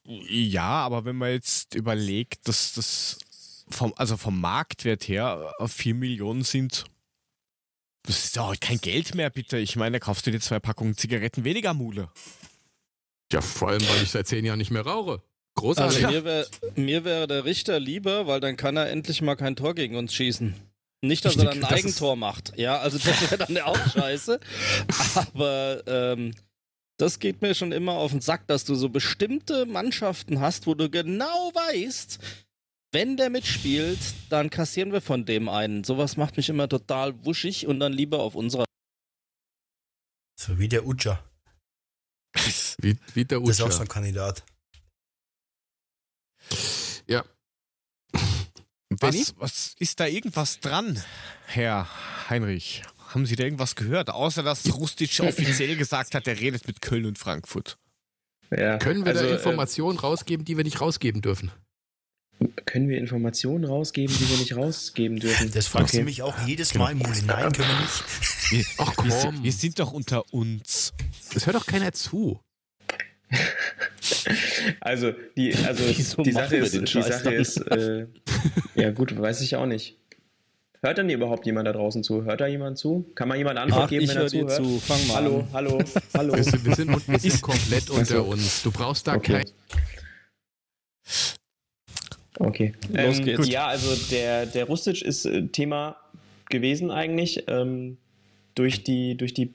Ja, aber wenn man jetzt überlegt, dass das vom, also vom Marktwert her 4 Millionen sind, das ist ja auch kein Geld mehr, bitte. Ich meine, da kaufst du dir zwei Packungen Zigaretten weniger Mule. Ja, vor allem, weil ich seit zehn Jahren nicht mehr rauche. Großartig. Also mir, wär, mir wäre der Richter lieber, weil dann kann er endlich mal kein Tor gegen uns schießen. Nicht, dass er dann ein Eigentor macht. Ja, also das wäre dann auch scheiße. Aber ähm, das geht mir schon immer auf den Sack, dass du so bestimmte Mannschaften hast, wo du genau weißt, wenn der mitspielt, dann kassieren wir von dem einen. Sowas macht mich immer total wuschig und dann lieber auf unserer. So wie der Utscher. wie, wie der Utscher. Das ist auch so ein Kandidat. Ja. Was, was ist da irgendwas dran, Herr Heinrich? Haben Sie da irgendwas gehört? Außer dass Rustic offiziell gesagt hat, er redet mit Köln und Frankfurt. Ja, Können wir also, da äh, Informationen äh, rausgeben, die wir nicht rausgeben dürfen? Können wir Informationen rausgeben, die wir nicht rausgeben dürfen? Das fragst okay. du mich auch jedes Mal, Muli. Nein, können wir nicht. Ach komm. Wir, wir sind doch unter uns. Das hört doch keiner zu. also die, also die Sache ist, die Sache ist, äh, ja gut, weiß ich auch nicht. Hört denn überhaupt jemand da draußen zu? Hört da jemand zu? Kann man jemand Antwort Ach, geben, wenn er zuhört? Zu. Fang mal hallo, an. hallo, hallo. Wir sind, wir sind, wir sind komplett unter uns. Du brauchst da okay. kein. Okay. Los ähm, geht's. Ja, also der, der Rustic ist äh, Thema gewesen eigentlich. Ähm, durch die, durch die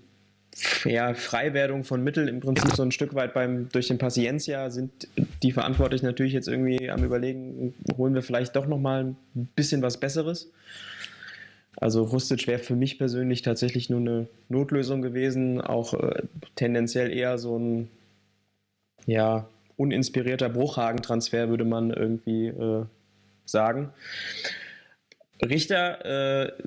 ja, Freiwerdung von Mitteln im Prinzip so ein Stück weit beim, durch den Paciencia sind die Verantwortlichen natürlich jetzt irgendwie am überlegen, holen wir vielleicht doch nochmal ein bisschen was Besseres. Also Rustic wäre für mich persönlich tatsächlich nur eine Notlösung gewesen, auch äh, tendenziell eher so ein ja, uninspirierter Bruchhagen-Transfer, würde man irgendwie äh, sagen. Richter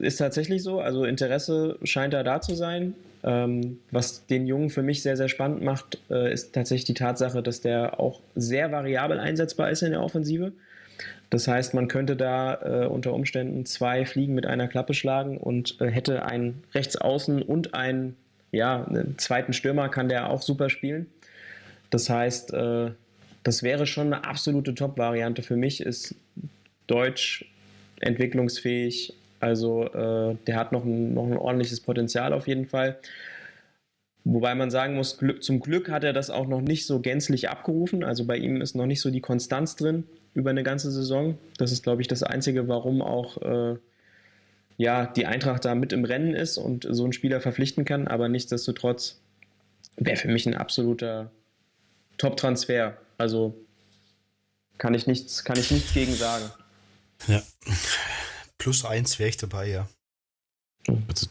äh, ist tatsächlich so, also Interesse scheint da da zu sein. Ähm, was den Jungen für mich sehr, sehr spannend macht, äh, ist tatsächlich die Tatsache, dass der auch sehr variabel einsetzbar ist in der Offensive. Das heißt, man könnte da äh, unter Umständen zwei Fliegen mit einer Klappe schlagen und äh, hätte einen Rechtsaußen und einen, ja, einen zweiten Stürmer kann der auch super spielen. Das heißt, äh, das wäre schon eine absolute Top-Variante für mich, ist deutsch, entwicklungsfähig, also äh, der hat noch ein, noch ein ordentliches Potenzial auf jeden Fall. Wobei man sagen muss, zum Glück hat er das auch noch nicht so gänzlich abgerufen. Also bei ihm ist noch nicht so die Konstanz drin über eine ganze Saison. Das ist, glaube ich, das Einzige, warum auch äh, ja, die Eintracht da mit im Rennen ist und so einen Spieler verpflichten kann. Aber nichtsdestotrotz wäre für mich ein absoluter Top-Transfer. Also kann ich, nichts, kann ich nichts gegen sagen. Ja. Plus eins wäre ich dabei, ja. Also,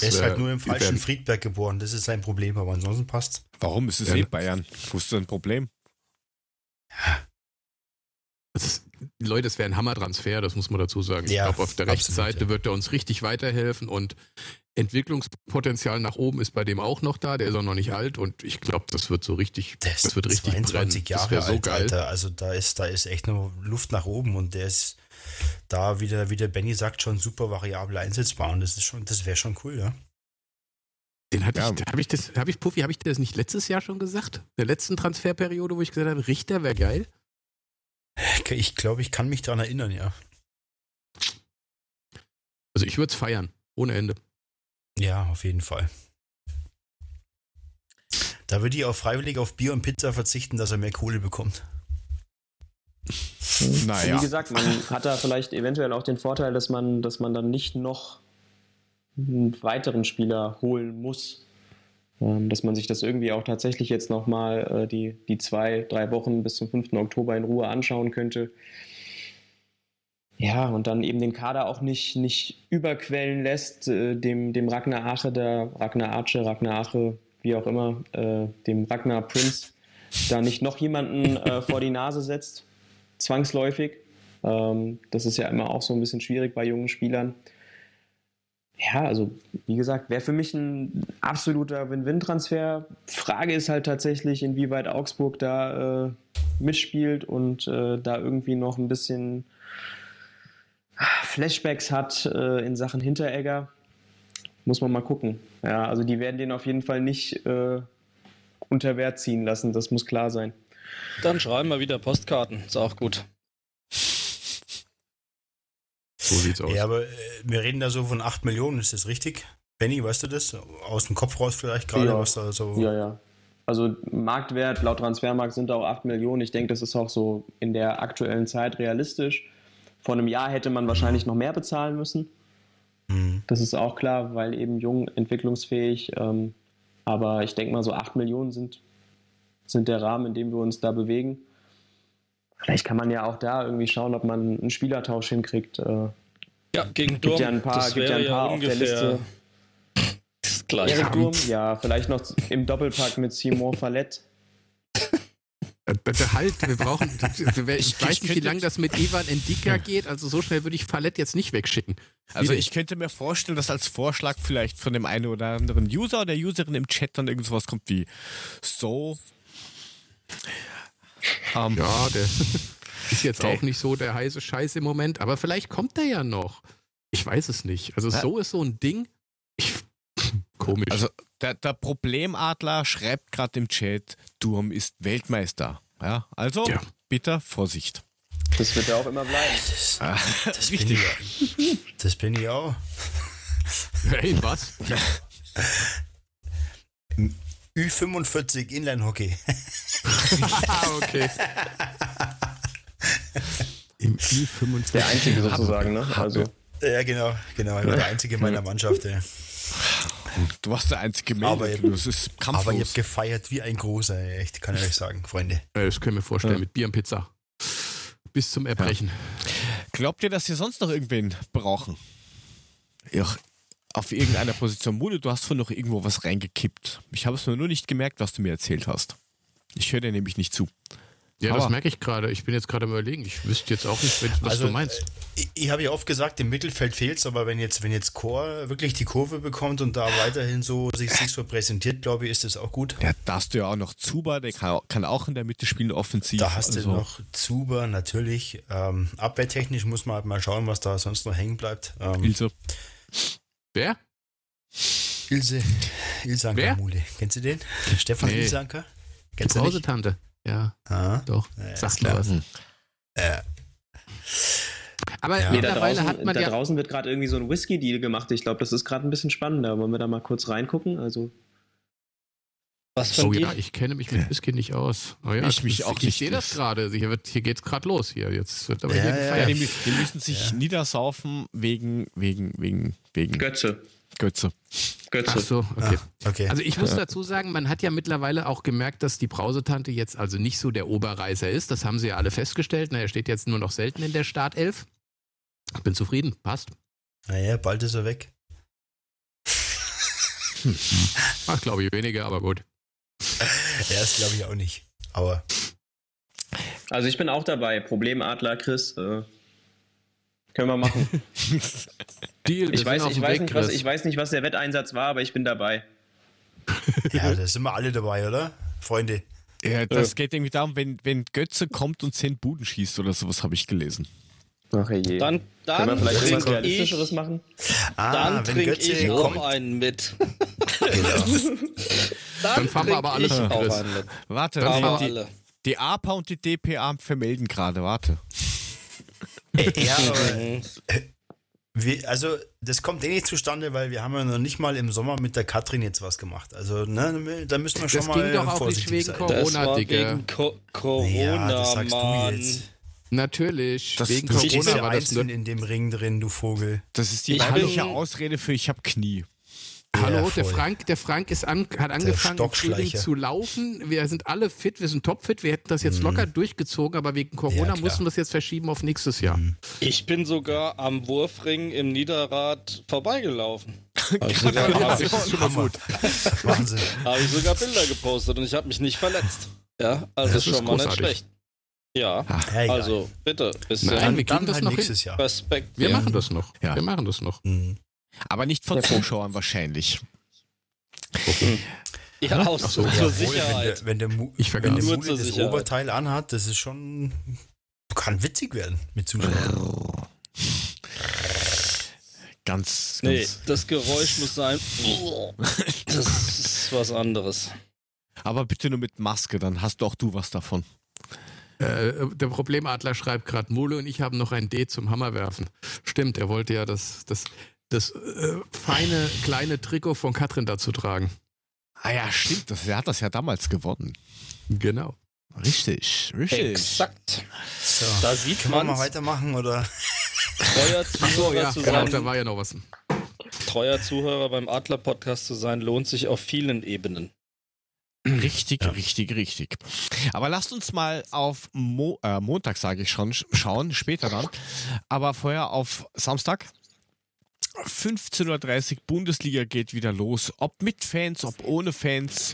er ist halt nur im falschen Friedberg geboren, das ist sein Problem, aber ansonsten passt. Warum ist es ja. eh Bayern? Wo ist denn ein Problem? Ja. Ist, Leute, es wäre ein Hammertransfer, das muss man dazu sagen. Ja, ich glaube, auf der rechten Seite ja. wird er uns richtig weiterhelfen und Entwicklungspotenzial nach oben ist bei dem auch noch da. Der ist auch noch nicht alt und ich glaube, das wird so richtig, das, das wird richtig 22 brennen. Jahre das so alt, geil. Alter. Also da ist, da ist echt noch Luft nach oben und der ist da wieder, wie der Benny sagt, schon super variabel einsetzbar und das ist schon, das wäre schon cool, ja. Den hatte ja. ich, habe ich das, habe ich, Puffi, habe ich dir das nicht letztes Jahr schon gesagt? In der letzten Transferperiode, wo ich gesagt habe, Richter wäre geil? Ich glaube, ich kann mich daran erinnern, ja. Also ich würde es feiern, ohne Ende. Ja, auf jeden Fall. Da würde ich auch freiwillig auf Bier und Pizza verzichten, dass er mehr Kohle bekommt. Naja. Wie gesagt, man hat da vielleicht eventuell auch den Vorteil, dass man, dass man dann nicht noch einen weiteren Spieler holen muss. Ähm, dass man sich das irgendwie auch tatsächlich jetzt nochmal äh, die, die zwei, drei Wochen bis zum 5. Oktober in Ruhe anschauen könnte. Ja, und dann eben den Kader auch nicht, nicht überquellen lässt, äh, dem, dem Ragnar Ache, der Ragnar Arche, Ragnar Ache, wie auch immer, äh, dem Ragnar Prince, da nicht noch jemanden äh, vor die Nase setzt, zwangsläufig. Ähm, das ist ja immer auch so ein bisschen schwierig bei jungen Spielern ja, also wie gesagt, wäre für mich ein absoluter Win-Win-Transfer. Frage ist halt tatsächlich, inwieweit Augsburg da äh, mitspielt und äh, da irgendwie noch ein bisschen Flashbacks hat äh, in Sachen Hinteregger. Muss man mal gucken. Ja, also die werden den auf jeden Fall nicht äh, unter Wert ziehen lassen, das muss klar sein. Dann schreiben wir wieder Postkarten, ist auch gut. So sieht's aus. Ja, aber äh, wir reden da so von 8 Millionen, ist das richtig? Benny, weißt du das? Aus dem Kopf raus vielleicht gerade, ja. was da so. Ja, ja. Also Marktwert laut Transfermarkt sind da auch 8 Millionen. Ich denke, das ist auch so in der aktuellen Zeit realistisch. Vor einem Jahr hätte man wahrscheinlich noch mehr bezahlen müssen. Mhm. Das ist auch klar, weil eben jung, entwicklungsfähig. Ähm, aber ich denke mal, so 8 Millionen sind, sind der Rahmen, in dem wir uns da bewegen. Vielleicht kann man ja auch da irgendwie schauen, ob man einen Spielertausch hinkriegt. Äh, ja, gegen Durm. Gibt ja ein paar, das gibt ja ein paar ja auf der Liste. Das gleiche. Erik Durm, ja, vielleicht noch im Doppelpack mit Simon Fallett. Bitte halt, wir brauchen. Ich weiß nicht, wie lange das mit Ivan Endika geht. Also so schnell würde ich Fallett jetzt nicht wegschicken. Also ich könnte mir vorstellen, dass als Vorschlag vielleicht von dem einen oder anderen User oder Userin im Chat dann irgendwas kommt wie so um, ja, der ist jetzt auch nicht so der heiße Scheiß im Moment, aber vielleicht kommt der ja noch. Ich weiß es nicht. Also so ist so ein Ding. Ich, komisch. Also der, der Problemadler schreibt gerade im Chat, Durm ist Weltmeister. Ja, also ja. bitte Vorsicht. Das wird ja auch immer bleiben. Das, ah, das, wichtig. Bin ich, das bin ich auch. Hey, was? Ü45 Inline-Hockey. okay. Im Ü45. Der einzige sozusagen, ne? Also. Ja, genau, genau. Ich war der einzige meiner Mannschaft. Ja. Du warst der einzige Mann. Aber, das ist aber ich habe gefeiert wie ein großer, echt, kann ich euch sagen, Freunde. Das können wir vorstellen, ja. mit Bier und Pizza. Bis zum Erbrechen. Ja. Glaubt ihr, dass wir sonst noch irgendwen brauchen? Ja, auf irgendeiner Position. Mune, du hast vorhin noch irgendwo was reingekippt. Ich habe es mir nur nicht gemerkt, was du mir erzählt hast. Ich höre dir nämlich nicht zu. Ja, Aber das merke ich gerade. Ich bin jetzt gerade am überlegen. Ich wüsste jetzt auch nicht, was also, du meinst. Ich, ich habe ja oft gesagt, im Mittelfeld fehlt es, aber wenn jetzt, wenn jetzt Chor wirklich die Kurve bekommt und da weiterhin so sich, sich so präsentiert, glaube ich, ist das auch gut. Ja, da hast du ja auch noch Zuba, der kann, kann auch in der Mitte spielen, offensiv. Da hast also. du noch Zuba, natürlich. Ähm, abwehrtechnisch muss man halt mal schauen, was da sonst noch hängen bleibt. Ähm, Ilse. Wer? Ilse, Ilsanker Mule. Kennst du den? Stefan nee. Ilsanker? Kennst du nicht? Tante. Ja. Ah. Doch. Ja, Sagt mir was. Ja. Aber ja. nee, da draußen, hat man da ja draußen wird gerade irgendwie so ein Whisky-Deal gemacht. Ich glaube, das ist gerade ein bisschen spannender. Wollen wir da mal kurz reingucken? Also was für oh ja, ich kenne mich mit Whisky nicht aus. Oh ja, ich mich auch ich, nicht. Ich sehe das gerade. Hier, hier geht es gerade los. Hier. Jetzt wird aber ja, hier. Ja, die, die, müssen sich niedersaufen wegen, wegen, wegen, wegen. Götze. Götze. Götze. Ach so, okay. Ah, okay. Also ich muss dazu sagen, man hat ja mittlerweile auch gemerkt, dass die Brausetante jetzt also nicht so der Oberreißer ist. Das haben sie ja alle festgestellt. Na, er steht jetzt nur noch selten in der Startelf. Ich bin zufrieden. Passt. Naja, bald ist er weg. Hm. Ach, glaube ich weniger, aber gut. ja, das glaube ich auch nicht. Aber. Also ich bin auch dabei. Problemadler, Chris. Äh, können wir machen. Deal, ich, weiß, ich, weiß nicht, was, ich weiß nicht, was der Wetteinsatz war, aber ich bin dabei. ja, da sind wir alle dabei, oder? Freunde. Ja, das ja. geht irgendwie darum, wenn, wenn Götze kommt und zehn Buden schießt oder sowas, habe ich gelesen. Ach je. Dann, dann Können wir vielleicht was Realistischeres machen? Ah, dann trinke ich auch kommt. einen mit. genau. dann, dann fahren wir aber alle. Warte, dann die, alle. die APA und die DPA vermelden gerade, warte. Ja, aber, wir, also das kommt eh nicht zustande, weil wir haben ja noch nicht mal im Sommer mit der Katrin jetzt was gemacht. Also ne, da müssen wir schon das mal ging doch auch nicht wegen sein. Corona, Digga. Wegen Co Corona, ja, das sagst Mann. du jetzt. Natürlich. Das, wegen das Corona war das in dem Ring drin, du Vogel. Das ist die ehrliche Ausrede für ich habe Knie. Hallo, ja, der Frank, der Frank ist an, hat angefangen zu laufen. Wir sind alle fit, wir sind topfit. Wir hätten das jetzt mhm. locker durchgezogen, aber wegen Corona ja, mussten wir es jetzt verschieben auf nächstes Jahr. Mhm. Ich bin sogar am Wurfring im Niederrad vorbeigelaufen. Ich, sogar, hab ich, Wahnsinn. Habe ich sogar Bilder gepostet und ich habe mich nicht verletzt. Ja, also das ist schon mal nicht schlecht. Ja, Ach, also bitte. Nein, wir kriegen das halt noch nächstes Jahr. Respekt. Wir machen das noch. Ja. Wir machen das noch. Mhm. Aber nicht von Zuschauern wahrscheinlich. Ja, aus so, zur ja, Sicherheit. Wenn der, wenn der, ich wenn der Mule das Sicherheit. Oberteil anhat, das ist schon. Kann witzig werden mit Zuschauern. Ganz, ganz. Nee, das Geräusch muss sein. Das ist was anderes. Aber bitte nur mit Maske, dann hast doch du was davon. Äh, der Problemadler schreibt gerade, Mule und ich haben noch ein D zum Hammerwerfen. Stimmt, er wollte ja das, das das äh, feine kleine Trikot von Katrin dazu tragen. Ah ja, stimmt. Das, er hat das ja damals gewonnen. Genau. Richtig, richtig. Exakt. So, da sieht Können man wir mal weitermachen oder? Treuer Zuhörer ja, zu genau, sein. da war ja noch was. Treuer Zuhörer beim Adler Podcast zu sein lohnt sich auf vielen Ebenen. Richtig, ja. richtig, richtig. Aber lasst uns mal auf Mo äh, Montag, sage ich schon, schauen, später dann. Aber vorher auf Samstag. 15.30 Uhr Bundesliga geht wieder los. Ob mit Fans, ob ohne Fans.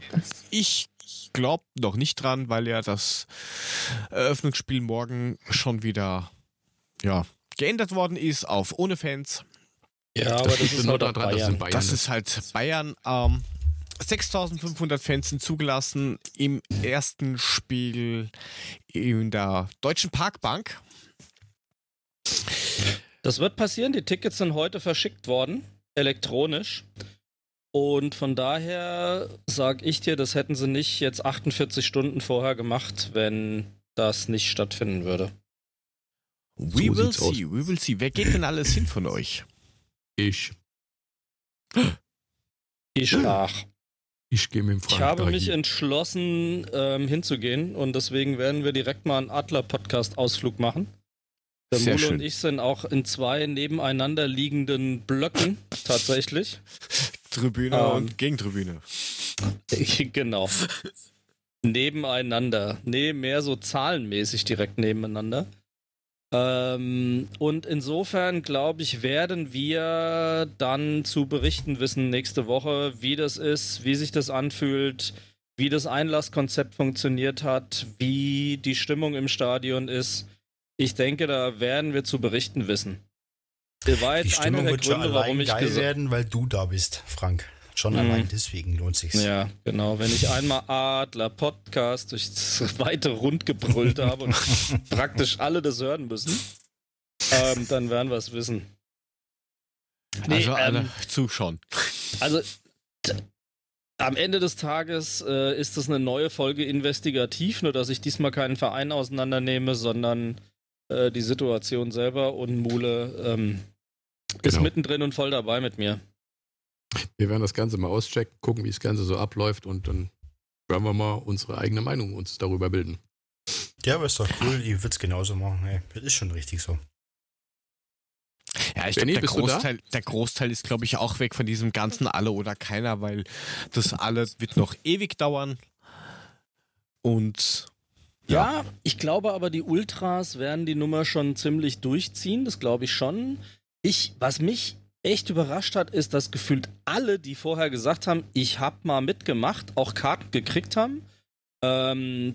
Ich glaube noch nicht dran, weil ja das Eröffnungsspiel morgen schon wieder ja, geändert worden ist auf ohne Fans. Ja, aber das, das ist nur halt daran, Bayern. Bayern. Das ist halt Bayern. Ähm, 6500 Fans sind zugelassen im ersten Spiel in der Deutschen Parkbank. Das wird passieren. Die Tickets sind heute verschickt worden, elektronisch. Und von daher sage ich dir, das hätten sie nicht jetzt 48 Stunden vorher gemacht, wenn das nicht stattfinden würde. We so will see, aus. we will see. Wer geht denn alles hin von euch? Ich. Ich ach. Ich gehe mit dem Frank Ich habe mich entschlossen, ähm, hinzugehen und deswegen werden wir direkt mal einen Adler-Podcast-Ausflug machen. Der Sehr Mule schön. und ich sind auch in zwei nebeneinander liegenden Blöcken tatsächlich. Tribüne ähm, und Gegentribüne. genau. nebeneinander. Nee, mehr so zahlenmäßig direkt nebeneinander. Ähm, und insofern, glaube ich, werden wir dann zu berichten wissen nächste Woche, wie das ist, wie sich das anfühlt, wie das Einlasskonzept funktioniert hat, wie die Stimmung im Stadion ist. Ich denke, da werden wir zu berichten wissen. War jetzt Die Stimmung einer der Gründe, warum ich geil werden, weil du da bist, Frank. Schon mhm. allein deswegen lohnt sich's. Ja, genau. Wenn ich einmal Adler Podcast durchs weite Rund gebrüllt habe und praktisch alle das hören müssen, ähm, dann werden wir es wissen. Nee, also alle ähm, zuschauen. Also am Ende des Tages äh, ist es eine neue Folge investigativ, nur dass ich diesmal keinen Verein auseinandernehme, sondern äh, die Situation selber und Mule ähm, genau. ist mittendrin und voll dabei mit mir. Wir werden das Ganze mal auschecken, gucken, wie das Ganze so abläuft und dann werden wir mal unsere eigene Meinung uns darüber bilden. Ja, aber ist doch cool, ich würde es genauso machen. Hey, das ist schon richtig so. Ja, ich glaube, der, Großteil, der Großteil ist, glaube ich, auch weg von diesem ganzen Alle oder Keiner, weil das alles wird noch ewig dauern. Und ja. ja, ich glaube aber, die Ultras werden die Nummer schon ziemlich durchziehen. Das glaube ich schon. Ich, was mich echt überrascht hat, ist, dass gefühlt alle, die vorher gesagt haben, ich habe mal mitgemacht, auch Karten gekriegt haben. Ähm,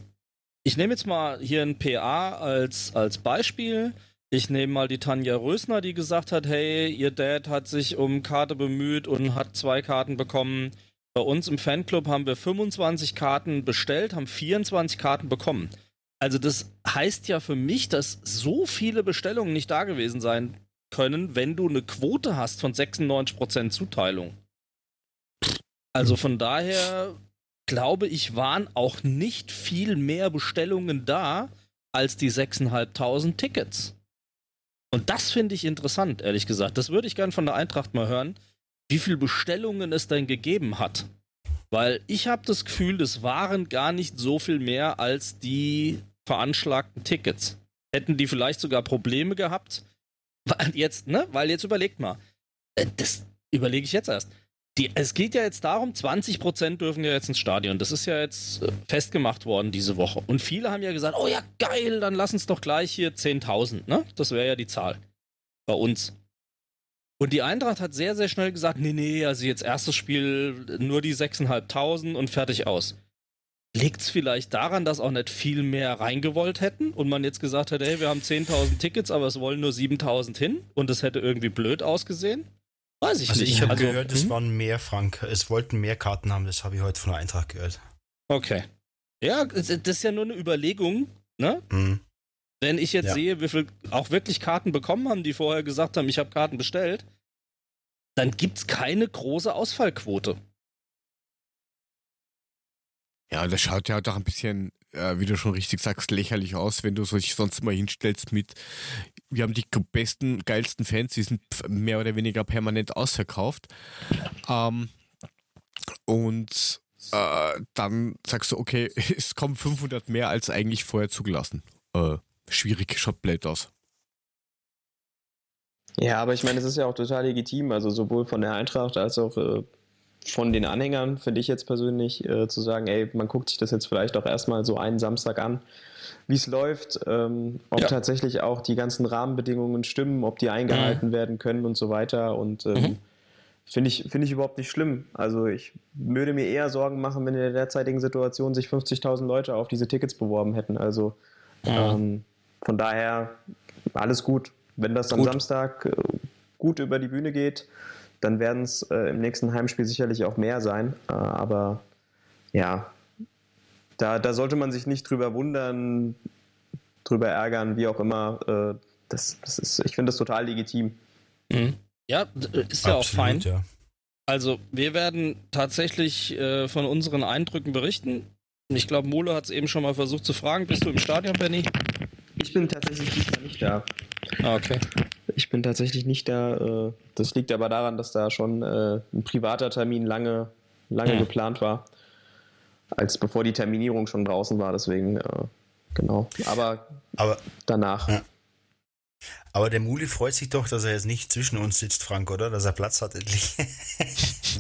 ich nehme jetzt mal hier ein PA als, als Beispiel. Ich nehme mal die Tanja Rösner, die gesagt hat, hey, ihr Dad hat sich um Karte bemüht und hat zwei Karten bekommen. Bei uns im Fanclub haben wir 25 Karten bestellt, haben 24 Karten bekommen. Also das heißt ja für mich, dass so viele Bestellungen nicht da gewesen sein können, wenn du eine Quote hast von 96% Zuteilung. Also von daher glaube ich, waren auch nicht viel mehr Bestellungen da als die 6.500 Tickets. Und das finde ich interessant, ehrlich gesagt. Das würde ich gern von der Eintracht mal hören, wie viele Bestellungen es denn gegeben hat. Weil ich habe das Gefühl, das waren gar nicht so viel mehr als die veranschlagten Tickets. Hätten die vielleicht sogar Probleme gehabt? Weil jetzt, ne? Weil jetzt überlegt mal. Äh, das überlege ich jetzt erst. Die, es geht ja jetzt darum, 20% dürfen ja jetzt ins Stadion. Das ist ja jetzt äh, festgemacht worden diese Woche. Und viele haben ja gesagt, oh ja, geil, dann lass uns doch gleich hier 10.000, ne? Das wäre ja die Zahl. Bei uns. Und die Eintracht hat sehr, sehr schnell gesagt, nee, nee, also jetzt erstes Spiel nur die 6.500 und fertig aus. Liegt es vielleicht daran, dass auch nicht viel mehr reingewollt hätten und man jetzt gesagt hat, hey, wir haben 10.000 Tickets, aber es wollen nur 7.000 hin und es hätte irgendwie blöd ausgesehen? Weiß ich also nicht. Ich habe also, gehört, es hm? waren mehr Frank. Es wollten mehr Karten haben, das habe ich heute von der Eintracht gehört. Okay. Ja, das ist ja nur eine Überlegung, ne? Mhm. Wenn ich jetzt ja. sehe, wie viel auch wirklich Karten bekommen haben, die vorher gesagt haben, ich habe Karten bestellt, dann gibt es keine große Ausfallquote. Ja, das schaut ja doch ein bisschen, äh, wie du schon richtig sagst, lächerlich aus, wenn du dich sonst immer hinstellst mit, wir haben die besten, geilsten Fans, die sind mehr oder weniger permanent ausverkauft. Ähm, und äh, dann sagst du, okay, es kommen 500 mehr als eigentlich vorher zugelassen. Äh, schwierig, schaut blöd aus. Ja, aber ich meine, es ist ja auch total legitim, also sowohl von der Eintracht als auch äh, von den Anhängern, finde ich jetzt persönlich, äh, zu sagen, ey, man guckt sich das jetzt vielleicht auch erstmal so einen Samstag an, wie es läuft, ähm, ob ja. tatsächlich auch die ganzen Rahmenbedingungen stimmen, ob die eingehalten mhm. werden können und so weiter. Und ähm, mhm. finde ich, find ich überhaupt nicht schlimm. Also ich würde mir eher Sorgen machen, wenn in der derzeitigen Situation sich 50.000 Leute auf diese Tickets beworben hätten. Also mhm. ähm, von daher alles gut. Wenn das am gut. Samstag äh, gut über die Bühne geht, dann werden es äh, im nächsten Heimspiel sicherlich auch mehr sein. Äh, aber ja, da, da sollte man sich nicht drüber wundern, drüber ärgern, wie auch immer. Äh, das, das ist, ich finde das total legitim. Mhm. Ja, ist ja Absolut, auch fein. Ja. Also, wir werden tatsächlich äh, von unseren Eindrücken berichten. Ich glaube, Mole hat es eben schon mal versucht zu fragen. Bist du im Stadion, Benny? Ich bin tatsächlich diesmal nicht da. Ah, okay. Ich bin tatsächlich nicht da. Äh, das liegt aber daran, dass da schon äh, ein privater Termin lange, lange hm. geplant war, als bevor die Terminierung schon draußen war. Deswegen, äh, genau. Aber, aber danach. Ja. Aber der Muli freut sich doch, dass er jetzt nicht zwischen uns sitzt, Frank, oder? Dass er Platz hat endlich.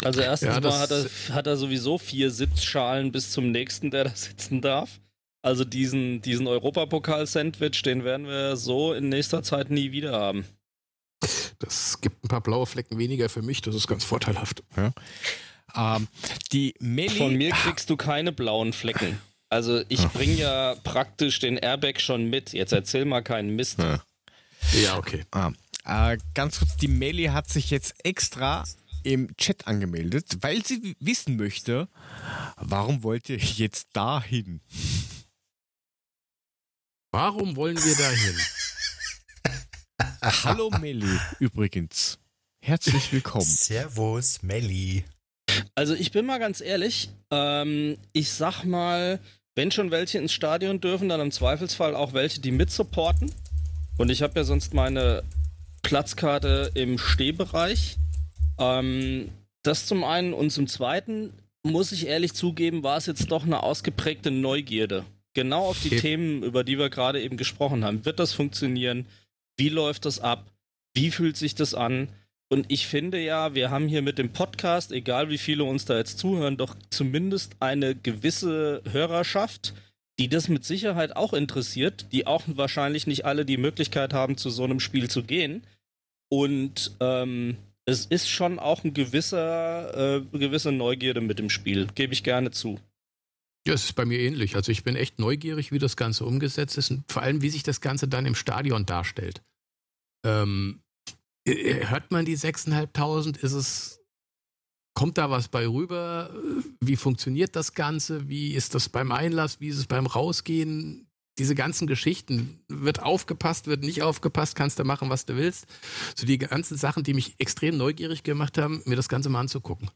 also erstens ja, mal hat er, hat er sowieso vier Sitzschalen bis zum nächsten, der da sitzen darf. Also diesen, diesen Europapokal-Sandwich, den werden wir so in nächster Zeit nie wieder haben. Das gibt ein paar blaue Flecken weniger für mich, das ist ganz vorteilhaft. Ja. Ähm, die Meli Von mir kriegst du keine blauen Flecken. Also ich bringe ja praktisch den Airbag schon mit. Jetzt erzähl mal keinen Mist. Ja, ja okay. Ah, äh, ganz kurz, die Meli hat sich jetzt extra im Chat angemeldet, weil sie wissen möchte, warum wollt ihr jetzt dahin? Warum wollen wir da hin? Hallo Melli, übrigens. Herzlich willkommen. Servus, Melli. Also ich bin mal ganz ehrlich, ähm, ich sag mal, wenn schon welche ins Stadion dürfen, dann im Zweifelsfall auch welche, die mitsupporten. Und ich habe ja sonst meine Platzkarte im Stehbereich. Ähm, das zum einen und zum zweiten muss ich ehrlich zugeben, war es jetzt doch eine ausgeprägte Neugierde genau auf die Themen, über die wir gerade eben gesprochen haben. Wird das funktionieren? Wie läuft das ab? Wie fühlt sich das an? Und ich finde ja, wir haben hier mit dem Podcast, egal wie viele uns da jetzt zuhören, doch zumindest eine gewisse Hörerschaft, die das mit Sicherheit auch interessiert, die auch wahrscheinlich nicht alle die Möglichkeit haben, zu so einem Spiel zu gehen. Und ähm, es ist schon auch ein gewisser, äh, gewisse Neugierde mit dem Spiel, gebe ich gerne zu. Ja, es ist bei mir ähnlich. Also ich bin echt neugierig, wie das Ganze umgesetzt ist und vor allem, wie sich das Ganze dann im Stadion darstellt. Ähm, hört man die 6.500? Ist es, kommt da was bei rüber? Wie funktioniert das Ganze? Wie ist das beim Einlass? Wie ist es beim Rausgehen? Diese ganzen Geschichten. Wird aufgepasst, wird nicht aufgepasst, kannst du machen, was du willst. So die ganzen Sachen, die mich extrem neugierig gemacht haben, mir das Ganze mal anzugucken.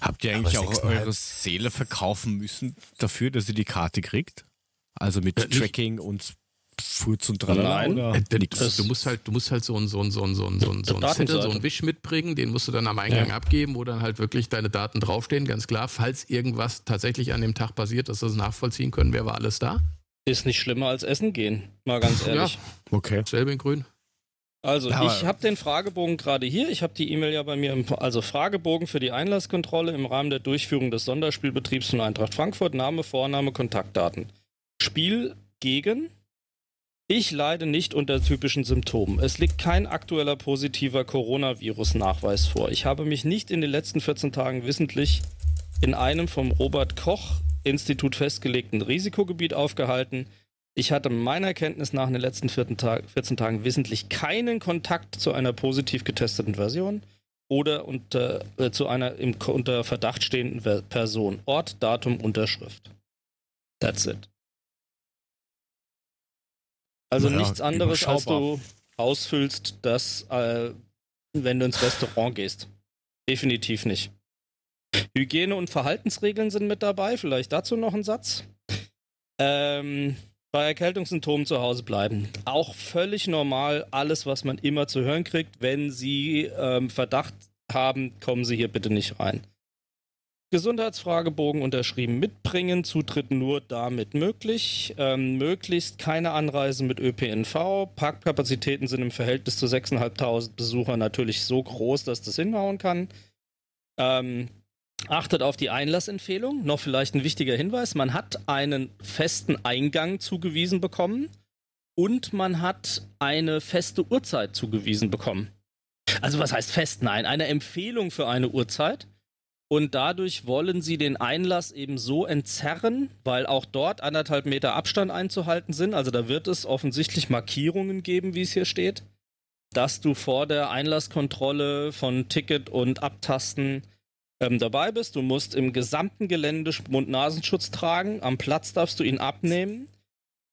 Habt ihr eigentlich auch eure Seele verkaufen müssen dafür, dass ihr die Karte kriegt? Also mit äh, Tracking und Furz und Tralala? Nein, oder? Äh, du musst halt, du musst halt so ein, so ein, so ein, so ein, so ein, so ein Zettel, so ein Wisch mitbringen, den musst du dann am Eingang ja. abgeben, wo dann halt wirklich deine Daten draufstehen, ganz klar. Falls irgendwas tatsächlich an dem Tag passiert, dass wir es nachvollziehen können, wer war alles da? Ist nicht schlimmer als Essen gehen, mal ganz ehrlich. Ja, okay. Selbe in grün. Also, ja, ich habe den Fragebogen gerade hier. Ich habe die E-Mail ja bei mir. Im, also, Fragebogen für die Einlasskontrolle im Rahmen der Durchführung des Sonderspielbetriebs von Eintracht Frankfurt. Name, Vorname, Kontaktdaten. Spiel gegen. Ich leide nicht unter typischen Symptomen. Es liegt kein aktueller positiver Coronavirus-Nachweis vor. Ich habe mich nicht in den letzten 14 Tagen wissentlich in einem vom Robert Koch Institut festgelegten Risikogebiet aufgehalten. Ich hatte meiner Kenntnis nach in den letzten 14, Tag, 14 Tagen wissentlich keinen Kontakt zu einer positiv getesteten Version oder unter, äh, zu einer im, unter Verdacht stehenden Person. Ort, Datum, Unterschrift. That's it. Also naja, nichts anderes, als du ausfüllst, dass, äh, wenn du ins Restaurant gehst. Definitiv nicht. Hygiene- und Verhaltensregeln sind mit dabei. Vielleicht dazu noch ein Satz. Ähm, bei Erkältungssymptomen zu Hause bleiben. Auch völlig normal, alles, was man immer zu hören kriegt. Wenn Sie ähm, Verdacht haben, kommen Sie hier bitte nicht rein. Gesundheitsfragebogen unterschrieben mitbringen, Zutritt nur damit möglich. Ähm, möglichst keine Anreise mit ÖPNV. Parkkapazitäten sind im Verhältnis zu 6.500 Besucher natürlich so groß, dass das hinhauen kann. Ähm, Achtet auf die Einlassempfehlung. Noch vielleicht ein wichtiger Hinweis. Man hat einen festen Eingang zugewiesen bekommen und man hat eine feste Uhrzeit zugewiesen bekommen. Also was heißt fest? Nein, eine Empfehlung für eine Uhrzeit. Und dadurch wollen sie den Einlass eben so entzerren, weil auch dort anderthalb Meter Abstand einzuhalten sind. Also da wird es offensichtlich Markierungen geben, wie es hier steht, dass du vor der Einlasskontrolle von Ticket und Abtasten ähm, dabei bist. Du musst im gesamten Gelände Mund-Nasenschutz tragen. Am Platz darfst du ihn abnehmen.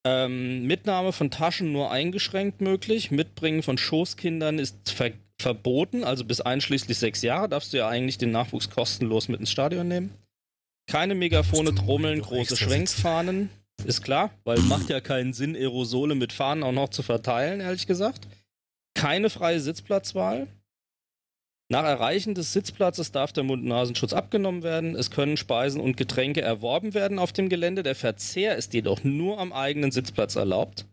Ähm, Mitnahme von Taschen nur eingeschränkt möglich. Mitbringen von Schoßkindern ist ver verboten. Also bis einschließlich sechs Jahre darfst du ja eigentlich den Nachwuchs kostenlos mit ins Stadion nehmen. Keine Megafone, Trommeln, große Schwenkfahnen. Ist klar, weil macht ja keinen Sinn, Aerosole mit Fahnen auch noch zu verteilen, ehrlich gesagt. Keine freie Sitzplatzwahl. Nach Erreichen des Sitzplatzes darf der Mund-Nasenschutz abgenommen werden. Es können Speisen und Getränke erworben werden auf dem Gelände. Der Verzehr ist jedoch nur am eigenen Sitzplatz erlaubt.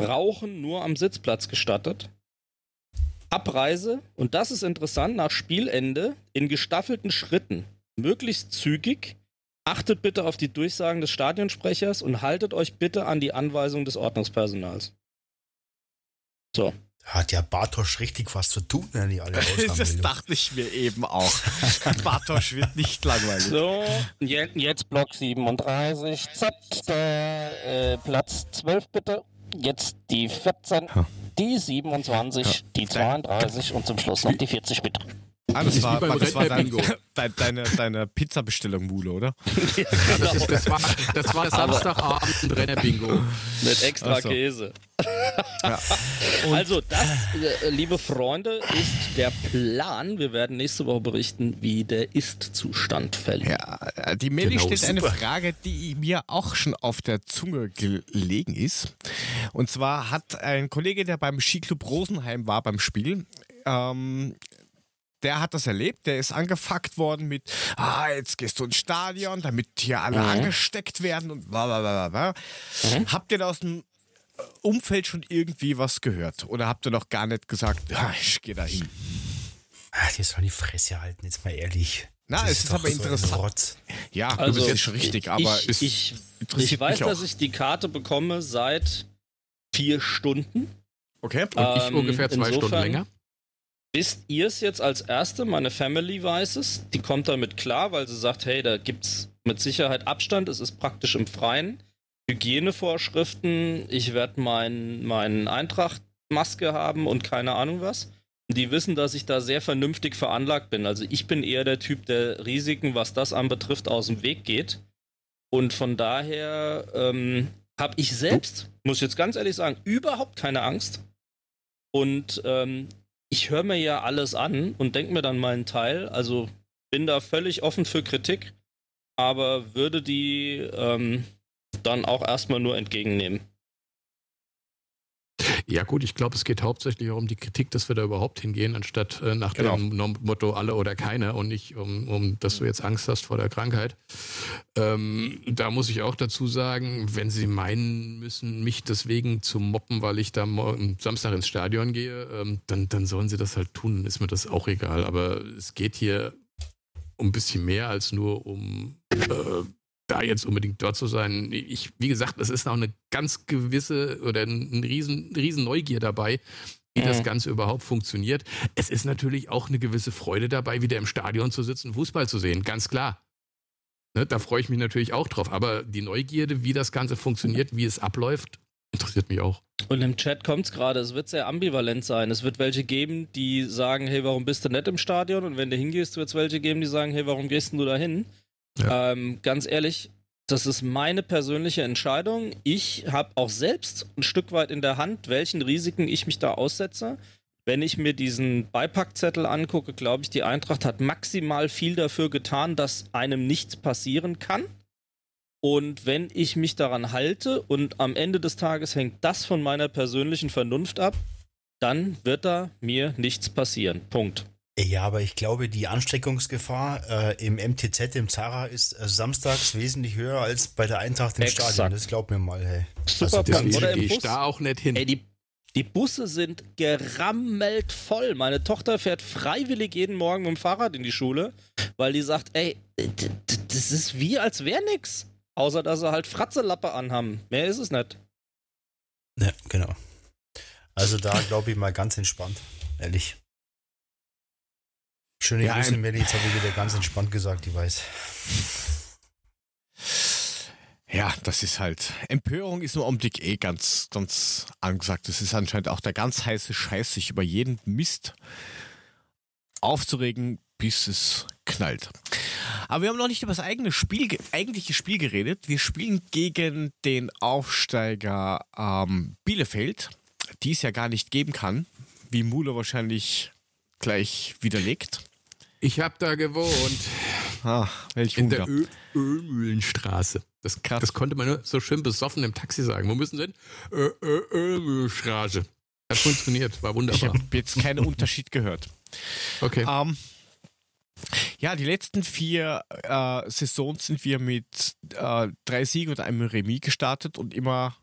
Rauchen nur am Sitzplatz gestattet. Abreise, und das ist interessant, nach Spielende in gestaffelten Schritten, möglichst zügig. Achtet bitte auf die Durchsagen des Stadionsprechers und haltet euch bitte an die Anweisung des Ordnungspersonals. So, hat ja Bartosch richtig was zu tun, wenn die alle Das dachte ich mir eben auch. Bartosch wird nicht langweilig. So, jetzt Block 37, Z, der, äh, Platz 12 bitte. Jetzt die 14, die 27, die 32 und zum Schluss noch die 40 bitte. Ah, das war, das war dein, deine, deine, deine Pizzabestellung, Mule, oder? ja, das, ist, das, war, das war Samstagabend Renner-Bingo. Mit extra so. Käse. Ja. Also, das, äh, liebe Freunde, ist der Plan. Wir werden nächste Woche berichten, wie der Ist-Zustand fällt. Ja, äh, die Meli genau, stellt super. eine Frage, die mir auch schon auf der Zunge gelegen ist. Und zwar hat ein Kollege, der beim Skiclub Rosenheim war beim Spiel, ähm, der hat das erlebt, der ist angefuckt worden mit, ah, jetzt gehst du ins Stadion, damit hier alle mhm. angesteckt werden und bla bla bla bla. Mhm. Habt ihr da aus dem Umfeld schon irgendwie was gehört? Oder habt ihr noch gar nicht gesagt, ah, ich gehe da hin? Ach, die sollen die Fresse halten, jetzt mal ehrlich. Na, das es ist, ist aber so interessant. Ja, also, das ist schon richtig, aber ich, ich, ich weiß, dass ich die Karte bekomme seit vier Stunden. Okay. Und ich ähm, ungefähr zwei Stunden länger. Wisst ihr es jetzt als Erste? Meine Family weiß es. Die kommt damit klar, weil sie sagt, hey, da gibt es mit Sicherheit Abstand. Es ist praktisch im Freien. Hygienevorschriften. Ich werde mein, mein Eintracht-Maske haben und keine Ahnung was. Die wissen, dass ich da sehr vernünftig veranlagt bin. Also ich bin eher der Typ, der Risiken, was das anbetrifft, aus dem Weg geht. Und von daher ähm, habe ich selbst, muss ich jetzt ganz ehrlich sagen, überhaupt keine Angst. Und ähm, ich höre mir ja alles an und denke mir dann meinen Teil. Also bin da völlig offen für Kritik, aber würde die ähm, dann auch erstmal nur entgegennehmen. Ja gut, ich glaube, es geht hauptsächlich auch um die Kritik, dass wir da überhaupt hingehen, anstatt äh, nach genau. dem Motto alle oder keiner und nicht um, um, dass du jetzt Angst hast vor der Krankheit. Ähm, da muss ich auch dazu sagen, wenn sie meinen müssen, mich deswegen zu moppen, weil ich da morgen, Samstag ins Stadion gehe, ähm, dann, dann sollen sie das halt tun, dann ist mir das auch egal. Aber es geht hier um ein bisschen mehr als nur um äh, da jetzt unbedingt dort zu sein. Ich, wie gesagt, es ist noch eine ganz gewisse oder ein riesen, riesen Neugier dabei, wie das Ganze überhaupt funktioniert. Es ist natürlich auch eine gewisse Freude dabei, wieder im Stadion zu sitzen, Fußball zu sehen, ganz klar. Ne, da freue ich mich natürlich auch drauf. Aber die Neugierde, wie das Ganze funktioniert, wie es abläuft, interessiert mich auch. Und im Chat kommt es gerade, es wird sehr ambivalent sein. Es wird welche geben, die sagen, hey, warum bist du nicht im Stadion? Und wenn du hingehst, wird es welche geben, die sagen, hey, warum gehst du da hin? Ja. Ähm, ganz ehrlich, das ist meine persönliche Entscheidung. Ich habe auch selbst ein Stück weit in der Hand, welchen Risiken ich mich da aussetze. Wenn ich mir diesen Beipackzettel angucke, glaube ich, die Eintracht hat maximal viel dafür getan, dass einem nichts passieren kann. Und wenn ich mich daran halte und am Ende des Tages hängt das von meiner persönlichen Vernunft ab, dann wird da mir nichts passieren. Punkt. Ja, aber ich glaube, die Ansteckungsgefahr äh, im MTZ, im Zara, ist äh, samstags wesentlich höher als bei der Eintracht im Exakt. Stadion. Das glaub mir mal, hey. Super also, Punkt. Oder im Bus. ich da auch nicht hin. Ey, die, die Busse sind gerammelt voll. Meine Tochter fährt freiwillig jeden Morgen mit dem Fahrrad in die Schule, weil die sagt, ey, das ist wie als wäre nix. Außer, dass sie halt Fratzelappe anhaben. Mehr ist es nicht. Ja, genau. Also da glaube ich mal ganz entspannt, ehrlich. Schöne ja, Grüße, Melli. Jetzt habe ich wieder ganz entspannt gesagt, die weiß. Ja, das ist halt. Empörung ist im Augenblick eh ganz, ganz angesagt. Das ist anscheinend auch der ganz heiße Scheiß, sich über jeden Mist aufzuregen, bis es knallt. Aber wir haben noch nicht über das eigene Spiel, eigentliche Spiel geredet. Wir spielen gegen den Aufsteiger ähm, Bielefeld, die es ja gar nicht geben kann, wie Mule wahrscheinlich gleich widerlegt. Ich habe da gewohnt. Ach, welch In der Ö Ölmühlenstraße. Das, das, konnte man nur so schön besoffen im Taxi sagen. Wo müssen Sie hin? Ö Ö Ölmühlenstraße. Hat funktioniert, war wunderbar. Ich habe jetzt keinen Unterschied gehört. Okay. Ähm, ja, die letzten vier äh, Saisons sind wir mit äh, drei Siegen und einem Remis gestartet und immer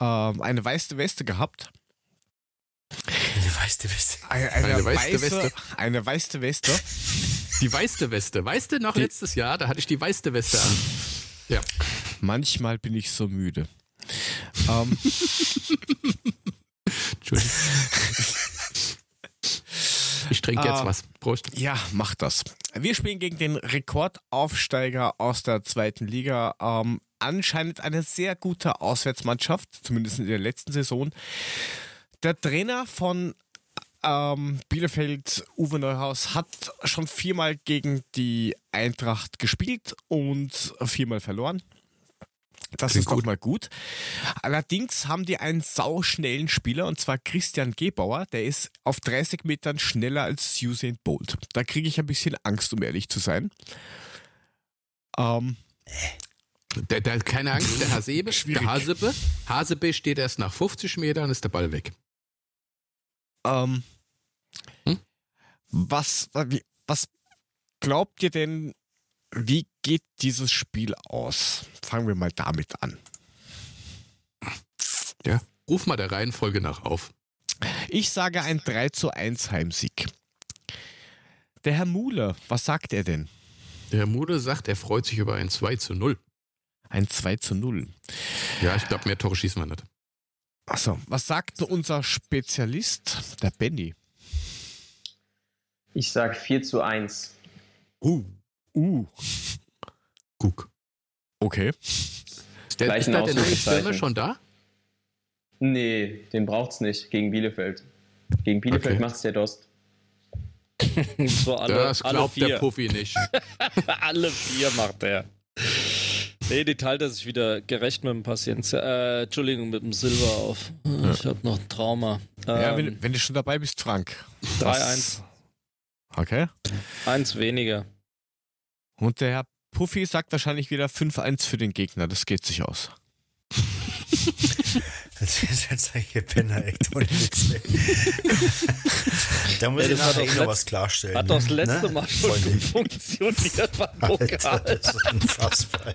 äh, eine weiße Weste gehabt. Eine weiße Weste. Eine, eine, eine weiße Weste. Eine weiße Weste. Die weiße Weste. Weißt du noch die, letztes Jahr, da hatte ich die weiße Weste an. Ja. Manchmal bin ich so müde. ähm. Entschuldigung. Ich trinke jetzt uh, was. Prost. Ja, mach das. Wir spielen gegen den Rekordaufsteiger aus der zweiten Liga. Ähm, anscheinend eine sehr gute Auswärtsmannschaft, zumindest in der letzten Saison. Der Trainer von ähm, Bielefeld, Uwe Neuhaus, hat schon viermal gegen die Eintracht gespielt und viermal verloren. Das Klingt ist gut. mal gut. Allerdings haben die einen sauschnellen Spieler und zwar Christian Gebauer. Der ist auf 30 Metern schneller als Usain Bolt. Da kriege ich ein bisschen Angst, um ehrlich zu sein. Ähm, der, der, keine Angst, der Hasebe, der Hasebe, Hasebe steht erst nach 50 Metern, ist der Ball weg. Ähm, hm? was, was glaubt ihr denn, wie geht dieses Spiel aus? Fangen wir mal damit an. Ja, ruf mal der Reihenfolge nach auf. Ich sage ein 3 zu 1 Heimsieg. Der Herr Muhle, was sagt er denn? Der Herr Muhle sagt, er freut sich über ein 2 zu 0. Ein 2 zu 0. Ja, ich glaube, mehr Tore schießen wir nicht. Achso, was sagt unser Spezialist, der Benny? Ich sag 4 zu 1. Uh. Uh. Guck. Okay. Ist der, ist der, der neue Stürmer schon da? Nee, den braucht's nicht gegen Bielefeld. Gegen Bielefeld okay. macht's der Dost. so alle, das glaubt der Puffy nicht. alle vier macht er. Nee, die teilt er sich wieder gerecht mit dem Patienten. Äh, Entschuldigung, mit dem Silber auf. Ich habe noch ein Trauma. Ja, ähm, wenn, wenn, du schon dabei bist, Frank. 3-1. Okay. Eins weniger. Und der Herr Puffy sagt wahrscheinlich wieder 5-1 für den Gegner. Das geht sich aus. Das ist jetzt ein Penner, echt ohne Witz. da muss ja, ich nachher eh noch was klarstellen. Hat doch das letzte ne? Mal schon Freunde. funktioniert beim Pokal. das ist unfassbar.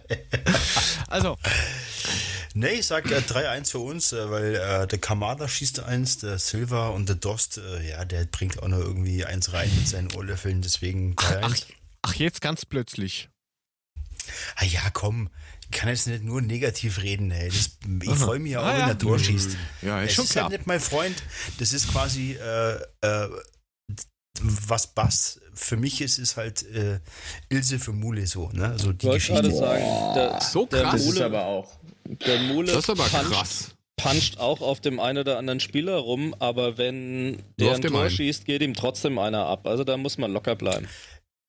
also. Nee, ich sag äh, 3-1 für uns, äh, weil äh, der Kamada schießt eins, der Silva und der Dost, äh, ja, der bringt auch noch irgendwie eins rein mit seinen Ohrlöffeln, deswegen 3-1. Ach, ach, jetzt ganz plötzlich. Ah ja, komm, ich kann jetzt nicht nur negativ reden, ey. Das, ich freue mich ja auch, ah, wenn er Tor schießt. Ja, ist es schon ist klar. halt nicht mein Freund. Das ist quasi, äh, äh, was Bass für mich ist, ist halt äh, Ilse für Mule so, ne? Also die ich Geschichte. sagen, der, so krass. Der Mule, aber auch. Der Mule das ist aber puncht, krass. puncht auch auf dem einen oder anderen Spieler rum, aber wenn der ein Tor einen. schießt, geht ihm trotzdem einer ab. Also da muss man locker bleiben.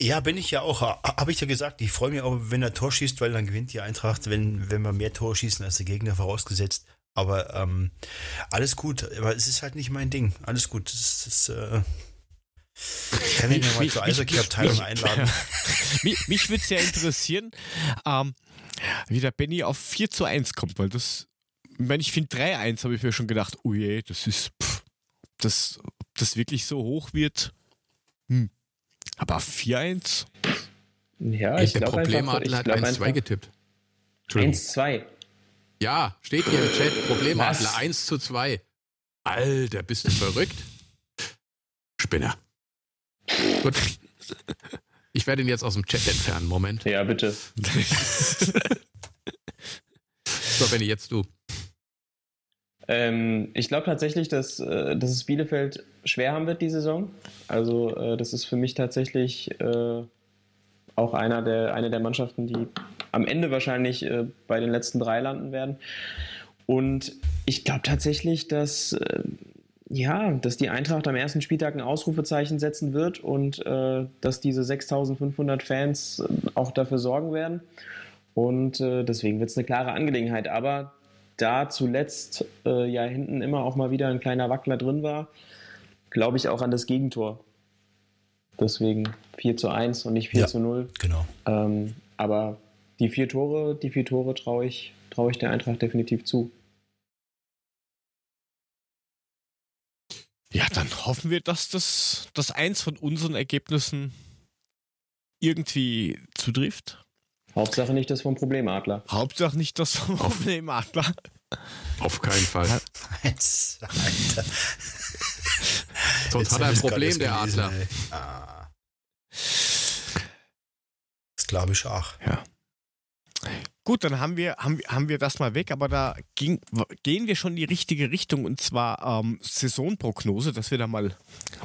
Ja, bin ich ja auch. Habe ich ja gesagt, ich freue mich auch, wenn er Tor schießt, weil dann gewinnt die Eintracht, wenn, wenn wir mehr Tor schießen als der Gegner vorausgesetzt. Aber ähm, alles gut, aber es ist halt nicht mein Ding. Alles gut. Das ist, äh, ich kann ihn ja mal zur Eishockey-Abteilung einladen. mich mich würde es ja interessieren, ähm, wie der Benny auf 4 zu 1 kommt, weil das, ich meine, ich finde 3-1, habe ich mir schon gedacht, oh je, das ist, pff, das, das wirklich so hoch wird. Hm. Aber 4-1? Ja, ich, ich glaube Problemadler hat 1-2 getippt. 1-2. Ja, steht hier im Chat. Problemadler 1 zu 2. Alter, bist du verrückt? Spinner. Gut. Ich werde ihn jetzt aus dem Chat entfernen. Moment. Ja, bitte. so, wenn jetzt du. Ähm, ich glaube tatsächlich, dass, äh, dass es Bielefeld schwer haben wird die Saison. Also äh, das ist für mich tatsächlich äh, auch einer der, eine der Mannschaften, die am Ende wahrscheinlich äh, bei den letzten drei landen werden. Und ich glaube tatsächlich, dass, äh, ja, dass die Eintracht am ersten Spieltag ein Ausrufezeichen setzen wird und äh, dass diese 6500 Fans auch dafür sorgen werden. Und deswegen wird es eine klare Angelegenheit. Aber da zuletzt äh, ja hinten immer auch mal wieder ein kleiner Wackler drin war, glaube ich auch an das Gegentor. Deswegen 4 zu 1 und nicht 4 ja, zu 0. Genau. Ähm, aber die vier Tore, die vier Tore traue ich, traue ich der Eintracht definitiv zu. Ja, dann hoffen wir, dass das, das eins von unseren Ergebnissen irgendwie zutrifft. Hauptsache nicht das vom Problemadler. Hauptsache nicht das vom Problemadler. Auf keinen Fall. Alter. Sonst hat er ein Problem, der gelesen, Adler. Ah. Das glaube ich auch. Ja. Gut, dann haben wir, haben, haben wir das mal weg, aber da ging, gehen wir schon in die richtige Richtung und zwar ähm, Saisonprognose, dass wir da mal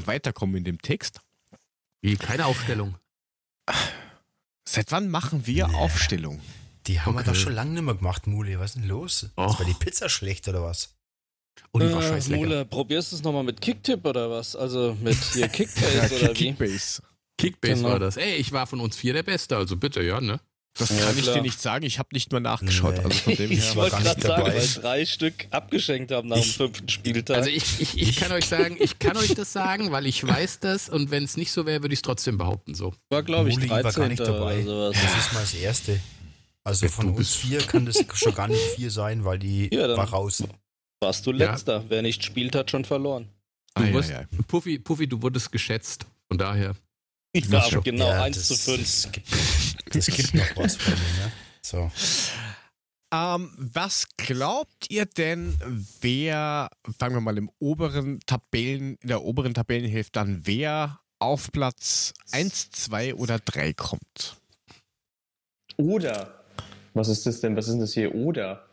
weiterkommen in dem Text. Wie, keine Aufstellung. Seit wann machen wir nee. Aufstellung? Die haben okay. wir doch schon lange nicht mehr gemacht, Mule. Was ist denn los? Och. War die Pizza schlecht oder was? Und die äh, war scheiß lecker. Mule, probierst du es nochmal mit Kicktipp oder was? Also mit hier Kickbase ja, oder wie? Kickbase. Kickbase genau. war das. Ey, ich war von uns vier der Beste, also bitte, ja, ne? Das ja, kann ich dir nicht sagen. Ich habe nicht mal nachgeschaut. Nee. Also von dem her ich wollte gerade sagen, weil drei Stück abgeschenkt haben nach ich, dem fünften Spieltag. Also ich, ich, ich kann euch sagen, ich kann euch das sagen, weil ich weiß das und wenn es nicht so wäre, würde ich es trotzdem behaupten. So. War glaube ich 13. war gar nicht dabei. Das ist mal das Erste. Also von uns vier kann das schon gar nicht vier sein, weil die ja, war raus. Warst du letzter. Ja. Wer nicht spielt, hat schon verloren. Du ah, wirst, ja, ja. Puffy, Puffy, du wurdest geschätzt. Von daher. Ich war genau ja, 1 zu 5. Das gibt, noch was von mir, ne? So. Ähm, was glaubt ihr denn, wer, fangen wir mal im oberen Tabellen, in der oberen Tabellenhälfte dann, wer auf Platz 1, 2 oder 3 kommt? Oder. Was ist das denn? Was ist denn das hier? Oder?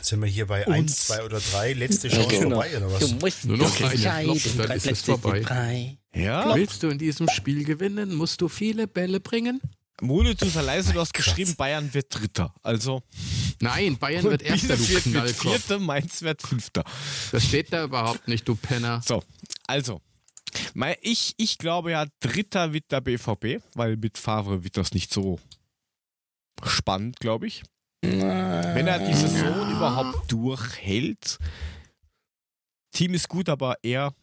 sind wir hier bei 1, 2 oder 3? Letzte Chance ja, genau. vorbei oder was? Du musst Nur noch eine. Dann ist es vorbei. Ja. Willst du in diesem Spiel gewinnen, musst du viele Bälle bringen. Mule, du sei leise, du hast geschrieben, Bayern wird Dritter. Also. Nein, Bayern wird Erster, du wird, wird Vierter, Mainz wird Fünfter. Das steht da überhaupt nicht, du Penner. So, also. Ich, ich glaube ja, Dritter wird der BVB, weil mit Favre wird das nicht so spannend, glaube ich. Wenn er die Saison überhaupt durchhält. Team ist gut, aber er.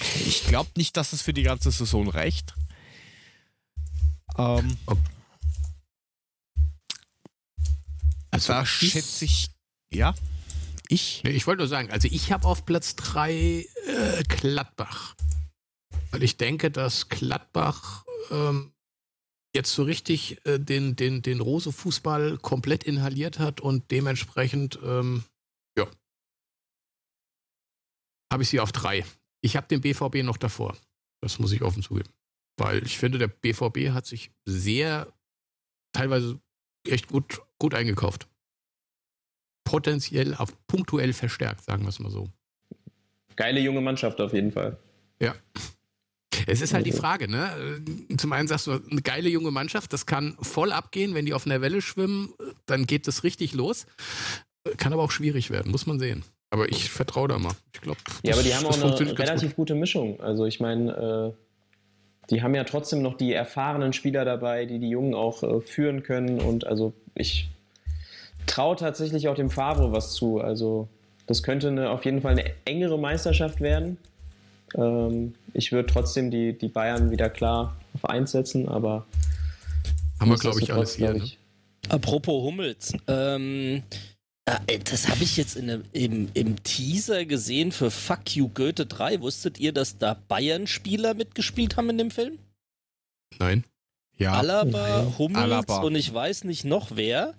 Ich glaube nicht, dass es für die ganze Saison reicht. Ähm, also da schätze ich, ja, ich. Ich wollte nur sagen, also ich habe auf Platz 3 äh, Gladbach. Weil ich denke, dass Gladbach ähm, jetzt so richtig äh, den, den, den Rose-Fußball komplett inhaliert hat und dementsprechend, ähm, ja, habe ich sie auf drei. Ich habe den BVB noch davor. Das muss ich offen zugeben. Weil ich finde, der BVB hat sich sehr, teilweise echt gut, gut eingekauft. Potenziell, auf punktuell verstärkt, sagen wir es mal so. Geile junge Mannschaft auf jeden Fall. Ja. Es ist halt die Frage, ne? Zum einen sagst du, eine geile junge Mannschaft, das kann voll abgehen, wenn die auf einer Welle schwimmen, dann geht das richtig los. Kann aber auch schwierig werden, muss man sehen. Aber ich vertraue da mal. Ich glaube. Ja, aber die haben auch eine relativ gut. gute Mischung. Also ich meine, äh, die haben ja trotzdem noch die erfahrenen Spieler dabei, die die Jungen auch äh, führen können. Und also ich traue tatsächlich auch dem Favre was zu. Also das könnte eine, auf jeden Fall eine engere Meisterschaft werden. Ähm, ich würde trotzdem die, die Bayern wieder klar auf 1 setzen, aber. Haben wir, glaube ich, alles hier. Ne? Apropos Hummels, ähm, äh, das habe ich jetzt in, im, im Teaser gesehen für Fuck You Goethe 3. Wusstet ihr, dass da Bayern-Spieler mitgespielt haben in dem Film? Nein. Ja. Alaba, Nein. Hummels Alaba. und ich weiß nicht noch wer.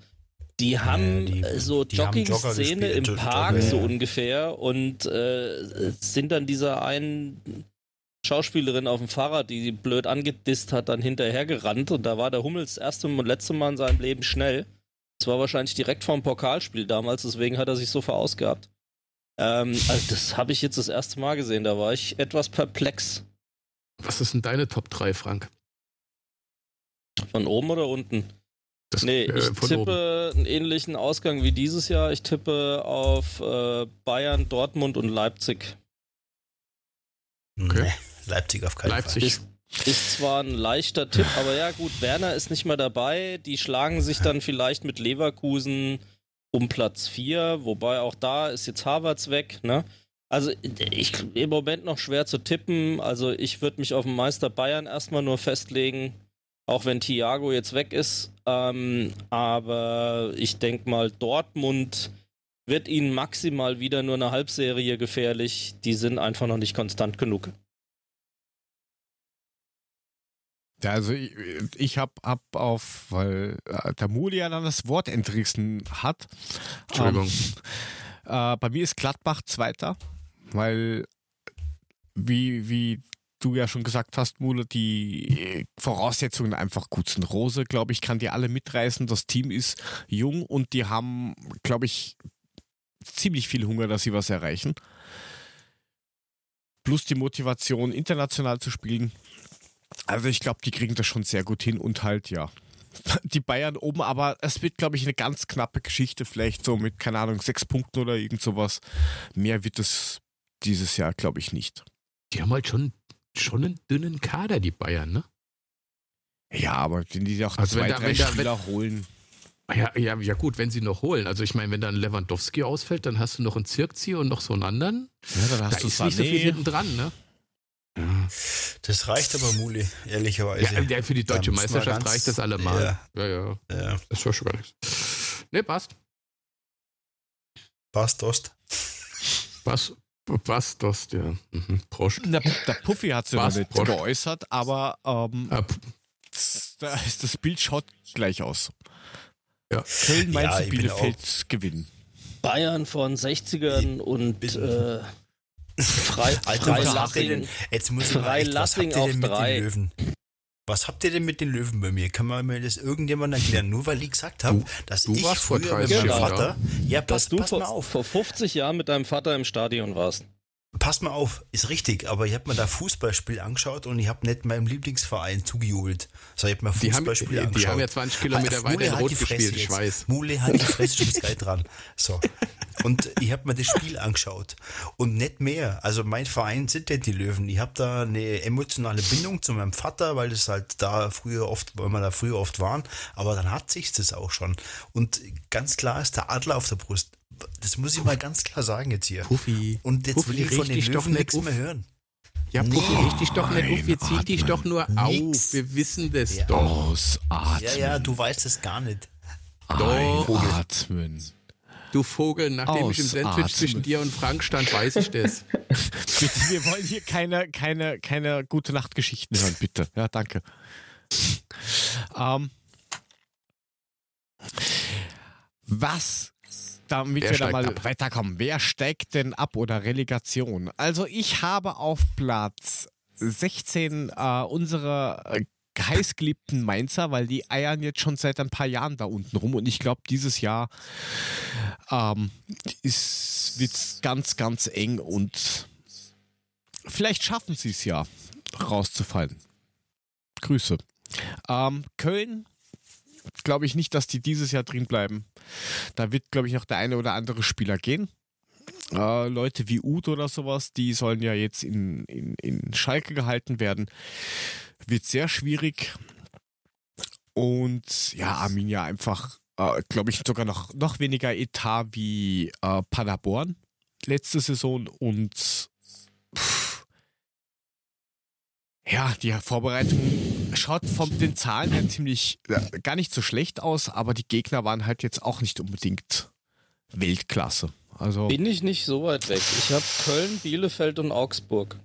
Die haben ja, die, äh, so Jogging-Szene im Park Jogger, so ja. ungefähr und äh, sind dann dieser einen Schauspielerin auf dem Fahrrad, die sie blöd angedisst hat, dann hinterhergerannt und da war der Hummels das erste und letzte Mal in seinem Leben schnell. Das war wahrscheinlich direkt vorm Pokalspiel damals, deswegen hat er sich so verausgabt. Ähm, also das habe ich jetzt das erste Mal gesehen, da war ich etwas perplex. Was ist denn deine Top 3, Frank? Von oben oder unten? Das, nee, äh, ich tippe oben. einen ähnlichen Ausgang wie dieses Jahr. Ich tippe auf äh, Bayern, Dortmund und Leipzig. Okay. Nee, Leipzig auf keinen Leipzig. Fall. Ist zwar ein leichter Tipp, aber ja gut, Werner ist nicht mehr dabei. Die schlagen sich dann vielleicht mit Leverkusen um Platz 4, wobei auch da ist jetzt Harvards weg, ne? Also ich im Moment noch schwer zu tippen. Also ich würde mich auf den Meister Bayern erstmal nur festlegen, auch wenn Thiago jetzt weg ist. Ähm, aber ich denke mal, Dortmund wird ihnen maximal wieder nur eine Halbserie gefährlich. Die sind einfach noch nicht konstant genug. Ja, also ich, ich habe hab auf, weil äh, der Muli ja dann das Wort entrissen hat. Entschuldigung. Ähm, äh, bei mir ist Gladbach Zweiter, weil wie, wie du ja schon gesagt hast, Mule, die Voraussetzungen einfach gut sind. Rose, glaube ich, kann die alle mitreißen. Das Team ist jung und die haben, glaube ich, ziemlich viel Hunger, dass sie was erreichen. Plus die Motivation, international zu spielen. Also ich glaube, die kriegen das schon sehr gut hin und halt, ja. Die Bayern oben, aber es wird, glaube ich, eine ganz knappe Geschichte, vielleicht so mit, keine Ahnung, sechs Punkten oder irgend sowas. Mehr wird es dieses Jahr, glaube ich, nicht. Die haben halt schon, schon einen dünnen Kader, die Bayern, ne? Ja, aber wenn die auch also zwei, da, drei Spieler da, wenn, holen. Ja, ja, ja, gut, wenn sie noch holen. Also ich meine, wenn dann Lewandowski ausfällt, dann hast du noch einen Zirkzieher und noch so einen anderen. Ja, dann hast da du ist Sané. nicht so viel hinten dran, ne? Das reicht aber, Muli, ehrlicherweise. Ja, für die deutsche Meisterschaft reicht das allemal. Ja, ja. ja. ja. Das war schon gar nichts. Ne, passt. Passt, Dost. Was? Was, Dost, ja. Mhm. Prost. Der, der Puffy hat sich noch nicht Prost. geäußert, aber ähm, ah, das, das Bild schaut gleich aus. Ja. Köln, Mainz, ja, Bielefeld gewinnen. Bayern von 60ern und äh, Frei, Freilassing. Jetzt muss ich mal echt, was habt ihr denn mit drei. den Löwen? Was habt ihr denn mit den Löwen bei mir? Kann man mir das irgendjemand erklären? Nur weil ich gesagt habe, dass du ich warst früher vor mit meinem Vater. Ja, pass, dass du pass vor, mal auf. vor 50 Jahren mit deinem Vater im Stadion warst. Pass mal auf, ist richtig, aber ich habe mir da Fußballspiel angeschaut und ich habe nicht meinem Lieblingsverein zugejubelt. So, ich habe mir Fußballspiel die haben, angeschaut. Die haben ja 20 Kilometer weiter in Rot gespielt, ich weiß. Mule hat die Fresse schon dran. So. Und ich habe mir das Spiel angeschaut und nicht mehr. Also mein Verein sind ja die Löwen. Ich habe da eine emotionale Bindung zu meinem Vater, weil das halt da früher oft, weil wir da früher oft waren. Aber dann hat sich das auch schon. Und ganz klar ist der Adler auf der Brust. Das muss ich mal ganz klar sagen jetzt hier. Puffi. Und jetzt Puffi, will ich von den Löwen nichts mehr hören. Ja, Puffi, nee. richtig doch nicht auf. Wir ziehen dich doch nur Nix. auf. Wir wissen das Ja. doch. Ausatmen. Ja, ja, du weißt es gar nicht. Doch. Einatmen. Du Vogel, nachdem ich im Sandwich Ausatmen. zwischen dir und Frank stand, weiß ich das. Bitte, wir wollen hier keine, keine, keine gute Nachtgeschichten hören, bitte. Ja, danke. Ähm, was, damit Wer wir da mal ab? weiterkommen, wer steigt denn ab oder Relegation? Also ich habe auf Platz 16 äh, unsere äh, heißgeliebten Mainzer, weil die eiern jetzt schon seit ein paar Jahren da unten rum und ich glaube, dieses Jahr ähm, wird es ganz, ganz eng und vielleicht schaffen sie es ja, rauszufallen. Grüße. Ähm, Köln, glaube ich nicht, dass die dieses Jahr drin bleiben. Da wird, glaube ich, noch der eine oder andere Spieler gehen. Äh, Leute wie Uth oder sowas, die sollen ja jetzt in, in, in Schalke gehalten werden. Wird sehr schwierig. Und ja, Arminia einfach, äh, glaube ich, sogar noch, noch weniger Etat wie äh, Paderborn letzte Saison und pff, ja, die Vorbereitung schaut von den Zahlen her ziemlich äh, gar nicht so schlecht aus, aber die Gegner waren halt jetzt auch nicht unbedingt Weltklasse. Also Bin ich nicht so weit weg. Ich habe Köln, Bielefeld und Augsburg.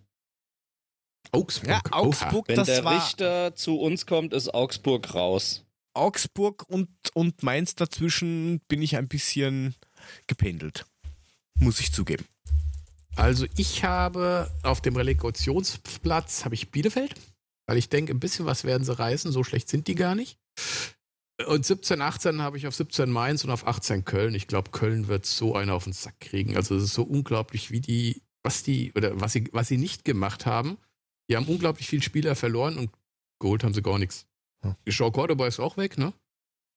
Augsburg. ja, Augsburg, Wenn das der war Richter zu uns kommt, ist Augsburg raus. Augsburg und, und Mainz dazwischen bin ich ein bisschen gependelt. Muss ich zugeben. Also ich habe auf dem Relegationsplatz habe ich Bielefeld, weil ich denke, ein bisschen was werden sie reißen, so schlecht sind die gar nicht. Und 17, 18 habe ich auf 17 Mainz und auf 18 Köln. Ich glaube, Köln wird so einen auf den Sack kriegen. Also es ist so unglaublich, wie die, was die, oder was sie, was sie nicht gemacht haben. Die haben unglaublich viele Spieler verloren und geholt haben sie gar nichts. Hm. Jean Cordoba ist auch weg, ne?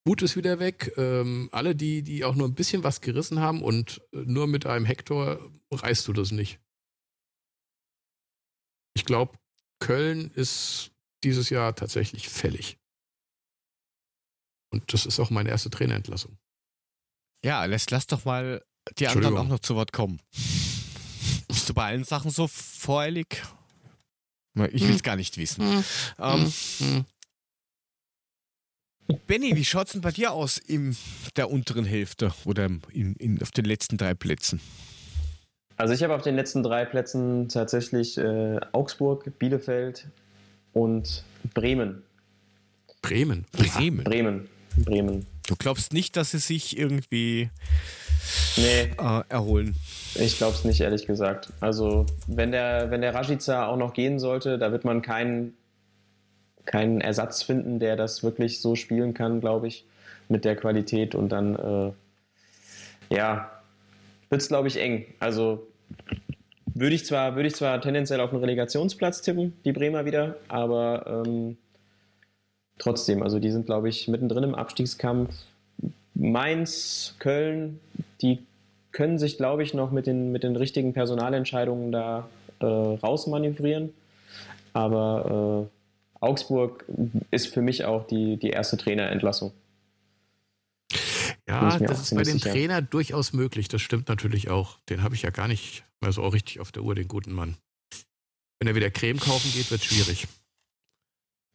Wut ist wieder weg. Ähm, alle, die, die auch nur ein bisschen was gerissen haben und äh, nur mit einem Hector reißt du das nicht. Ich glaube, Köln ist dieses Jahr tatsächlich fällig. Und das ist auch meine erste Trainerentlassung. Ja, lass, lass doch mal die anderen auch noch zu Wort kommen. Bist du bei allen Sachen so voreilig? Ich will es gar nicht wissen. Ähm, Hm. Benny, wie schaut's denn bei dir aus in der unteren Hälfte oder in, in, auf den letzten drei Plätzen? Also ich habe auf den letzten drei Plätzen tatsächlich äh, Augsburg, Bielefeld und Bremen. Bremen. Bremen. Bremen. Bremen. Du glaubst nicht, dass sie sich irgendwie Nee, äh, erholen? ich glaube es nicht, ehrlich gesagt. Also wenn der, wenn der Rashica auch noch gehen sollte, da wird man keinen, keinen Ersatz finden, der das wirklich so spielen kann, glaube ich, mit der Qualität. Und dann, äh, ja, wird es, glaube ich, eng. Also würde ich, zwar, ich zwar tendenziell auf einen Relegationsplatz tippen, die Bremer wieder, aber ähm, trotzdem, also die sind, glaube ich, mittendrin im Abstiegskampf. Mainz, Köln, die können sich, glaube ich, noch mit den, mit den richtigen Personalentscheidungen da äh, rausmanövrieren. Aber äh, Augsburg ist für mich auch die, die erste Trainerentlassung. Ja, das ist bei dem sicher. Trainer durchaus möglich. Das stimmt natürlich auch. Den habe ich ja gar nicht mehr so richtig auf der Uhr, den guten Mann. Wenn er wieder Creme kaufen geht, wird es schwierig.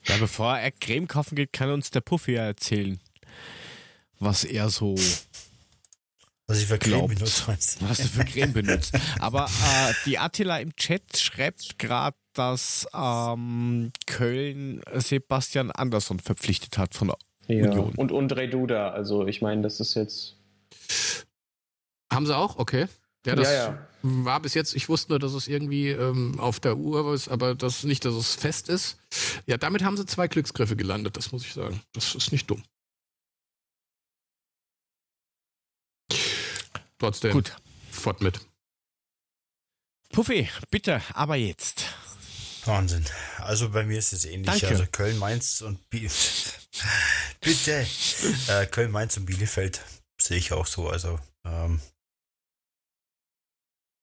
Ja, bevor er Creme kaufen geht, kann uns der Puffy ja erzählen, was er so, Was ich für Creme Glaubt. benutzt meinst. was er für Creme benutzt. Aber äh, die Attila im Chat schreibt gerade, dass ähm, Köln Sebastian Andersson verpflichtet hat von Ja. Union. Und, und Reduda, also ich meine, das ist jetzt. Haben sie auch? Okay. Ja, das Ja, ja. war bis jetzt, ich wusste nur, dass es irgendwie ähm, auf der Uhr ist, aber das nicht, dass es fest ist. Ja, damit haben sie zwei Glücksgriffe gelandet, das muss ich sagen. Das ist nicht dumm. Trotzdem, Gut. fort mit. Puffy, bitte, aber jetzt. Wahnsinn. Also bei mir ist es ähnlich. Danke. Also Köln, Mainz und Biel bitte. Äh, Köln, Mainz und Bielefeld sehe ich auch so. Also ähm,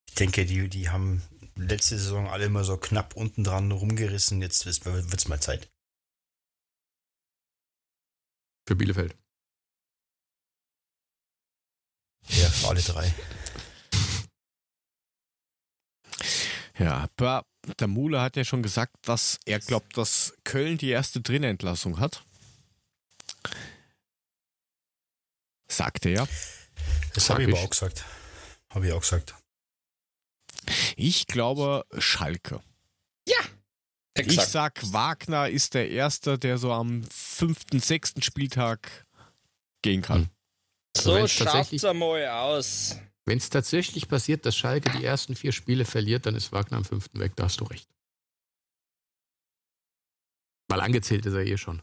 ich denke, die, die haben letzte Saison alle immer so knapp unten dran rumgerissen. Jetzt wird es mal Zeit. Für Bielefeld. Ja, für alle drei. Ja, aber der Mule hat ja schon gesagt, dass er glaubt, dass Köln die erste Drinnentlassung hat. Sagte er. Das habe ich aber auch gesagt. Habe ich auch gesagt. Ich glaube Schalke. Ja. Exakt. Ich sag, Wagner ist der Erste, der so am fünften, sechsten Spieltag gehen kann. Hm. So also schaut's einmal aus. Wenn es tatsächlich passiert, dass Schalke die ersten vier Spiele verliert, dann ist Wagner am fünften weg. Da hast du recht. Weil angezählt ist er eh schon.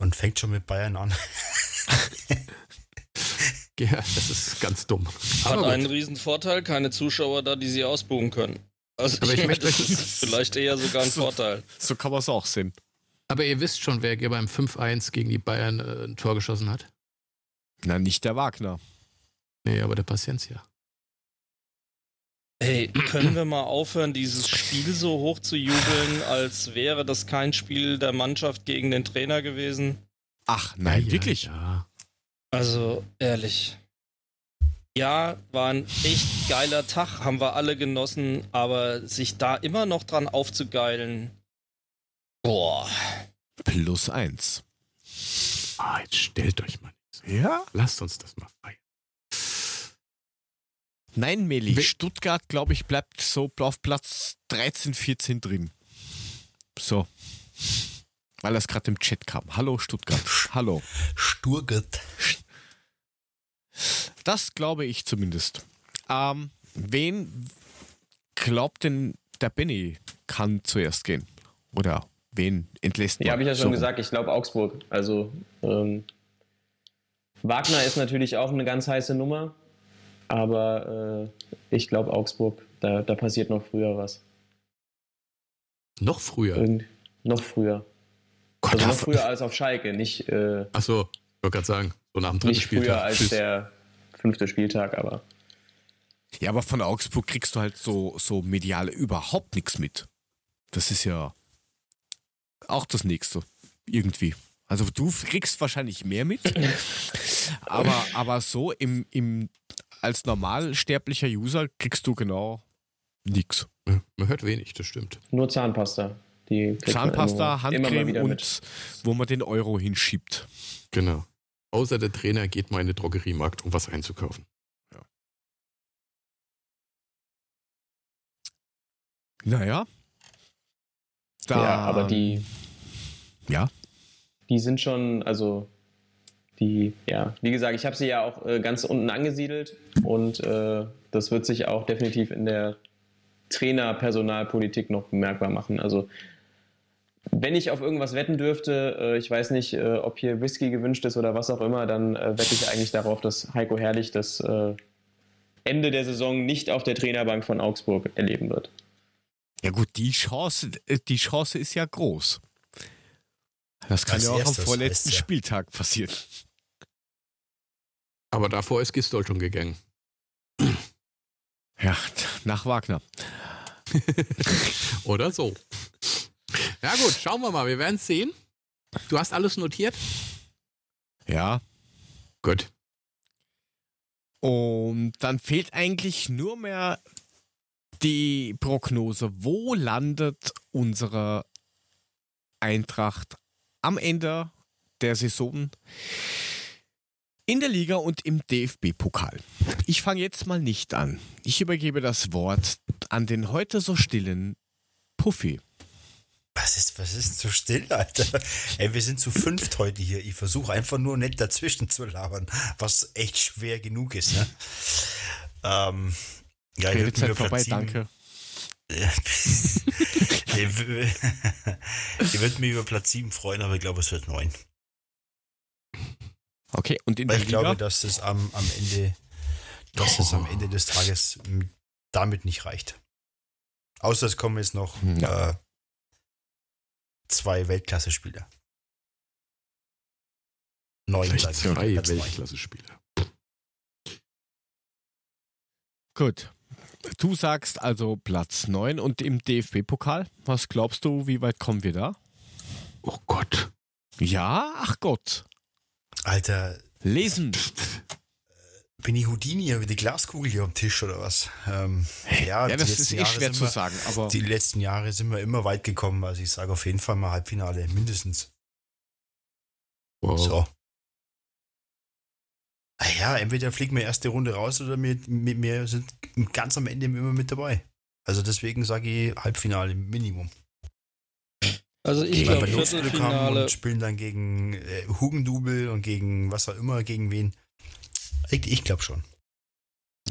Und fängt schon mit Bayern an. ja, das ist ganz dumm. Hat einen riesen Vorteil, keine Zuschauer da, die sie ausbuchen können. Also Aber ich, ich möchte das ist vielleicht eher sogar ein Vorteil. So kann man es auch sehen. Aber ihr wisst schon, wer beim 5-1 gegen die Bayern äh, ein Tor geschossen hat? Na, nicht der Wagner. Nee, aber der Paciencia. Hey, können wir mal aufhören, dieses Spiel so hoch zu jubeln, als wäre das kein Spiel der Mannschaft gegen den Trainer gewesen? Ach, nein, ja, wirklich? Ja. Also, ehrlich. Ja, war ein echt geiler Tag, haben wir alle genossen, aber sich da immer noch dran aufzugeilen. Boah. Plus eins. Ah, jetzt stellt euch mal ja? Lasst uns das mal feiern. Nein, Meli, We Stuttgart, glaube ich, bleibt so auf Platz 13, 14 drin. So. Weil das gerade im Chat kam. Hallo Stuttgart. Hallo. Sturgert. Das glaube ich zumindest. Ähm, wen glaubt denn der Benny kann zuerst gehen? Oder wen entlässt man? Ja, habe ich ja schon so. gesagt. Ich glaube Augsburg. Also ähm, Wagner ist natürlich auch eine ganz heiße Nummer, aber äh, ich glaube Augsburg, da, da passiert noch früher was. Noch früher? Irgend, noch früher. Gott, also noch früher als auf Schalke, nicht. Äh, Achso, ich wollte gerade sagen, so nach dem dritten nicht Spieltag. früher als Tschüss. der fünfte Spieltag, aber. Ja, aber von Augsburg kriegst du halt so, so medial überhaupt nichts mit. Das ist ja auch das Nächste. Irgendwie. Also du kriegst wahrscheinlich mehr mit, aber, aber so im, im, als normalsterblicher User kriegst du genau nichts. Man hört wenig, das stimmt. Nur Zahnpasta. Die Zahnpasta, immer, Handcreme immer und mit. wo man den Euro hinschiebt. Genau. Außer der Trainer geht mal in den Drogeriemarkt, um was einzukaufen. Ja. Naja. Da, ja, aber die. Ja die sind schon, also die, ja, wie gesagt, ich habe sie ja auch äh, ganz unten angesiedelt und äh, das wird sich auch definitiv in der Trainer-Personalpolitik noch bemerkbar machen. Also wenn ich auf irgendwas wetten dürfte, äh, ich weiß nicht, äh, ob hier Whisky gewünscht ist oder was auch immer, dann äh, wette ich eigentlich darauf, dass Heiko Herrlich das äh, Ende der Saison nicht auf der Trainerbank von Augsburg erleben wird. Ja gut, die Chance, die Chance ist ja groß. Das kann Als ja auch am vorletzten heißt, Spieltag passieren. Aber davor ist Gistol schon gegangen. Ja, nach Wagner. Oder so. Ja gut, schauen wir mal, wir werden es sehen. Du hast alles notiert? Ja. Gut. Und dann fehlt eigentlich nur mehr die Prognose. Wo landet unsere Eintracht am Ende der Saison in der Liga und im DFB-Pokal. Ich fange jetzt mal nicht an. Ich übergebe das Wort an den heute so stillen Puffy. Was ist, was ist so still, Alter? Ey, wir sind zu fünft heute hier. Ich versuche einfach nur nicht dazwischen zu labern, was echt schwer genug ist, ne? Ähm, ja, Redezeit vorbei, danke. ich würde mich über Platz 7 freuen, aber ich glaube, es wird 9. Okay, und in Weil der ich Liga? glaube, dass es am, am Ende, dass es am Ende des Tages damit nicht reicht. Außer es kommen jetzt noch ja. äh, zwei Weltklasse-Spieler. Neun zwei Weltklasse-Spieler. Gut. Du sagst also Platz 9 und im DFB-Pokal, was glaubst du, wie weit kommen wir da? Oh Gott. Ja, ach Gott. Alter. Lesen. Bin ich Houdini wie die Glaskugel hier am Tisch oder was? Ähm, ja, ja das ist eh schwer zu wir, sagen. Aber die letzten Jahre sind wir immer weit gekommen. Also ich sage auf jeden Fall mal Halbfinale, mindestens. Wow. So. Ah ja, entweder fliegen wir erste Runde raus oder wir, wir sind ganz am Ende immer mit dabei. Also deswegen sage ich Halbfinale Minimum. Also ich glaube Viertelfinale und spielen dann gegen äh, Hugendubel und gegen was auch immer, gegen wen. Ich, ich glaube schon.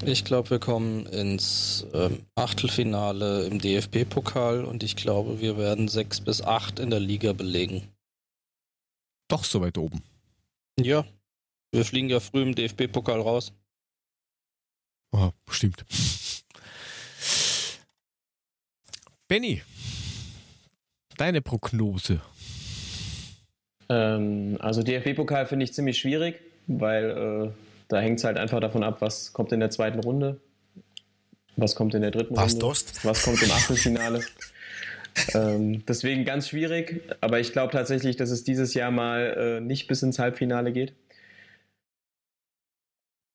Ich glaube, wir kommen ins ähm, Achtelfinale im DFB-Pokal und ich glaube, wir werden sechs bis acht in der Liga belegen. Doch so weit oben. Ja, wir fliegen ja früh im DFB-Pokal raus. Oh, stimmt. Benny, deine Prognose? Ähm, also DFB-Pokal finde ich ziemlich schwierig, weil äh, da hängt es halt einfach davon ab, was kommt in der zweiten Runde, was kommt in der dritten was Runde, Dost? was kommt im Achtelfinale. ähm, deswegen ganz schwierig, aber ich glaube tatsächlich, dass es dieses Jahr mal äh, nicht bis ins Halbfinale geht.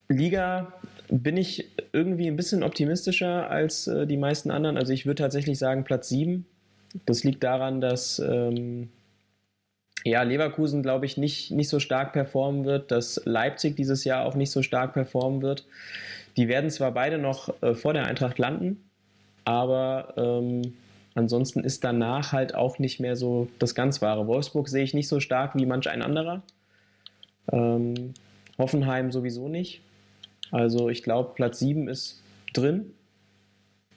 Liga bin ich irgendwie ein bisschen optimistischer als äh, die meisten anderen. Also ich würde tatsächlich sagen Platz 7. Das liegt daran, dass ähm, ja, Leverkusen, glaube ich, nicht, nicht so stark performen wird, dass Leipzig dieses Jahr auch nicht so stark performen wird. Die werden zwar beide noch äh, vor der Eintracht landen, aber ähm, ansonsten ist danach halt auch nicht mehr so das ganz wahre. Wolfsburg sehe ich nicht so stark wie manch ein anderer. Ähm, Hoffenheim sowieso nicht. Also ich glaube, Platz 7 ist drin.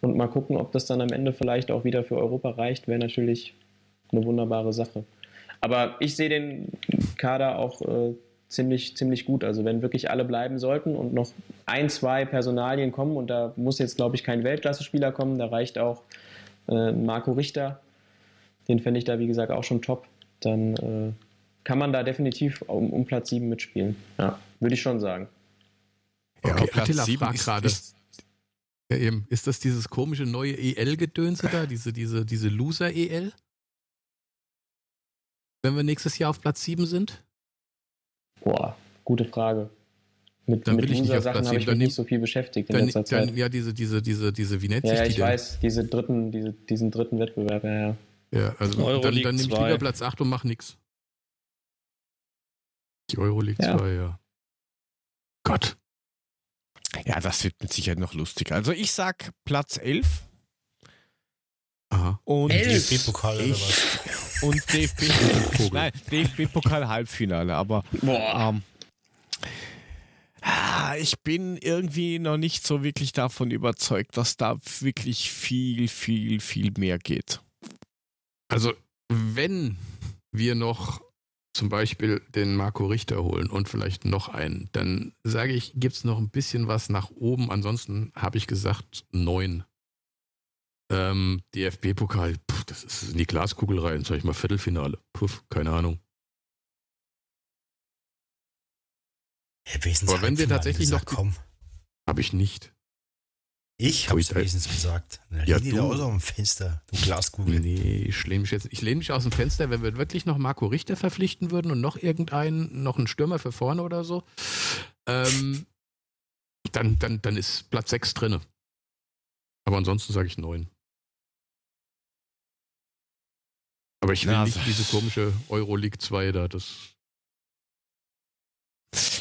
Und mal gucken, ob das dann am Ende vielleicht auch wieder für Europa reicht, wäre natürlich eine wunderbare Sache. Aber ich sehe den Kader auch äh, ziemlich, ziemlich gut. Also wenn wirklich alle bleiben sollten und noch ein, zwei Personalien kommen, und da muss jetzt, glaube ich, kein Weltklasse-Spieler kommen, da reicht auch äh, Marco Richter. Den fände ich da, wie gesagt, auch schon top. Dann äh, kann man da definitiv um, um Platz 7 mitspielen. Ja, würde ich schon sagen. Ja, okay, Platz Attila fragt gerade. Ja, eben. Ist das dieses komische neue EL-Gedönse da? Diese, diese, diese Loser-EL? Wenn wir nächstes Jahr auf Platz 7 sind? Boah, gute Frage. Mit, dann mit Loser-Sachen habe ich mich nicht so viel beschäftigt in dann, letzter Zeit. Dann, ja, diese, diese, diese, diese, wie nennt ja, sich ja, die ich denn? weiß, diese dritten, diese, diesen dritten Wettbewerb, ja, ja. Ja, also Euro dann, dann nimm ich lieber Platz 8 und mach nix. Die Euroleague ja. 2, ja. Gott. Ja, das wird mit Sicherheit noch lustig. Also ich sag Platz 11. Aha. Und DFB-Pokal oder was? Und DFB, nein, DFB-Pokal Halbfinale, aber ähm, ah, ich bin irgendwie noch nicht so wirklich davon überzeugt, dass da wirklich viel, viel, viel mehr geht. Also, wenn wir noch zum Beispiel den Marco Richter holen und vielleicht noch einen, dann sage ich, gibt es noch ein bisschen was nach oben. Ansonsten habe ich gesagt neun. Ähm, DFB-Pokal, das ist in die Glaskugel rein, sag ich mal, Viertelfinale. Puff, keine Ahnung. Ja, Aber wenn wir tatsächlich noch kommen. Habe ich nicht. Ich habe es wenigstens gesagt. Dann ja, du. aus dem Fenster, du Glaskugel. Nee, ich lehne mich jetzt. Ich lehne mich aus dem Fenster, wenn wir wirklich noch Marco Richter verpflichten würden und noch irgendeinen, noch einen Stürmer für vorne oder so, ähm, dann, dann, dann ist Platz 6 drinne. Aber ansonsten sage ich 9. Aber ich will ja, nicht diese komische Euroleague 2 da, das.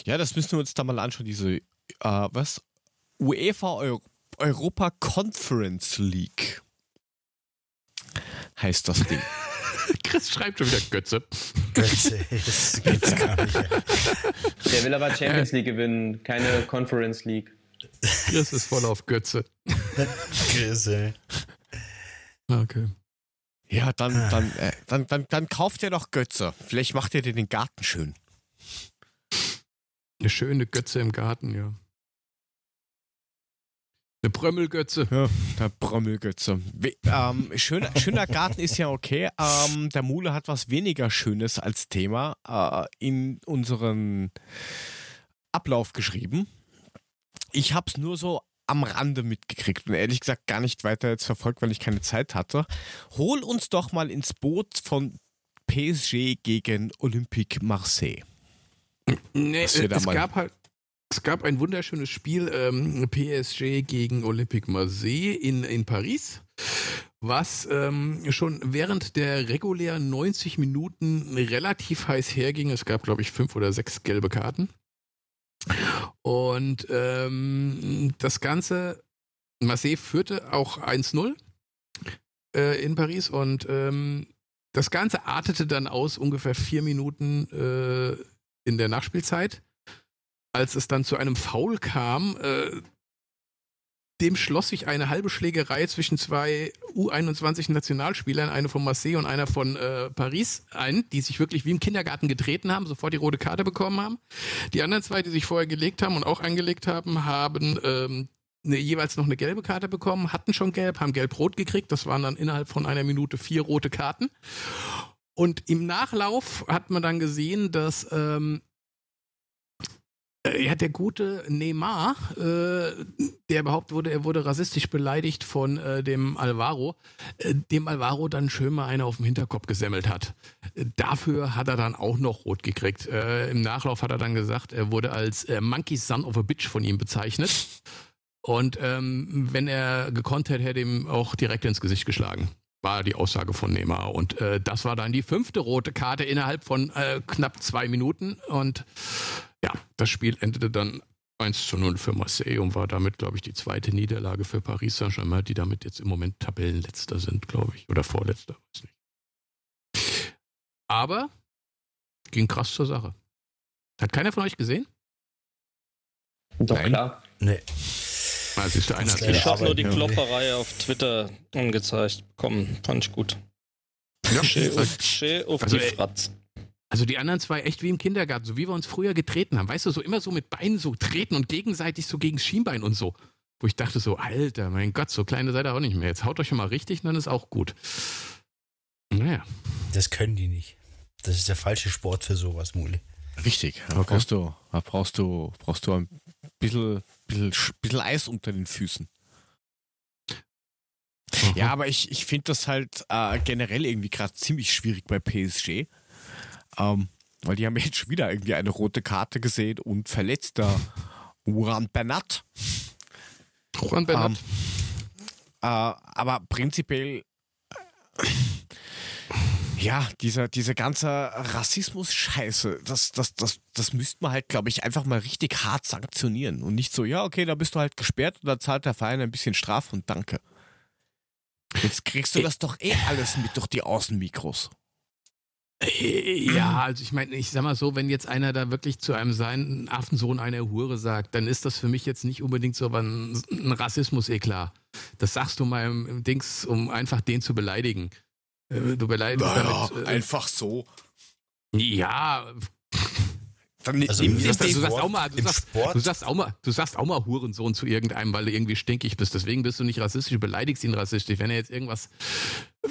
Ja, das müssen wir uns da mal anschauen, diese, äh, was? UEFA Euro Europa Conference League heißt das Ding. Chris schreibt schon wieder Götze. Götze, das geht's gar nicht. Der will aber Champions League gewinnen, keine Conference League. Chris ist voll auf Götze. Chris, ey. Okay. Ja, dann, dann, äh, dann, dann, dann kauft ihr doch Götze. Vielleicht macht ihr dir den Garten schön. Eine schöne Götze im Garten, ja. Eine Brömmelgötze. Ja, der Brömmelgötze. Ähm, schöner, schöner Garten ist ja okay. Ähm, der Mule hat was weniger Schönes als Thema äh, in unseren Ablauf geschrieben. Ich habe es nur so am Rande mitgekriegt und ehrlich gesagt gar nicht weiter jetzt verfolgt, weil ich keine Zeit hatte. Hol uns doch mal ins Boot von PSG gegen Olympique Marseille. Nee, es gab halt es gab ein wunderschönes Spiel, ähm, PSG gegen Olympique Marseille in, in Paris, was ähm, schon während der regulären 90 Minuten relativ heiß herging. Es gab, glaube ich, fünf oder sechs gelbe Karten. Und ähm, das Ganze, Marseille führte auch 1-0 äh, in Paris und ähm, das Ganze artete dann aus ungefähr vier Minuten äh, in der Nachspielzeit als es dann zu einem Foul kam, äh, dem schloss sich eine halbe Schlägerei zwischen zwei U21-Nationalspielern, eine von Marseille und einer von äh, Paris, ein, die sich wirklich wie im Kindergarten getreten haben, sofort die rote Karte bekommen haben. Die anderen zwei, die sich vorher gelegt haben und auch angelegt haben, haben ähm, eine, jeweils noch eine gelbe Karte bekommen, hatten schon gelb, haben gelb-rot gekriegt. Das waren dann innerhalb von einer Minute vier rote Karten. Und im Nachlauf hat man dann gesehen, dass ähm, äh, ja, der gute Neymar, äh, der behauptet wurde, er wurde rassistisch beleidigt von äh, dem Alvaro, äh, dem Alvaro dann schön mal einer auf dem Hinterkopf gesemmelt hat. Äh, dafür hat er dann auch noch rot gekriegt. Äh, Im Nachlauf hat er dann gesagt, er wurde als Monkey Son of a Bitch von ihm bezeichnet. Und ähm, wenn er gekonnt hätte, hätte er ihm auch direkt ins Gesicht geschlagen war die Aussage von Neymar. Und äh, das war dann die fünfte rote Karte innerhalb von äh, knapp zwei Minuten. Und ja, das Spiel endete dann 1 zu 0 für Marseille und war damit, glaube ich, die zweite Niederlage für Paris Saint-Germain, die damit jetzt im Moment Tabellenletzter sind, glaube ich. Oder Vorletzter, weiß nicht. Aber ging krass zur Sache. Hat keiner von euch gesehen? Doch, Nein. klar. Nee. Also ist einer ich habe nur die Klopperei auf Twitter angezeigt bekommen. Fand ich gut. Ja. Schön auf, also, die Fratz. Also die anderen zwei echt wie im Kindergarten, so wie wir uns früher getreten haben. Weißt du, so immer so mit Beinen so treten und gegenseitig so gegen Schienbein und so. Wo ich dachte so, Alter, mein Gott, so kleine seid ihr auch nicht mehr. Jetzt haut euch schon mal richtig und dann ist auch gut. Naja. Das können die nicht. Das ist der falsche Sport für sowas, Muli. Richtig. Da okay. brauchst du, da brauchst du, brauchst du ein bisschen, bisschen, bisschen Eis unter den Füßen. Mhm. Ja, aber ich, ich finde das halt äh, generell irgendwie gerade ziemlich schwierig bei PSG. Ähm, weil die haben jetzt schon wieder irgendwie eine rote Karte gesehen und verletzter Uran Bernat. Uran Bernat. Ähm, äh, aber prinzipiell, äh, ja, dieser, dieser ganze Rassismus-Scheiße, das, das, das, das müsste man halt, glaube ich, einfach mal richtig hart sanktionieren und nicht so, ja, okay, da bist du halt gesperrt und da zahlt der Verein ein bisschen Strafe und danke. Jetzt kriegst du das doch eh alles mit durch die Außenmikros. Ja, also ich meine, ich sag mal so, wenn jetzt einer da wirklich zu einem seinen Affensohn eine Hure sagt, dann ist das für mich jetzt nicht unbedingt so ein, ein Rassismus-Eklar. Das sagst du meinem Dings, um einfach den zu beleidigen. Äh, du beleidigst naja, damit, äh, einfach so. Ja. Dann also nimm du, sagst, du, sagst auch mal, du, sagst, du sagst auch mal, du sagst auch mal Hurensohn zu irgendeinem, weil du irgendwie stinkig bist. Deswegen bist du nicht rassistisch, du beleidigst ihn rassistisch. Wenn er jetzt irgendwas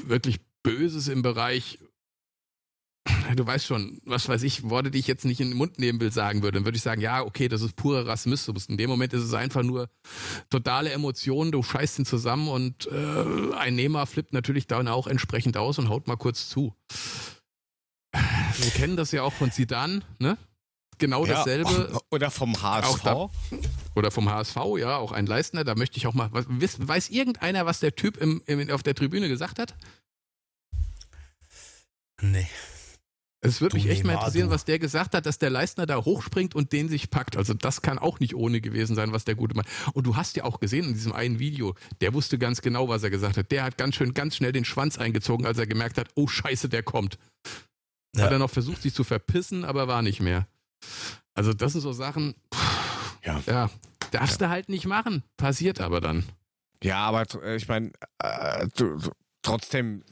wirklich Böses im Bereich du weißt schon, was weiß ich, Worte, die ich jetzt nicht in den Mund nehmen will, sagen würde, dann würde ich sagen, ja, okay, das ist purer Rassismus. In dem Moment ist es einfach nur totale Emotionen, du scheißt ihn zusammen und äh, ein Nehmer flippt natürlich dann auch entsprechend aus und haut mal kurz zu. Wir kennen das ja auch von Zidane, ne? Genau ja, dasselbe. Oder vom HSV. Da, oder vom HSV, ja, auch ein Leistner. Da möchte ich auch mal. Weiß, weiß irgendeiner, was der Typ im, im, auf der Tribüne gesagt hat? Nee. Es würde mich echt mal interessieren, was der gesagt hat, dass der Leistner da hochspringt und den sich packt. Also das kann auch nicht ohne gewesen sein, was der Gute macht. Und du hast ja auch gesehen in diesem einen Video, der wusste ganz genau, was er gesagt hat. Der hat ganz schön, ganz schnell den Schwanz eingezogen, als er gemerkt hat, oh Scheiße, der kommt. Ja. Hat er noch versucht, sich zu verpissen, aber war nicht mehr. Also das sind so Sachen, ja, ja darfst ja. du halt nicht machen. Passiert aber dann. Ja, aber äh, ich meine, äh, trotzdem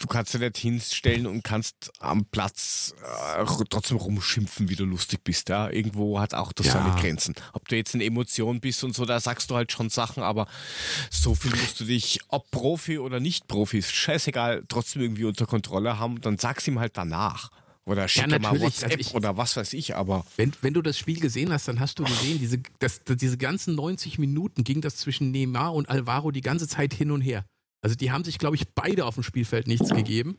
du kannst dich nicht hinstellen und kannst am Platz äh, trotzdem rumschimpfen, wie du lustig bist. Ja? Irgendwo hat auch das ja. seine Grenzen. Ob du jetzt in Emotion bist und so, da sagst du halt schon Sachen, aber so viel musst du dich, ob Profi oder nicht Profi, ist scheißegal, trotzdem irgendwie unter Kontrolle haben. Dann sag's ihm halt danach. Oder schicke ja, mal WhatsApp also ich, oder was weiß ich, aber. Wenn, wenn du das Spiel gesehen hast, dann hast du gesehen, diese, das, diese ganzen 90 Minuten ging das zwischen Neymar und Alvaro die ganze Zeit hin und her. Also die haben sich, glaube ich, beide auf dem Spielfeld nichts gegeben.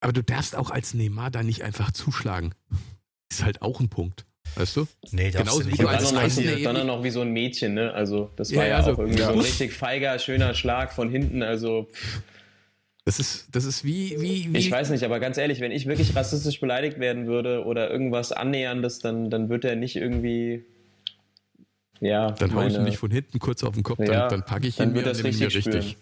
Aber du darfst auch als Neymar da nicht einfach zuschlagen. Ist halt auch ein Punkt. Weißt du? Nee, Genauso wie du als Eisner dann noch wie so ein Mädchen, ne? Also, das war ja, ja also, auch irgendwie ja. so ein richtig feiger, schöner Schlag von hinten. Also, das ist, das ist wie, wie, wie. Ich weiß nicht, aber ganz ehrlich, wenn ich wirklich rassistisch beleidigt werden würde oder irgendwas Annäherndes, dann, dann wird er nicht irgendwie. Ja. Dann haue ich ihn nicht von hinten kurz auf den Kopf, dann, ja, dann packe ich ihn mir und nehme mir richtig.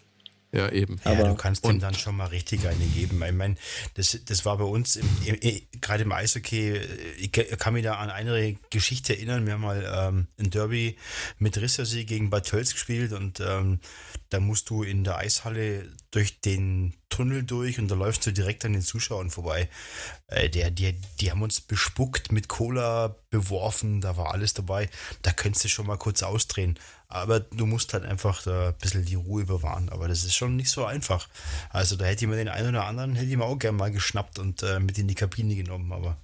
Ja, eben. Ja, Aber, du kannst ihm dann schon mal richtig eine geben. Ich meine, das, das war bei uns, im, im, gerade im Eishockey, ich kann mich da an eine Geschichte erinnern. Wir haben mal ähm, ein Derby mit Rissersee gegen Bad Tölz gespielt und ähm, da musst du in der Eishalle durch den Tunnel durch und da läufst du direkt an den Zuschauern vorbei. Äh, der, die, die haben uns bespuckt, mit Cola beworfen, da war alles dabei. Da könntest du schon mal kurz ausdrehen. Aber du musst halt einfach da ein bisschen die Ruhe bewahren. Aber das ist schon nicht so einfach. Also da hätte ich mir den einen oder anderen, hätte ich mir auch gerne mal geschnappt und äh, mit in die Kabine genommen. Aber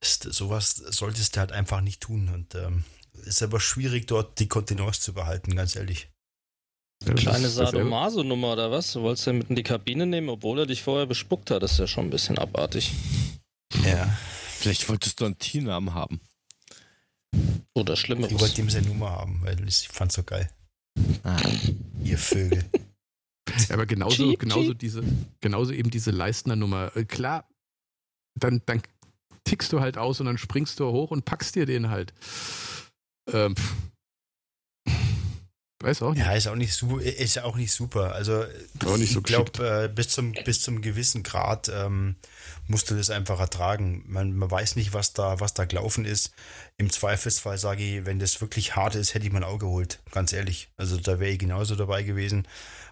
ist, sowas solltest du halt einfach nicht tun. Und ähm, ist aber schwierig, dort die Kontenance zu behalten, ganz ehrlich. Kleine Sadomaso-Nummer oder was? Du wolltest ja mit in die Kabine nehmen, obwohl er dich vorher bespuckt hat. Das ist ja schon ein bisschen abartig. Ja. Vielleicht wolltest du einen Teamnamen haben. Oder Schlimmeres. Ich wollte ihm seine Nummer haben, weil ich fand so geil. Ah. Ihr Vögel. Aber genauso, genauso diese, genauso eben diese Leistner-Nummer. Äh, klar, dann, dann tickst du halt aus und dann springst du hoch und packst dir den halt. Ähm, Weiß auch nicht. Ja, ist auch nicht, su ist auch nicht super. Also auch nicht so ich glaube, äh, bis, zum, bis zum gewissen Grad ähm, musst du das einfach ertragen. Man, man weiß nicht, was da, was da gelaufen ist. Im Zweifelsfall sage ich, wenn das wirklich hart ist, hätte ich mein Auge geholt. Ganz ehrlich. Also da wäre ich genauso dabei gewesen.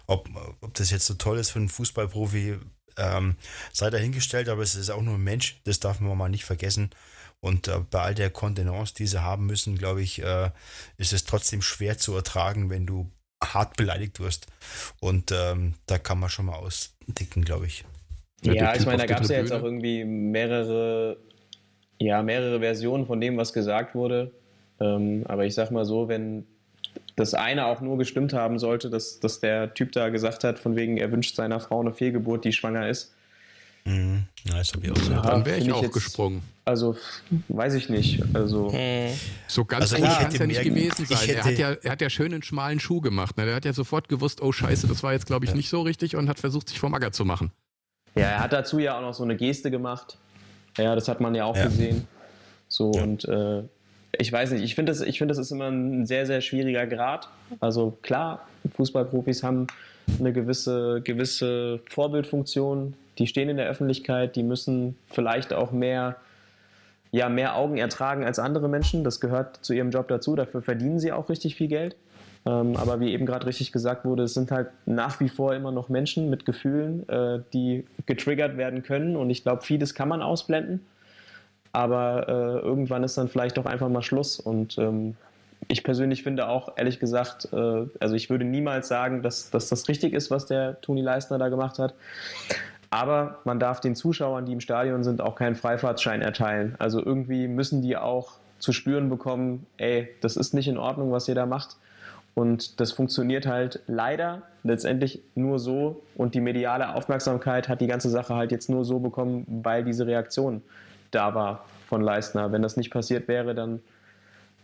Ob, ob das jetzt so toll ist für einen Fußballprofi, ähm, sei dahingestellt, aber es ist auch nur ein Mensch. Das darf man mal nicht vergessen. Und äh, bei all der Kontenance, die sie haben müssen, glaube ich, äh, ist es trotzdem schwer zu ertragen, wenn du hart beleidigt wirst. Und ähm, da kann man schon mal ausdicken, glaube ich. Ja, ja ich meine, da gab es ja jetzt auch irgendwie mehrere, ja, mehrere Versionen von dem, was gesagt wurde. Ähm, aber ich sag mal so, wenn das eine auch nur gestimmt haben sollte, dass, dass der Typ da gesagt hat, von wegen, er wünscht seiner Frau eine Fehlgeburt, die schwanger ist, Mhm. Ja, das habe ich auch so. Ja, dann wäre ich auch jetzt, gesprungen. Also, weiß ich nicht. Also, hm. So ganz also kann es ja nicht gewesen sein. Er hat, ja, er hat ja schön einen schmalen Schuh gemacht. Ne? Er hat ja sofort gewusst, oh Scheiße, das war jetzt, glaube ich, ja. nicht so richtig und hat versucht, sich vom Acker zu machen. Ja, er hat dazu ja auch noch so eine Geste gemacht. Ja, das hat man ja auch ja. gesehen. So und äh, ich weiß nicht, ich finde, das, find, das ist immer ein sehr, sehr schwieriger Grad. Also klar, Fußballprofis haben eine gewisse, gewisse Vorbildfunktion, die stehen in der Öffentlichkeit, die müssen vielleicht auch mehr, ja, mehr Augen ertragen als andere Menschen. Das gehört zu ihrem Job dazu, dafür verdienen sie auch richtig viel Geld. Ähm, aber wie eben gerade richtig gesagt wurde, es sind halt nach wie vor immer noch Menschen mit Gefühlen, äh, die getriggert werden können. Und ich glaube, vieles kann man ausblenden. Aber äh, irgendwann ist dann vielleicht doch einfach mal Schluss. Und ähm, ich persönlich finde auch, ehrlich gesagt, äh, also ich würde niemals sagen, dass, dass das richtig ist, was der Toni Leistner da gemacht hat. Aber man darf den Zuschauern, die im Stadion sind, auch keinen Freifahrtschein erteilen. Also irgendwie müssen die auch zu spüren bekommen, ey, das ist nicht in Ordnung, was ihr da macht. Und das funktioniert halt leider letztendlich nur so und die mediale Aufmerksamkeit hat die ganze Sache halt jetzt nur so bekommen, weil diese Reaktion da war von Leistner. Wenn das nicht passiert wäre, dann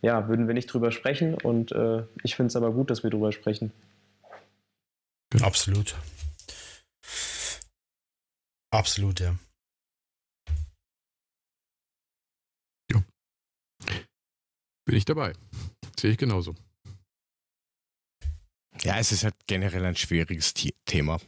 ja, würden wir nicht drüber sprechen und äh, ich finde es aber gut, dass wir drüber sprechen. Absolut. Absolut, ja. ja. Bin ich dabei. Sehe ich genauso. Ja, es ist halt generell ein schwieriges Thema.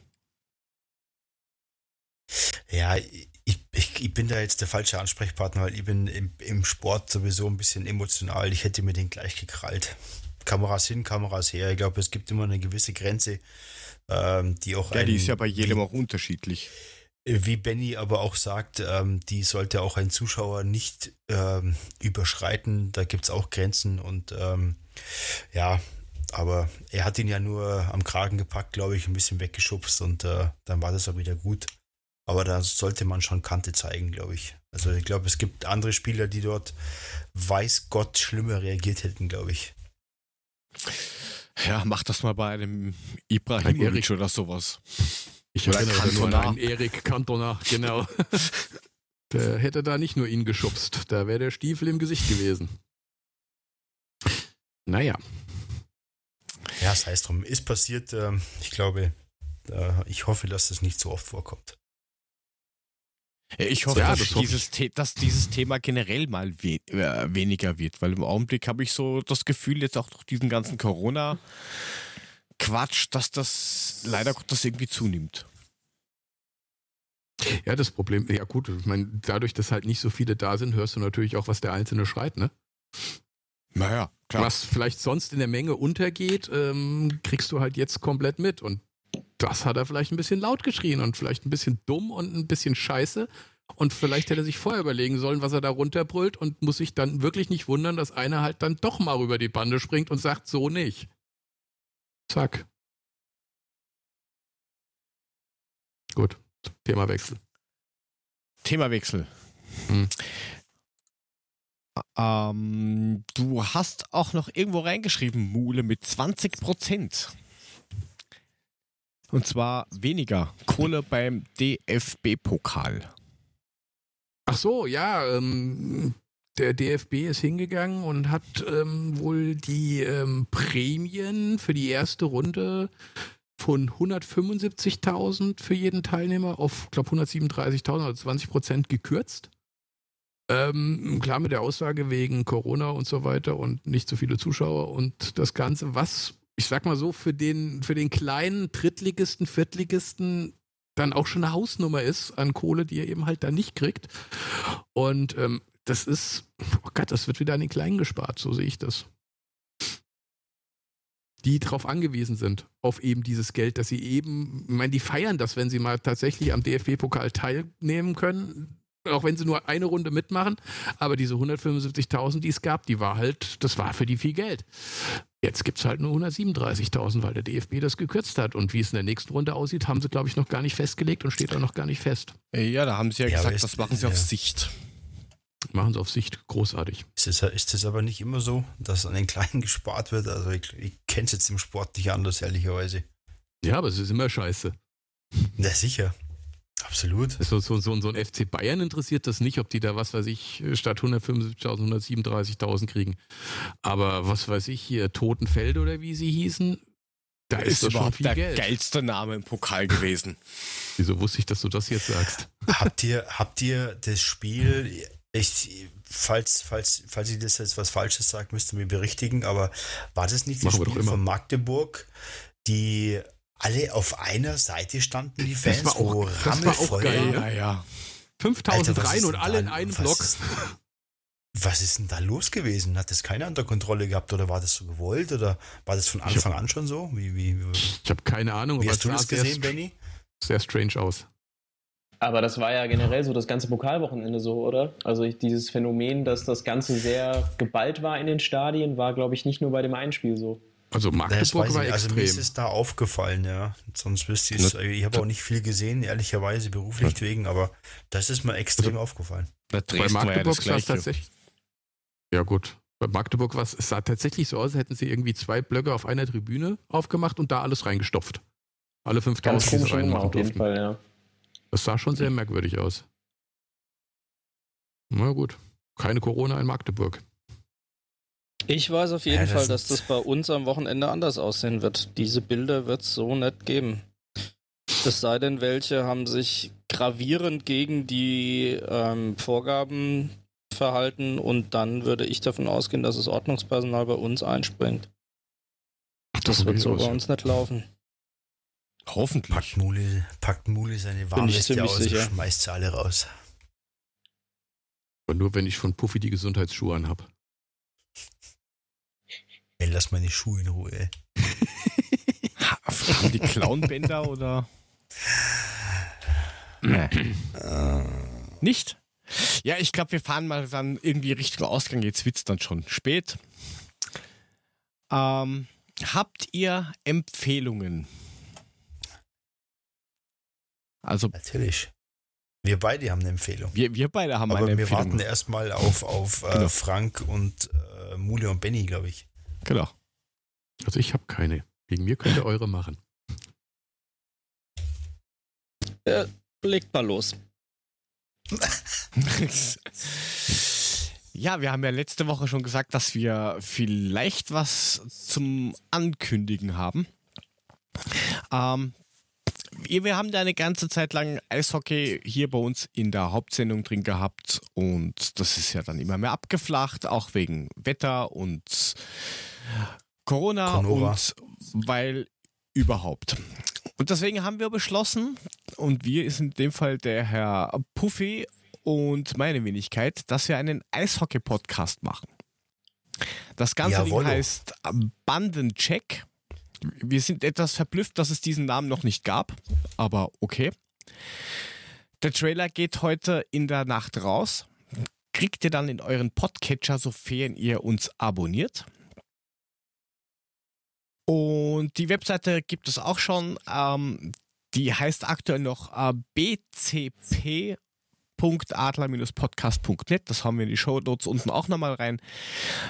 Ja, ich, ich, ich, bin da jetzt der falsche Ansprechpartner, weil ich bin im, im, Sport sowieso ein bisschen emotional. Ich hätte mir den gleich gekrallt. Kameras hin, Kameras her. Ich glaube, es gibt immer eine gewisse Grenze, ähm, die auch. Ja, die ist ja bei jedem auch unterschiedlich. Wie Benny aber auch sagt, ähm, die sollte auch ein Zuschauer nicht ähm, überschreiten. Da gibt es auch Grenzen und ähm, ja, aber er hat ihn ja nur am Kragen gepackt, glaube ich, ein bisschen weggeschubst und äh, dann war das auch wieder gut. Aber da sollte man schon Kante zeigen, glaube ich. Also ich glaube, es gibt andere Spieler, die dort weiß Gott schlimmer reagiert hätten, glaube ich. Ja, mach das mal bei einem Ibrahimovic oder sowas. Ich oder erinnere nur an Erik Cantona, genau. der hätte da nicht nur ihn geschubst, da wäre der Stiefel im Gesicht gewesen. Naja. Ja, das heißt drum, ist passiert. Ähm, ich glaube, ich hoffe, dass das nicht so oft vorkommt. Ich hoffe, ja, dass, dieses dass, dieses Thema generell mal we äh, weniger wird, weil im Augenblick habe ich so das Gefühl, jetzt auch durch diesen ganzen Corona- Quatsch, dass das leider Gottes irgendwie zunimmt. Ja, das Problem, ja gut, ich meine, dadurch, dass halt nicht so viele da sind, hörst du natürlich auch, was der Einzelne schreit, ne? Naja, klar. Was vielleicht sonst in der Menge untergeht, ähm, kriegst du halt jetzt komplett mit. Und das hat er vielleicht ein bisschen laut geschrien und vielleicht ein bisschen dumm und ein bisschen scheiße. Und vielleicht hätte er sich vorher überlegen sollen, was er da runterbrüllt und muss sich dann wirklich nicht wundern, dass einer halt dann doch mal rüber die Bande springt und sagt, so nicht. Zack. Gut, Themawechsel. Themawechsel. Hm. Ähm, du hast auch noch irgendwo reingeschrieben, Mule, mit 20 Prozent. Und zwar weniger Kohle beim DFB-Pokal. Ach so, ja, ähm, der DFB ist hingegangen und hat ähm, wohl die ähm, Prämien für die erste Runde von 175.000 für jeden Teilnehmer auf, glaube 137.000, also 20 Prozent gekürzt. Ähm, klar mit der Aussage wegen Corona und so weiter und nicht so viele Zuschauer und das Ganze, was ich sag mal so, für den, für den kleinen Drittligisten, Viertligisten dann auch schon eine Hausnummer ist an Kohle, die er eben halt da nicht kriegt. Und ähm, das ist, oh Gott, das wird wieder an den Kleinen gespart, so sehe ich das. Die darauf angewiesen sind, auf eben dieses Geld, dass sie eben, ich meine, die feiern das, wenn sie mal tatsächlich am DFB-Pokal teilnehmen können, auch wenn sie nur eine Runde mitmachen. Aber diese 175.000, die es gab, die war halt, das war für die viel Geld. Jetzt gibt es halt nur 137.000, weil der DFB das gekürzt hat. Und wie es in der nächsten Runde aussieht, haben sie, glaube ich, noch gar nicht festgelegt und steht auch noch gar nicht fest. Ja, da haben sie ja, ja gesagt, das machen sie ja. auf Sicht. Machen sie auf Sicht großartig. Ist es, ist es aber nicht immer so, dass an den Kleinen gespart wird? Also ich, ich kenne es jetzt im Sport nicht anders, ehrlicherweise. Ja, aber es ist immer scheiße. Na sicher. Absolut. So, so, so, so ein FC Bayern interessiert das nicht, ob die da, was weiß ich, statt 175.000, 137.000 kriegen. Aber was weiß ich hier, Totenfeld oder wie sie hießen, da ist, ist schon viel der Geld. geilste Name im Pokal gewesen. Wieso wusste ich, dass du das jetzt sagst? Habt ihr, habt ihr das Spiel, ich, falls, falls, falls ich das jetzt was Falsches sage, müsst ihr mir berichtigen, aber war das nicht das Spiel von Magdeburg, die alle auf einer Seite standen, die Fans, das war auch, wo das war auch geil, ja, ja. 5000 Alter, rein und alle in einem Block. Was ist denn da los gewesen? Hat das keiner unter Kontrolle gehabt oder war das so gewollt oder war das von Anfang hab, an schon so? Wie, wie, wie ich habe keine Ahnung. Wie hast du das gesehen, Benny? Sehr strange aus. Aber das war ja generell so das ganze Pokalwochenende so, oder? Also dieses Phänomen, dass das Ganze sehr geballt war in den Stadien, war, glaube ich, nicht nur bei dem Einspiel so. Also Magdeburg war extrem. Also mir ist es da aufgefallen, ja. Sonst wüsste ich es. Ich habe auch nicht viel gesehen, ehrlicherweise, beruflich wegen, aber das ist mir extrem aufgefallen. Bei Magdeburg war es tatsächlich. Ja, gut. Bei Magdeburg war es, sah tatsächlich so aus, als hätten sie irgendwie zwei Blöcke auf einer Tribüne aufgemacht und da alles reingestopft. Alle 5000 die sie reinmachen auf jeden Fall, ja. Das sah schon sehr merkwürdig aus. Na gut. Keine Corona in Magdeburg. Ich weiß auf jeden ja, das Fall, dass das bei uns am Wochenende anders aussehen wird. Diese Bilder wird es so nicht geben. Es sei denn, welche haben sich gravierend gegen die ähm, Vorgaben verhalten und dann würde ich davon ausgehen, dass das Ordnungspersonal bei uns einspringt. Das, das wird so bei uns nicht laufen. Hoffentlich. Packt Mule, packt Mule seine Warnweste aus sicher. und schmeißt sie alle raus. Aber nur wenn ich von Puffy die Gesundheitsschuhe anhab. Ey, lass meine Schuhe in Ruhe. Haben die Clownbänder oder? Nicht? Ja, ich glaube, wir fahren mal dann irgendwie Richtung Ausgang. Jetzt wird es dann schon spät. Ähm, habt ihr Empfehlungen? Also natürlich. Wir beide haben eine Empfehlung. Wir, wir beide haben Aber eine wir Empfehlung. warten erstmal auf, auf äh, genau. Frank und äh, Mule und Benny, glaube ich. Genau. Also ich habe keine. Wegen mir könnt ihr eure machen. Äh, legt mal los. ja, wir haben ja letzte Woche schon gesagt, dass wir vielleicht was zum Ankündigen haben. Ähm, wir haben da eine ganze Zeit lang Eishockey hier bei uns in der Hauptsendung drin gehabt und das ist ja dann immer mehr abgeflacht, auch wegen Wetter und Corona Conora. und weil überhaupt. Und deswegen haben wir beschlossen, und wir ist in dem Fall der Herr Puffy und meine Wenigkeit, dass wir einen Eishockey-Podcast machen. Das ganze Ding heißt Bandencheck. Wir sind etwas verblüfft, dass es diesen Namen noch nicht gab, aber okay. Der Trailer geht heute in der Nacht raus. Kriegt ihr dann in euren Podcatcher, sofern ihr uns abonniert. Und die Webseite gibt es auch schon. Ähm, die heißt aktuell noch äh, bcp.adler-podcast.net. Das haben wir in die Show Notes unten auch nochmal rein.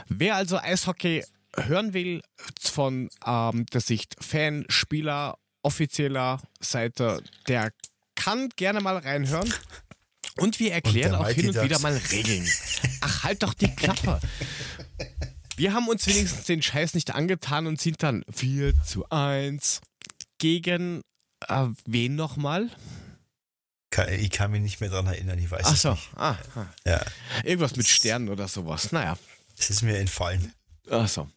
Wer also Eishockey hören will, von ähm, der Sicht Fan, Spieler, offizieller Seite, der kann gerne mal reinhören. Und wir erklären und auch hin und wieder mal Regeln. Ach, halt doch die Klappe. Wir haben uns wenigstens den Scheiß nicht angetan und sind dann 4 zu 1 gegen äh, wen nochmal? Ich kann mich nicht mehr daran erinnern, ich weiß Ach so. nicht. Ah, ah. Ja. Irgendwas mit Sternen oder sowas. Naja. Es ist mir entfallen. Ach so.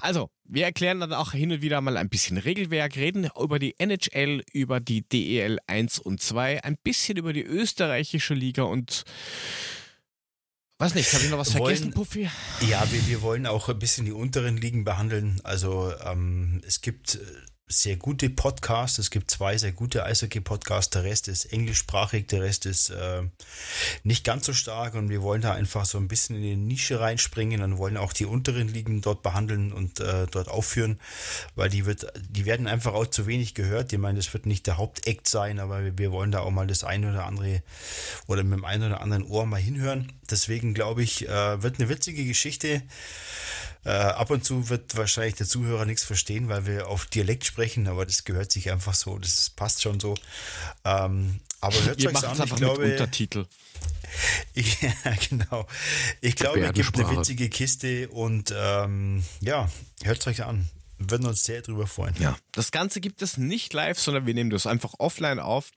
Also, wir erklären dann auch hin und wieder mal ein bisschen Regelwerk, reden über die NHL, über die DEL 1 und 2, ein bisschen über die österreichische Liga und Weiß nicht, habe ich noch was wollen, vergessen, Puffy? Ja, wir, wir wollen auch ein bisschen die unteren Ligen behandeln. Also ähm, es gibt äh, sehr gute Podcasts. Es gibt zwei sehr gute Eishockey-Podcasts. Der Rest ist englischsprachig, der Rest ist äh, nicht ganz so stark. Und wir wollen da einfach so ein bisschen in die Nische reinspringen und wollen auch die unteren Ligen dort behandeln und äh, dort aufführen, weil die wird, die werden einfach auch zu wenig gehört. Ich meine, das wird nicht der Hauptakt sein, aber wir, wir wollen da auch mal das eine oder andere oder mit dem einen oder anderen Ohr mal hinhören. Deswegen glaube ich, äh, wird eine witzige Geschichte. Äh, ab und zu wird wahrscheinlich der Zuhörer nichts verstehen, weil wir auf Dialekt sprechen, aber das gehört sich einfach so, das passt schon so. Ähm, aber hört euch an, ich glaube. Mit Untertitel. Ich, ja, genau. Ich glaube, es gibt eine witzige Kiste und ähm, ja, hört euch an. Wir würden uns sehr drüber freuen. Ja, das Ganze gibt es nicht live, sondern wir nehmen das einfach offline auf.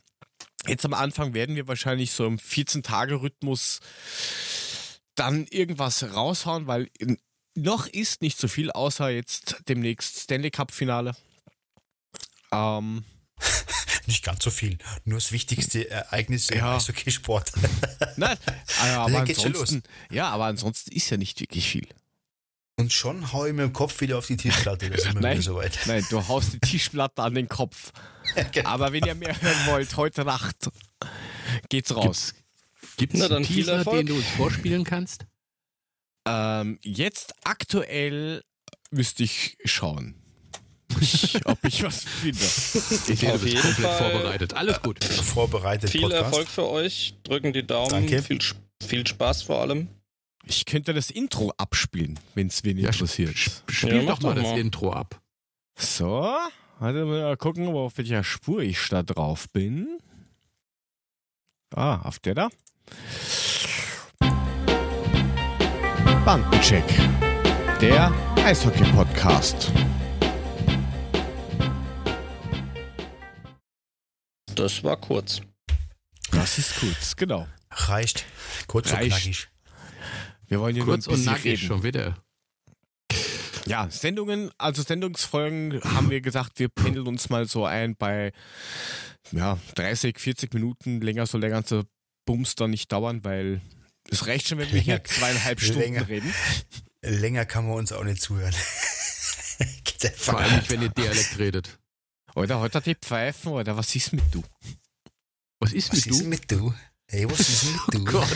Jetzt am Anfang werden wir wahrscheinlich so im 14-Tage-Rhythmus dann irgendwas raushauen, weil noch ist nicht so viel, außer jetzt demnächst Stanley Cup-Finale. Ähm, nicht ganz so viel. Nur das wichtigste Ereignis im ja. Eishockey-Sport. Nein, aber, ansonsten, ja, aber ansonsten ist ja nicht wirklich viel. Und schon hau ich mir den Kopf wieder auf die Tischplatte. Da sind wir nein, soweit. Nein, du haust die Tischplatte an den Kopf. genau. Aber wenn ihr mehr hören wollt, heute Nacht geht's raus. Gibt es einen Teaser, den du uns vorspielen kannst? Ähm, jetzt aktuell müsste ich schauen. Ich, ob ich was finde. Ich sehe, Auf jeden komplett Fall vorbereitet. Alles gut. Vorbereitet. Viel Podcast. Erfolg für euch. Drücken die Daumen. Danke. Viel, viel Spaß vor allem. Ich könnte das Intro abspielen, wenn es wen ja, interessiert. Spiel ja, doch mal das Intro ab. So, warte mal gucken, auf welcher Spur ich da drauf bin. Ah, auf der da. Bandencheck, der Eishockey-Podcast. Das war kurz. Das ist kurz, genau. Reicht. Kurz Reicht. und knackig. Wir wollen hier kurz und nackig reden. schon wieder. Ja, Sendungen, also Sendungsfolgen haben wir gesagt, wir pendeln uns mal so ein bei ja, 30, 40 Minuten. Länger soll der ganze Bums dann nicht dauern, weil es reicht schon, wenn wir hier zweieinhalb Stunden länger, reden. Länger kann man uns auch nicht zuhören. Vor allem nicht, wenn ihr Dialekt redet. Oder heute hat die Pfeifen, oder was ist mit du? Was ist Was mit ist du? mit du? Hey, was ist mit du? Gott.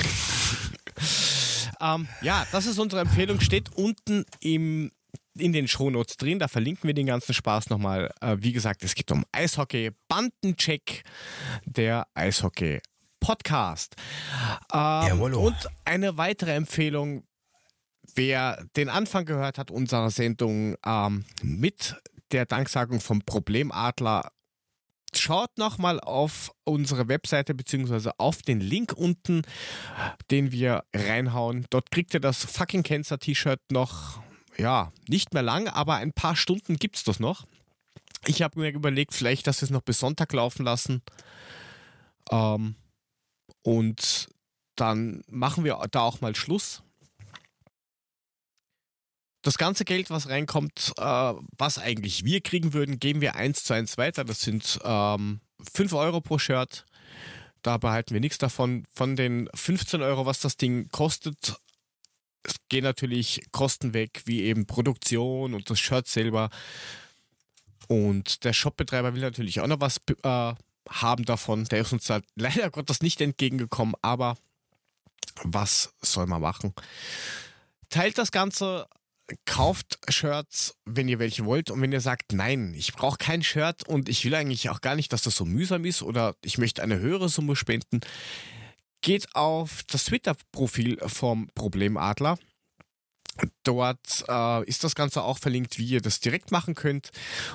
Ähm, ja, das ist unsere Empfehlung, steht unten im, in den Shownotes drin. Da verlinken wir den ganzen Spaß nochmal. Äh, wie gesagt, es geht um Eishockey, Bandencheck, der Eishockey Podcast. Ähm, Jawollo. und eine weitere Empfehlung, wer den Anfang gehört hat unserer Sendung ähm, mit der Danksagung vom Problemadler, schaut nochmal auf unsere Webseite beziehungsweise auf den Link unten, den wir reinhauen. Dort kriegt ihr das fucking Cancer T-Shirt noch, ja, nicht mehr lang, aber ein paar Stunden gibt es das noch. Ich habe mir überlegt, vielleicht, dass wir es noch bis Sonntag laufen lassen. Ähm, und dann machen wir da auch mal Schluss. Das ganze Geld, was reinkommt, äh, was eigentlich wir kriegen würden, geben wir eins zu eins weiter. Das sind ähm, 5 Euro pro Shirt. Da behalten wir nichts davon. Von den 15 Euro, was das Ding kostet, gehen natürlich Kosten weg, wie eben Produktion und das Shirt selber. Und der Shopbetreiber will natürlich auch noch was äh, haben davon. Der ist uns halt leider Gottes nicht entgegengekommen, aber was soll man machen? Teilt das Ganze, kauft Shirts, wenn ihr welche wollt. Und wenn ihr sagt, nein, ich brauche kein Shirt und ich will eigentlich auch gar nicht, dass das so mühsam ist oder ich möchte eine höhere Summe spenden, geht auf das Twitter-Profil vom Problemadler. Dort äh, ist das Ganze auch verlinkt, wie ihr das direkt machen könnt.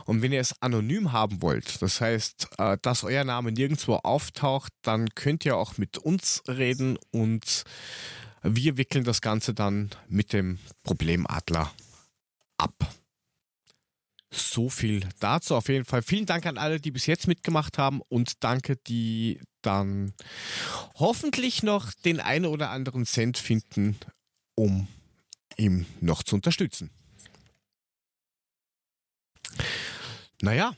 Und wenn ihr es anonym haben wollt, das heißt, äh, dass euer Name nirgendwo auftaucht, dann könnt ihr auch mit uns reden und wir wickeln das Ganze dann mit dem Problemadler ab. So viel dazu auf jeden Fall. Vielen Dank an alle, die bis jetzt mitgemacht haben und danke, die dann hoffentlich noch den einen oder anderen Cent finden, um ihm noch zu unterstützen. Naja,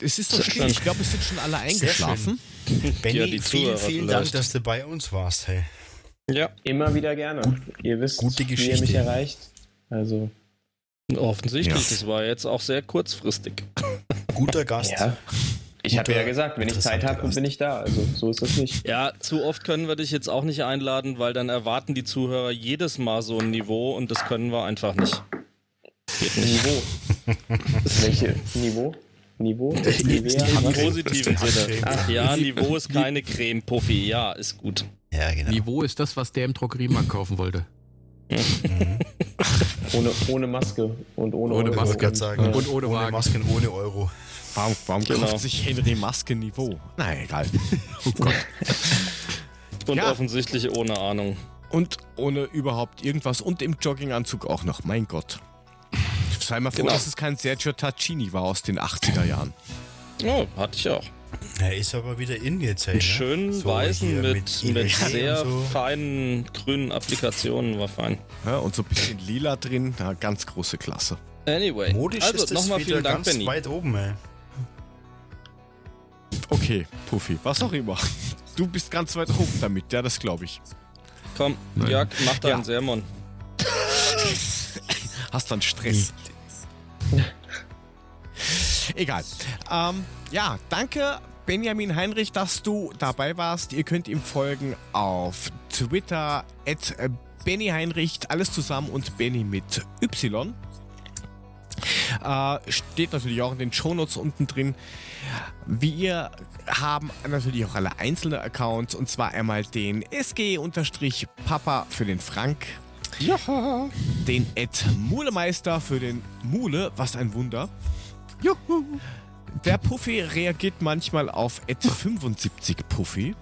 es ist so still. schön. Ich glaube, es sind schon alle eingeschlafen. Benny, Ja, die vielen, vielen Dank, dass du bei uns warst. Hey. Ja, Immer wieder gerne. Ihr wisst, gute wie ihr Geschichte. mich erreicht. Also, offensichtlich. Ja. Das war jetzt auch sehr kurzfristig. Guter Gast. ja. Ich habe ja gesagt, wenn ich Zeit habe, bin ich da. Also, so ist das nicht. Ja, zu oft können wir dich jetzt auch nicht einladen, weil dann erwarten die Zuhörer jedes Mal so ein Niveau und das können wir einfach nicht. Geht nicht. Niveau. Welche Niveau? Niveau? Nivea? Im positiven Sinne. Handcreme. Ja, Niveau ist keine Creme, Puffy. Ja, ist gut. Ja, genau. Niveau ist das, was der im Drogeriemarkt kaufen wollte. Mhm. Ohne, ohne Maske und ohne, Ohne Euro. Maske. Sagen, Ja. Und ohne Wagen. Masken, ohne Euro. Warum, warum Genau. kauft sich Henry Maske Niveau? Na egal. Oh Gott. Und Ja. offensichtlich ohne Ahnung. Und ohne überhaupt irgendwas und im Jogginganzug auch noch. Mein Gott. Sei mal froh, Genau. dass es kein Sergio Tacchini war aus den 80er Jahren. Oh, hatte ich auch. Er ist aber wieder in jetzt. Hey, Einen ne? schönen So weißen mit, mit, Iris sehr so. feinen grünen Applikationen war fein. Ja, und so ein bisschen lila drin. Ja, ganz große Klasse. Anyway, Modisch also ist nochmal vielen Dank, ganz Benny. weit oben, ey. Okay, Puffy, was auch immer. Du bist ganz weit oben damit, ja, das glaube ich. Komm, Nein. Jörg, mach deinen Ja. Sermon. Hast dann Stress. Egal. Ähm, ja, danke Benjamin Heinrich, dass du dabei warst. Ihr könnt ihm folgen auf Twitter at Benny Heinrich, alles zusammen und Benny mit Y. Äh, steht natürlich auch in den Shownotes unten drin. Wir haben natürlich auch alle einzelne Accounts und zwar einmal den SG-Papa für den Frank, Ja. den Ed Mulemeister für den Mule, was ein Wunder. Juhu. Der Puffy reagiert manchmal auf Ed 75 Puffy.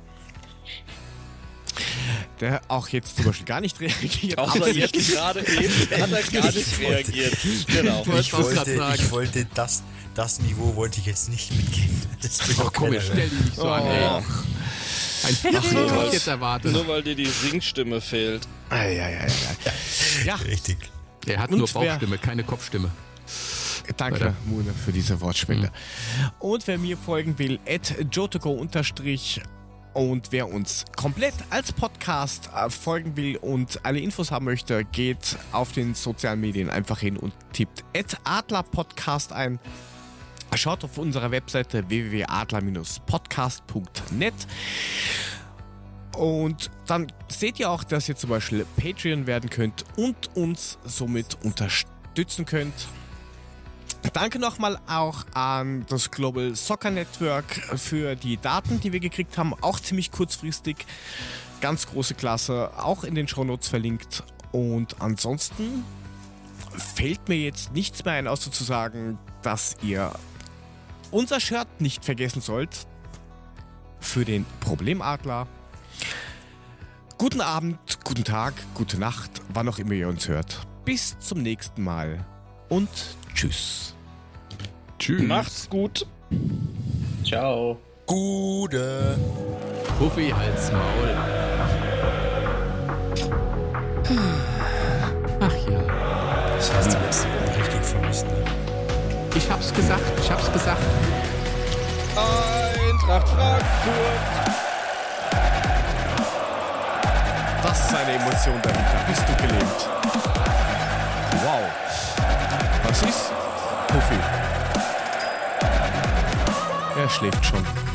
Der auch jetzt zum Beispiel gar nicht reagiert. Aber jetzt gerade eben hat er gar nicht reagiert. Genau. Ich was wollte, sagen. ich wollte das, das Niveau wollte ich jetzt nicht mitgehen. Das keiner jetzt hören. stell dich nicht so an, ey. Ja. Ein hab weil- ich jetzt erwartet. Nur weil dir die Singstimme fehlt. Ei, ei, ei, ei. Ja, Richtig. Er hat Und nur wer- Bauchstimme, keine Kopfstimme. Danke, Weiter. Mune, für diese Wortspende. Und wer mir folgen will, at jotoko unterstrich Und wer uns komplett als Podcast äh, folgen will und alle Infos haben möchte, geht auf den sozialen Medien einfach hin und tippt Adlerpodcast ein. Schaut auf unserer Webseite www.adler-podcast.net. Und dann seht ihr auch, dass ihr zum Beispiel Patreon werden könnt und uns somit unterstützen könnt. Danke nochmal auch an das Global Soccer Network für die Daten, die wir gekriegt haben. Auch ziemlich kurzfristig. Ganz große Klasse. Auch in den Shownotes verlinkt. Und ansonsten fällt mir jetzt nichts mehr ein, außer zu sagen, dass ihr unser Shirt nicht vergessen sollt. Für den Problemadler. Guten Abend, guten Tag, gute Nacht, wann auch immer ihr uns hört. Bis zum nächsten Mal und tschüss. Tschüss. Macht's gut. Ciao. Gute. Puffy halt's Maul. Ach ja. Das heißt, die letzte Woche richtig vermisst, ne? Ich hab's gesagt, ich hab's gesagt. Eintracht Frankfurt. Das ist eine Emotion dahinter. Bist du gelebt? Wow. Was ist? Puffy. Er schläft schon.